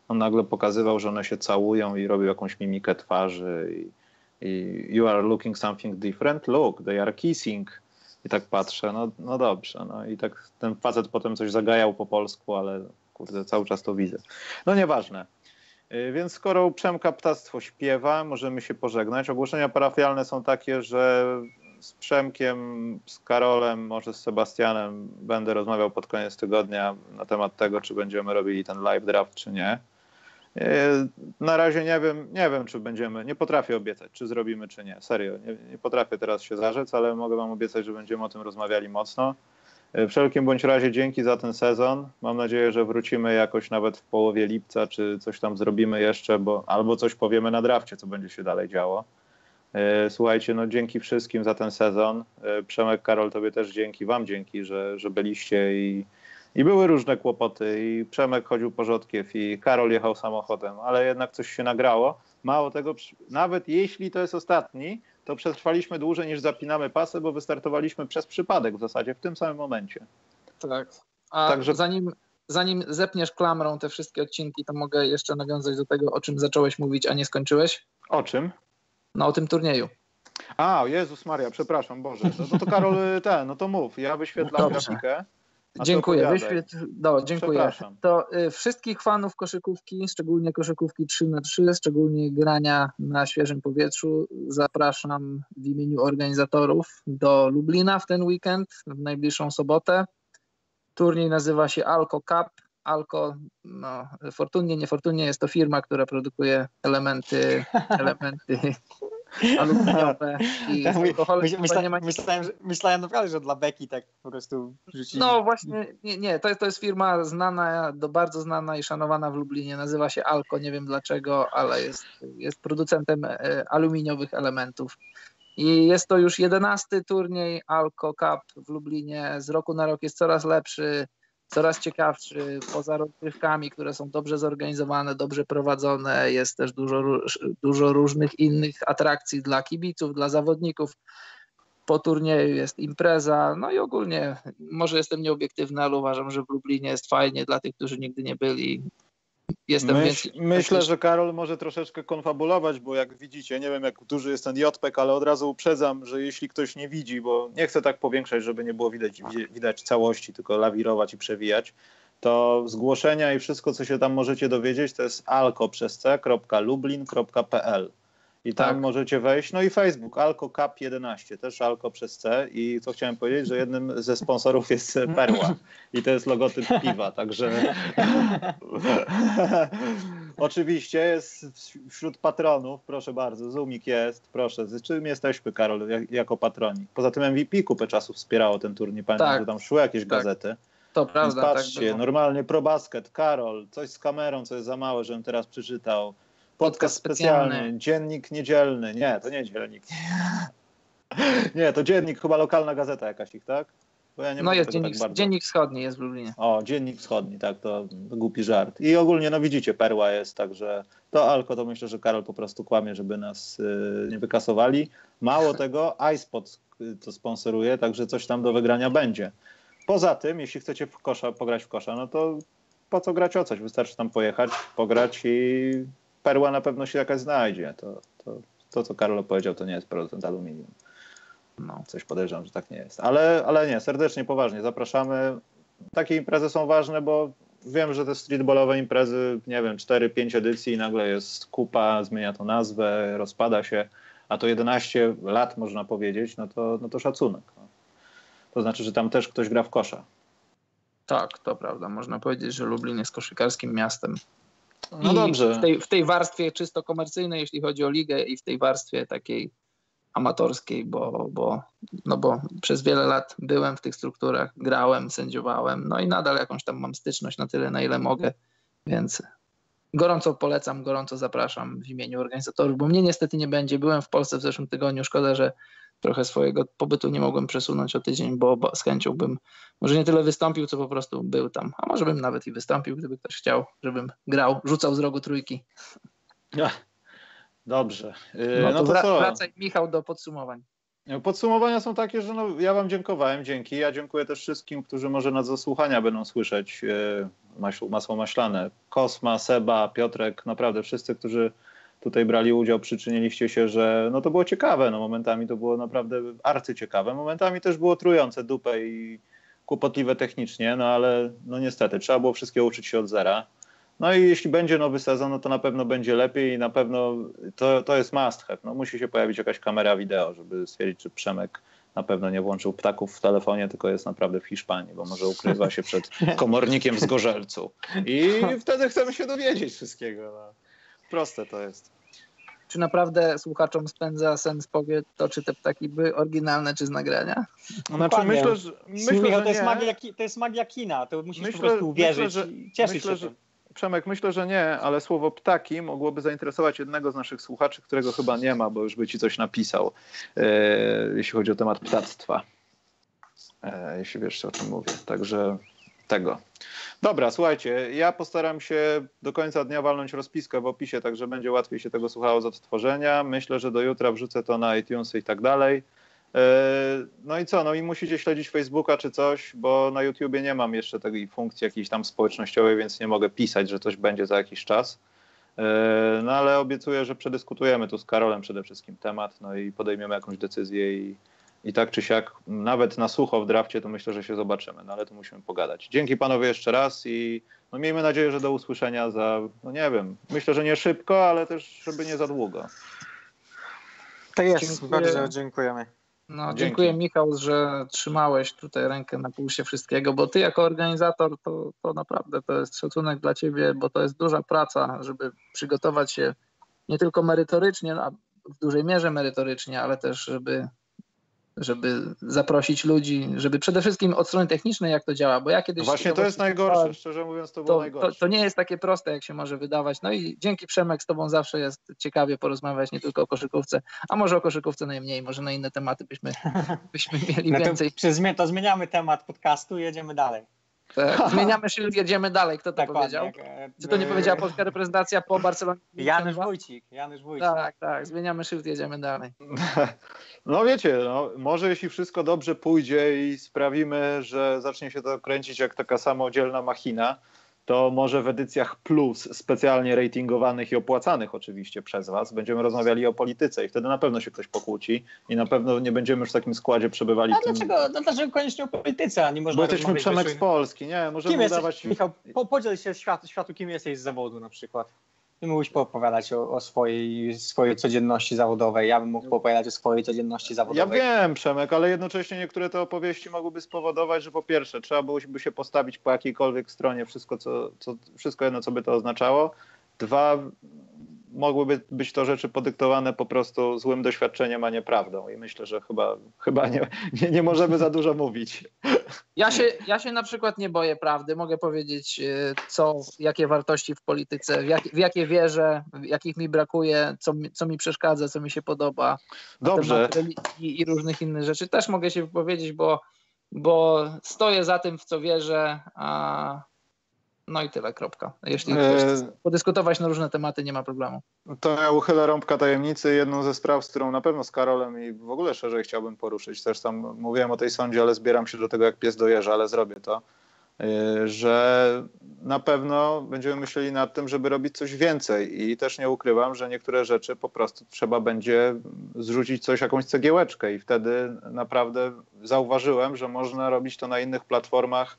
On nagle pokazywał, że one się całują i robił jakąś mimikę twarzy i, i you are looking something different? Look, they are kissing. I tak patrzę, no, no dobrze. No i tak ten facet potem coś zagajał po polsku, ale kurde, cały czas to widzę. No nieważne. Y, Więc skoro Przemka ptactwo śpiewa, możemy się pożegnać. Ogłoszenia parafialne są takie, że z Przemkiem, z Karolem, może z Sebastianem będę rozmawiał pod koniec tygodnia na temat tego, czy będziemy robili ten live draft, czy nie. Yy, Na razie nie wiem, nie wiem, czy będziemy, nie potrafię obiecać, czy zrobimy, czy nie. Serio, nie, nie potrafię teraz się zarzec, ale mogę wam obiecać, że będziemy o tym rozmawiali mocno. W wszelkim bądź razie dzięki za ten sezon. Mam nadzieję, że wrócimy jakoś nawet w połowie lipca, czy coś tam zrobimy jeszcze, bo albo coś powiemy na drafcie, co będzie się dalej działo. E, Słuchajcie, no dzięki wszystkim za ten sezon. E, Przemek, Karol, tobie też dzięki, wam dzięki, że, że byliście i, i były różne kłopoty i Przemek chodził porządkiew i Karol jechał samochodem, ale jednak coś się nagrało. Mało tego, nawet jeśli to jest ostatni, to przetrwaliśmy dłużej niż zapinamy pasy, bo wystartowaliśmy przez przypadek w zasadzie w tym samym momencie. Tak. A Także- zanim, zanim zepniesz klamrą te wszystkie odcinki, to mogę jeszcze nawiązać do tego, o czym zacząłeś mówić, a nie skończyłeś. O czym? No o tym turnieju. A, Jezus Maria, przepraszam, Boże. No, no to Karol, ten, no to mów, ja wyświetlam Dobrze. grafikę. A Dziękuję. Wyświetl... No, dziękuję. To y, wszystkich fanów koszykówki, szczególnie koszykówki 3 na 3 szczególnie grania na świeżym powietrzu, zapraszam w imieniu organizatorów do Lublina w ten weekend, w najbliższą sobotę. Turniej nazywa się Alco Cup. Alco, no, fortunnie, niefortunnie jest to firma, która produkuje elementy, elementy aluminiowe i Ja z mówię, alkoholem myśl, chyba myśla, nie ma myślałem, że, myślałem naprawdę, że dla Beki tak po prostu rzucili. No właśnie, nie, nie to, jest, to jest firma znana, do, bardzo znana i szanowana w Lublinie. Nazywa się Alko, nie wiem dlaczego, ale jest, jest producentem e, aluminiowych elementów. I jest to już jedenasty turniej Alco Cup w Lublinie. Z roku na rok jest coraz lepszy, coraz ciekawszy, poza rozgrywkami, które są dobrze zorganizowane, dobrze prowadzone. Jest też dużo, dużo różnych innych atrakcji dla kibiców, dla zawodników. Po turnieju jest impreza, no i ogólnie może jestem nieobiektywny, ale uważam, że w Lublinie jest fajnie dla tych, którzy nigdy nie byli jestem Myśl, Myślę, że Karol może troszeczkę konfabulować, bo jak widzicie, nie wiem jak duży jest ten JPEG, ale od razu uprzedzam, że jeśli ktoś nie widzi, bo nie chcę tak powiększać, żeby nie było widać, widać całości, tylko lawirować i przewijać, to zgłoszenia i wszystko, co się tam możecie dowiedzieć, to jest alko przez c.lublin.pl. I tam tak. możecie wejść. No i Facebook, Alko Cup 11, też Alko przez C. I co chciałem powiedzieć, że jednym ze sponsorów jest Perła. I to jest logotyp piwa, także oczywiście jest wśród patronów, proszę bardzo, Zoomik jest, proszę. Z czym jesteśmy, Karol, jako patroni? Poza tym MVP kupę czasu wspierało ten turniej. Pamiętam, tak. że tam szły jakieś tak. gazety. To prawda. Więc patrzcie, tak normalnie ProBasket, Karol, coś z kamerą, co jest za małe, żebym teraz przeczytał. Podcast specjalny, dziennik niedzielny. Nie, to nie dziennik. Nie, to dziennik, chyba lokalna gazeta jakaś ich, tak? Ja no jest dziennik, tak dziennik wschodni jest w Lublinie. O, dziennik wschodni, tak, to, to głupi żart. I ogólnie, no widzicie, perła jest, także to Alko, to myślę, że Karol po prostu kłamie, żeby nas y, nie wykasowali. Mało tego, iSpot to sponsoruje, także coś tam do wygrania będzie. Poza tym, jeśli chcecie w kosza, pograć w kosza, no to po co grać o coś? Wystarczy tam pojechać, pograć i perła na pewno się jakaś znajdzie. To, to, to co Karol powiedział, to nie jest producent aluminium. No, coś podejrzewam, że tak nie jest. Ale, ale nie, serdecznie, poważnie, zapraszamy. Takie imprezy są ważne, bo wiem, że te streetballowe imprezy, nie wiem, 4-5 edycji nagle jest kupa, zmienia to nazwę, rozpada się, a to 11 lat można powiedzieć, no to, no to szacunek. No. To znaczy, że tam też ktoś gra w kosza. Tak, to prawda. Można powiedzieć, że Lublin jest koszykarskim miastem. No I dobrze. W tej, w tej warstwie czysto komercyjnej, jeśli chodzi o ligę, i w tej warstwie takiej amatorskiej, bo, bo, no bo przez wiele lat byłem w tych strukturach, grałem, sędziowałem, no i nadal jakąś tam mam styczność na tyle, na ile mogę, więc gorąco polecam, gorąco zapraszam w imieniu organizatorów, bo mnie niestety nie będzie. Byłem w Polsce w zeszłym tygodniu, szkoda, że trochę swojego pobytu nie mogłem przesunąć o tydzień, bo z chęcią bym może nie tyle wystąpił, co po prostu był tam. A może bym nawet i wystąpił, gdyby ktoś chciał, żebym grał, rzucał z rogu trójki. Ja, dobrze. Yy, no, no to, to wracaj Michał do podsumowań. Podsumowania są takie, że no, ja Wam dziękowałem, dzięki. Ja dziękuję też wszystkim, którzy może na zasłuchania będą słyszeć yy, masło maślane. Kosma, Seba, Piotrek, naprawdę wszyscy, którzy tutaj brali udział, przyczyniliście się, że no to było ciekawe, no momentami to było naprawdę arcyciekawe, momentami też było trujące dupę i kłopotliwe technicznie, no ale no niestety trzeba było wszystkiego uczyć się od zera. No i jeśli będzie nowy sezon, no to na pewno będzie lepiej i na pewno to, to jest must have. No musi się pojawić jakaś kamera wideo, żeby stwierdzić, czy Przemek na pewno nie włączył ptaków w telefonie, tylko jest naprawdę w Hiszpanii, bo może ukrywa się przed komornikiem w Zgorzelcu. I wtedy chcemy się dowiedzieć wszystkiego. No. Proste to jest. Czy naprawdę słuchaczom spędza sens powie to, czy te ptaki były oryginalne, czy z nagrania? Znaczy, myślę, że, myślę, że to, jest magia, to jest magia kina, to musisz myślę, po prostu uwierzyć myślę, że, i cieszyć myślę, się że, Przemek, myślę, że nie, ale słowo ptaki mogłoby zainteresować jednego z naszych słuchaczy, którego chyba nie ma, bo już by ci coś napisał, e, jeśli chodzi o temat ptactwa. E, jeśli wiesz, o czym mówię. Także tego. Dobra, słuchajcie, ja postaram się do końca dnia walnąć rozpiskę w opisie, także będzie łatwiej się tego słuchało z odtworzenia. Myślę, że do jutra wrzucę to na iTunesy i tak dalej. E, no i co, no i musicie śledzić Facebooka czy coś, bo na YouTubie nie mam jeszcze takiej funkcji jakiejś tam społecznościowej, więc nie mogę pisać, że coś będzie za jakiś czas. E, no ale obiecuję, że przedyskutujemy tu z Karolem przede wszystkim temat, no i podejmiemy jakąś decyzję i, i tak czy siak, nawet na sucho w drafcie, to myślę, że się zobaczymy, no ale tu musimy pogadać. Dzięki panowie jeszcze raz i no miejmy nadzieję, że do usłyszenia za, no nie wiem, myślę, że nie szybko, ale też, żeby nie za długo. To jest, Dziękuję. bardzo dziękujemy. No, Dzięki. dziękuję Michał, że trzymałeś tutaj rękę na pulsie wszystkiego, bo ty jako organizator to, to naprawdę to jest szacunek dla ciebie, bo to jest duża praca, żeby przygotować się nie tylko merytorycznie, a w dużej mierze merytorycznie, ale też żeby żeby zaprosić ludzi, żeby przede wszystkim od strony technicznej jak to działa, bo ja kiedyś... Właśnie to jest najgorsze, szczerze mówiąc to było to, najgorsze. To, to, nie jest takie proste, jak się może wydawać. No i dzięki Przemek z Tobą zawsze jest ciekawie porozmawiać nie tylko o koszykówce, a może o koszykówce najmniej, może na inne tematy byśmy, byśmy mieli no więcej. To, to zmieniamy temat podcastu i jedziemy dalej. Tak. Zmieniamy szyld, jedziemy dalej. Kto to tak, powiedział? Czy to nie powiedziała polska reprezentacja po Barcelonie? Janusz Wójcik. Janusz Wójcik. Tak, tak. Zmieniamy szyld, jedziemy dalej. No wiecie, no, może jeśli wszystko dobrze pójdzie i sprawimy, że zacznie się to kręcić jak taka samodzielna machina, to może w edycjach plus, specjalnie ratingowanych i opłacanych oczywiście przez Was, będziemy rozmawiali o polityce i wtedy na pewno się ktoś pokłóci i na pewno nie będziemy już w takim składzie przebywali. A dlaczego, tym... dlaczego koniecznie o polityce, a nie można Bo jesteśmy Przemek z Polski, nie? Możemy kim udawać... Jesteś, Michał, po, podziel się światu, światu, kim jesteś z zawodu na przykład. Ty mógłbyś poopowiadać o, o, swojej, swojej codzienności zawodowej, ja bym mógł poopowiadać o swojej codzienności zawodowej. Ja wiem, Przemek, ale jednocześnie niektóre te opowieści mogłyby spowodować, że po pierwsze trzeba byłoby się postawić po jakiejkolwiek stronie, wszystko, co, co, wszystko jedno, co by to oznaczało. Dwa, mogłyby być to rzeczy podyktowane po prostu złym doświadczeniem, a nie prawdą. I myślę, że chyba, chyba nie, nie, nie możemy za dużo mówić. Ja się, ja się na przykład nie boję prawdy. Mogę powiedzieć, e, co, jakie wartości w polityce, w, jak, w jakie wierzę, jakich mi brakuje, co, co mi przeszkadza, co mi się podoba. Dobrze. I, I różnych innych rzeczy. Też mogę się wypowiedzieć, bo, bo stoję za tym, w co wierzę, a no i tyle, kropka. Jeśli chcesz e, podyskutować na różne tematy, nie ma problemu. To ja uchylę rąbka tajemnicy. Jedną ze spraw, z którą na pewno z Karolem i w ogóle szerzej chciałbym poruszyć, też tam mówiłem o tej sądzie, ale zbieram się do tego jak pies dojeżdża, ale zrobię to, e, że na pewno będziemy myśleli nad tym, żeby robić coś więcej i też nie ukrywam, że niektóre rzeczy po prostu trzeba będzie zrzucić coś, jakąś cegiełeczkę i wtedy naprawdę zauważyłem, że można robić to na innych platformach,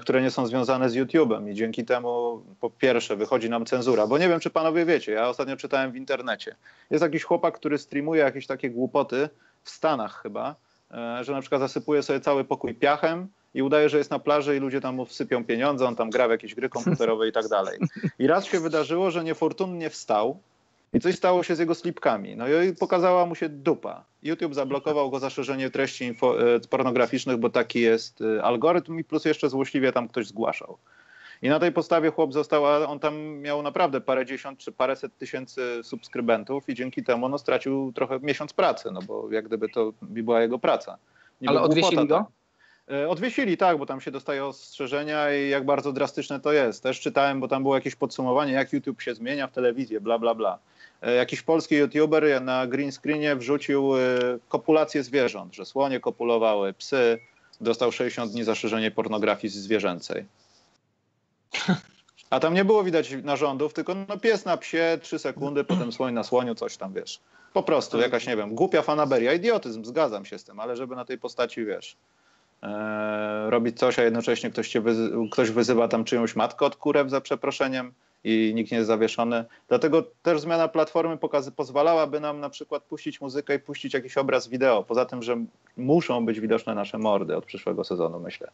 które nie są związane z YouTube'em i dzięki temu po pierwsze wychodzi nam cenzura, bo nie wiem, czy panowie wiecie, ja ostatnio czytałem w internecie. Jest jakiś chłopak, który streamuje jakieś takie głupoty w Stanach chyba, e, że na przykład zasypuje sobie cały pokój piachem i udaje, że jest na plaży i ludzie tam mu wsypią pieniądze, on tam gra w jakieś gry komputerowe i tak dalej. I raz się wydarzyło, że niefortunnie wstał, i coś stało się z jego slipkami. No i pokazała mu się dupa. YouTube zablokował go za szerzenie treści info, e, pornograficznych, bo taki jest e, algorytm i plus jeszcze złośliwie tam ktoś zgłaszał. I na tej podstawie chłop został, on tam miał naprawdę parę dziesiąt czy paręset tysięcy subskrybentów i dzięki temu no, stracił trochę miesiąc pracy, no bo jak gdyby to była jego praca. Ale odwiesili go? E, odwiesili, tak, bo tam się dostaje ostrzeżenia i jak bardzo drastyczne to jest. Też czytałem, bo tam było jakieś podsumowanie, jak YouTube się zmienia w telewizję, bla, bla, bla. E, jakiś polski youtuber na green screenie wrzucił e, kopulację zwierząt, że słonie kopulowały, psy, dostał 60 dni za szerzenie pornografii zwierzęcej. A tam nie było widać narządów, tylko no pies na psie, 3 sekundy, potem słoń na słoniu, coś tam, wiesz. Po prostu, jakaś, nie wiem, głupia fanaberia, idiotyzm, zgadzam się z tym, ale żeby na tej postaci, wiesz, e, robić coś, a jednocześnie ktoś, cię wyzy ktoś wyzywa tam czyjąś matkę od kurew za przeproszeniem, i nikt nie jest zawieszony. Dlatego też zmiana platformy pokazy, pozwalałaby nam na przykład puścić muzykę i puścić jakiś obraz wideo. Poza tym, że muszą być widoczne nasze mordy od przyszłego sezonu, myślę.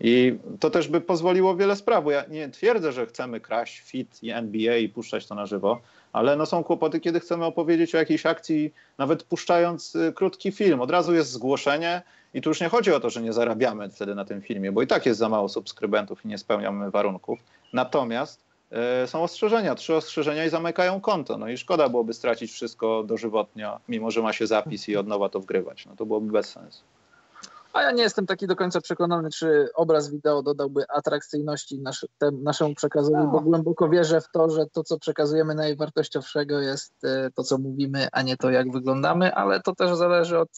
I to też by pozwoliło wiele spraw. Ja nie twierdzę, że chcemy kraść fit i NBA i puszczać to na żywo, ale no są kłopoty, kiedy chcemy opowiedzieć o jakiejś akcji, nawet puszczając y, krótki film. Od razu jest zgłoszenie i tu już nie chodzi o to, że nie zarabiamy wtedy na tym filmie, bo i tak jest za mało subskrybentów i nie spełniamy warunków. Natomiast są ostrzeżenia, trzy ostrzeżenia i zamykają konto. No i szkoda byłoby stracić wszystko dożywotnio, mimo że ma się zapis i od nowa to wgrywać. No to byłoby bez sensu. A ja nie jestem taki do końca przekonany, czy obraz wideo dodałby atrakcyjności nasz, tem, naszemu przekazowi, no. bo głęboko wierzę w to, że to, co przekazujemy najwartościowszego jest e, to, co mówimy, a nie to, jak wyglądamy, ale to też zależy od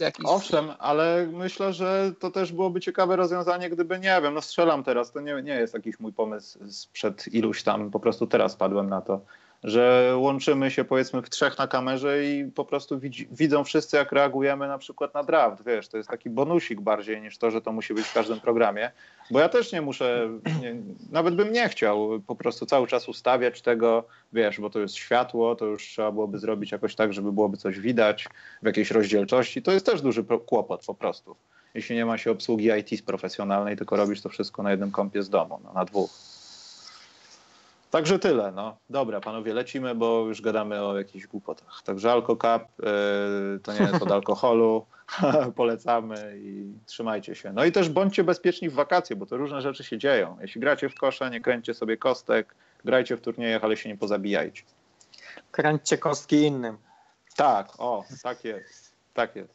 jakiś... Owszem, ale myślę, że to też byłoby ciekawe rozwiązanie, gdyby, nie wiem, no strzelam teraz, to nie, nie jest jakiś mój pomysł sprzed iluś tam, po prostu teraz padłem na to, że łączymy się powiedzmy w trzech na kamerze i po prostu widzi, widzą wszyscy, jak reagujemy na przykład na draft, wiesz, to jest taki bonusik bardziej niż to, że to musi być w każdym programie, bo ja też nie muszę, nie, nawet bym nie chciał po prostu cały czas ustawiać tego, wiesz, bo to jest światło, to już trzeba byłoby zrobić jakoś tak, żeby byłoby coś widać w jakiejś rozdzielczości, to jest też duży kłopot po prostu, jeśli nie ma się obsługi IT profesjonalnej, tylko robisz to wszystko na jednym kompie z domu, no, na dwóch. Także tyle. No. Dobra, panowie, lecimy, bo już gadamy o jakichś głupotach. Także AlcoCup yy, to nie jest od alkoholu. Polecamy i trzymajcie się. No i też bądźcie bezpieczni w wakacje, bo to różne rzeczy się dzieją. Jeśli gracie w kosze, nie kręćcie sobie kostek, grajcie w turniejach, ale się nie pozabijajcie. Kręćcie kostki innym. Tak, o, tak jest. Tak jest.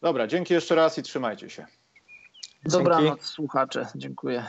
Dobra, dzięki jeszcze raz i trzymajcie się. Dobranoc, słuchacze. Dziękuję.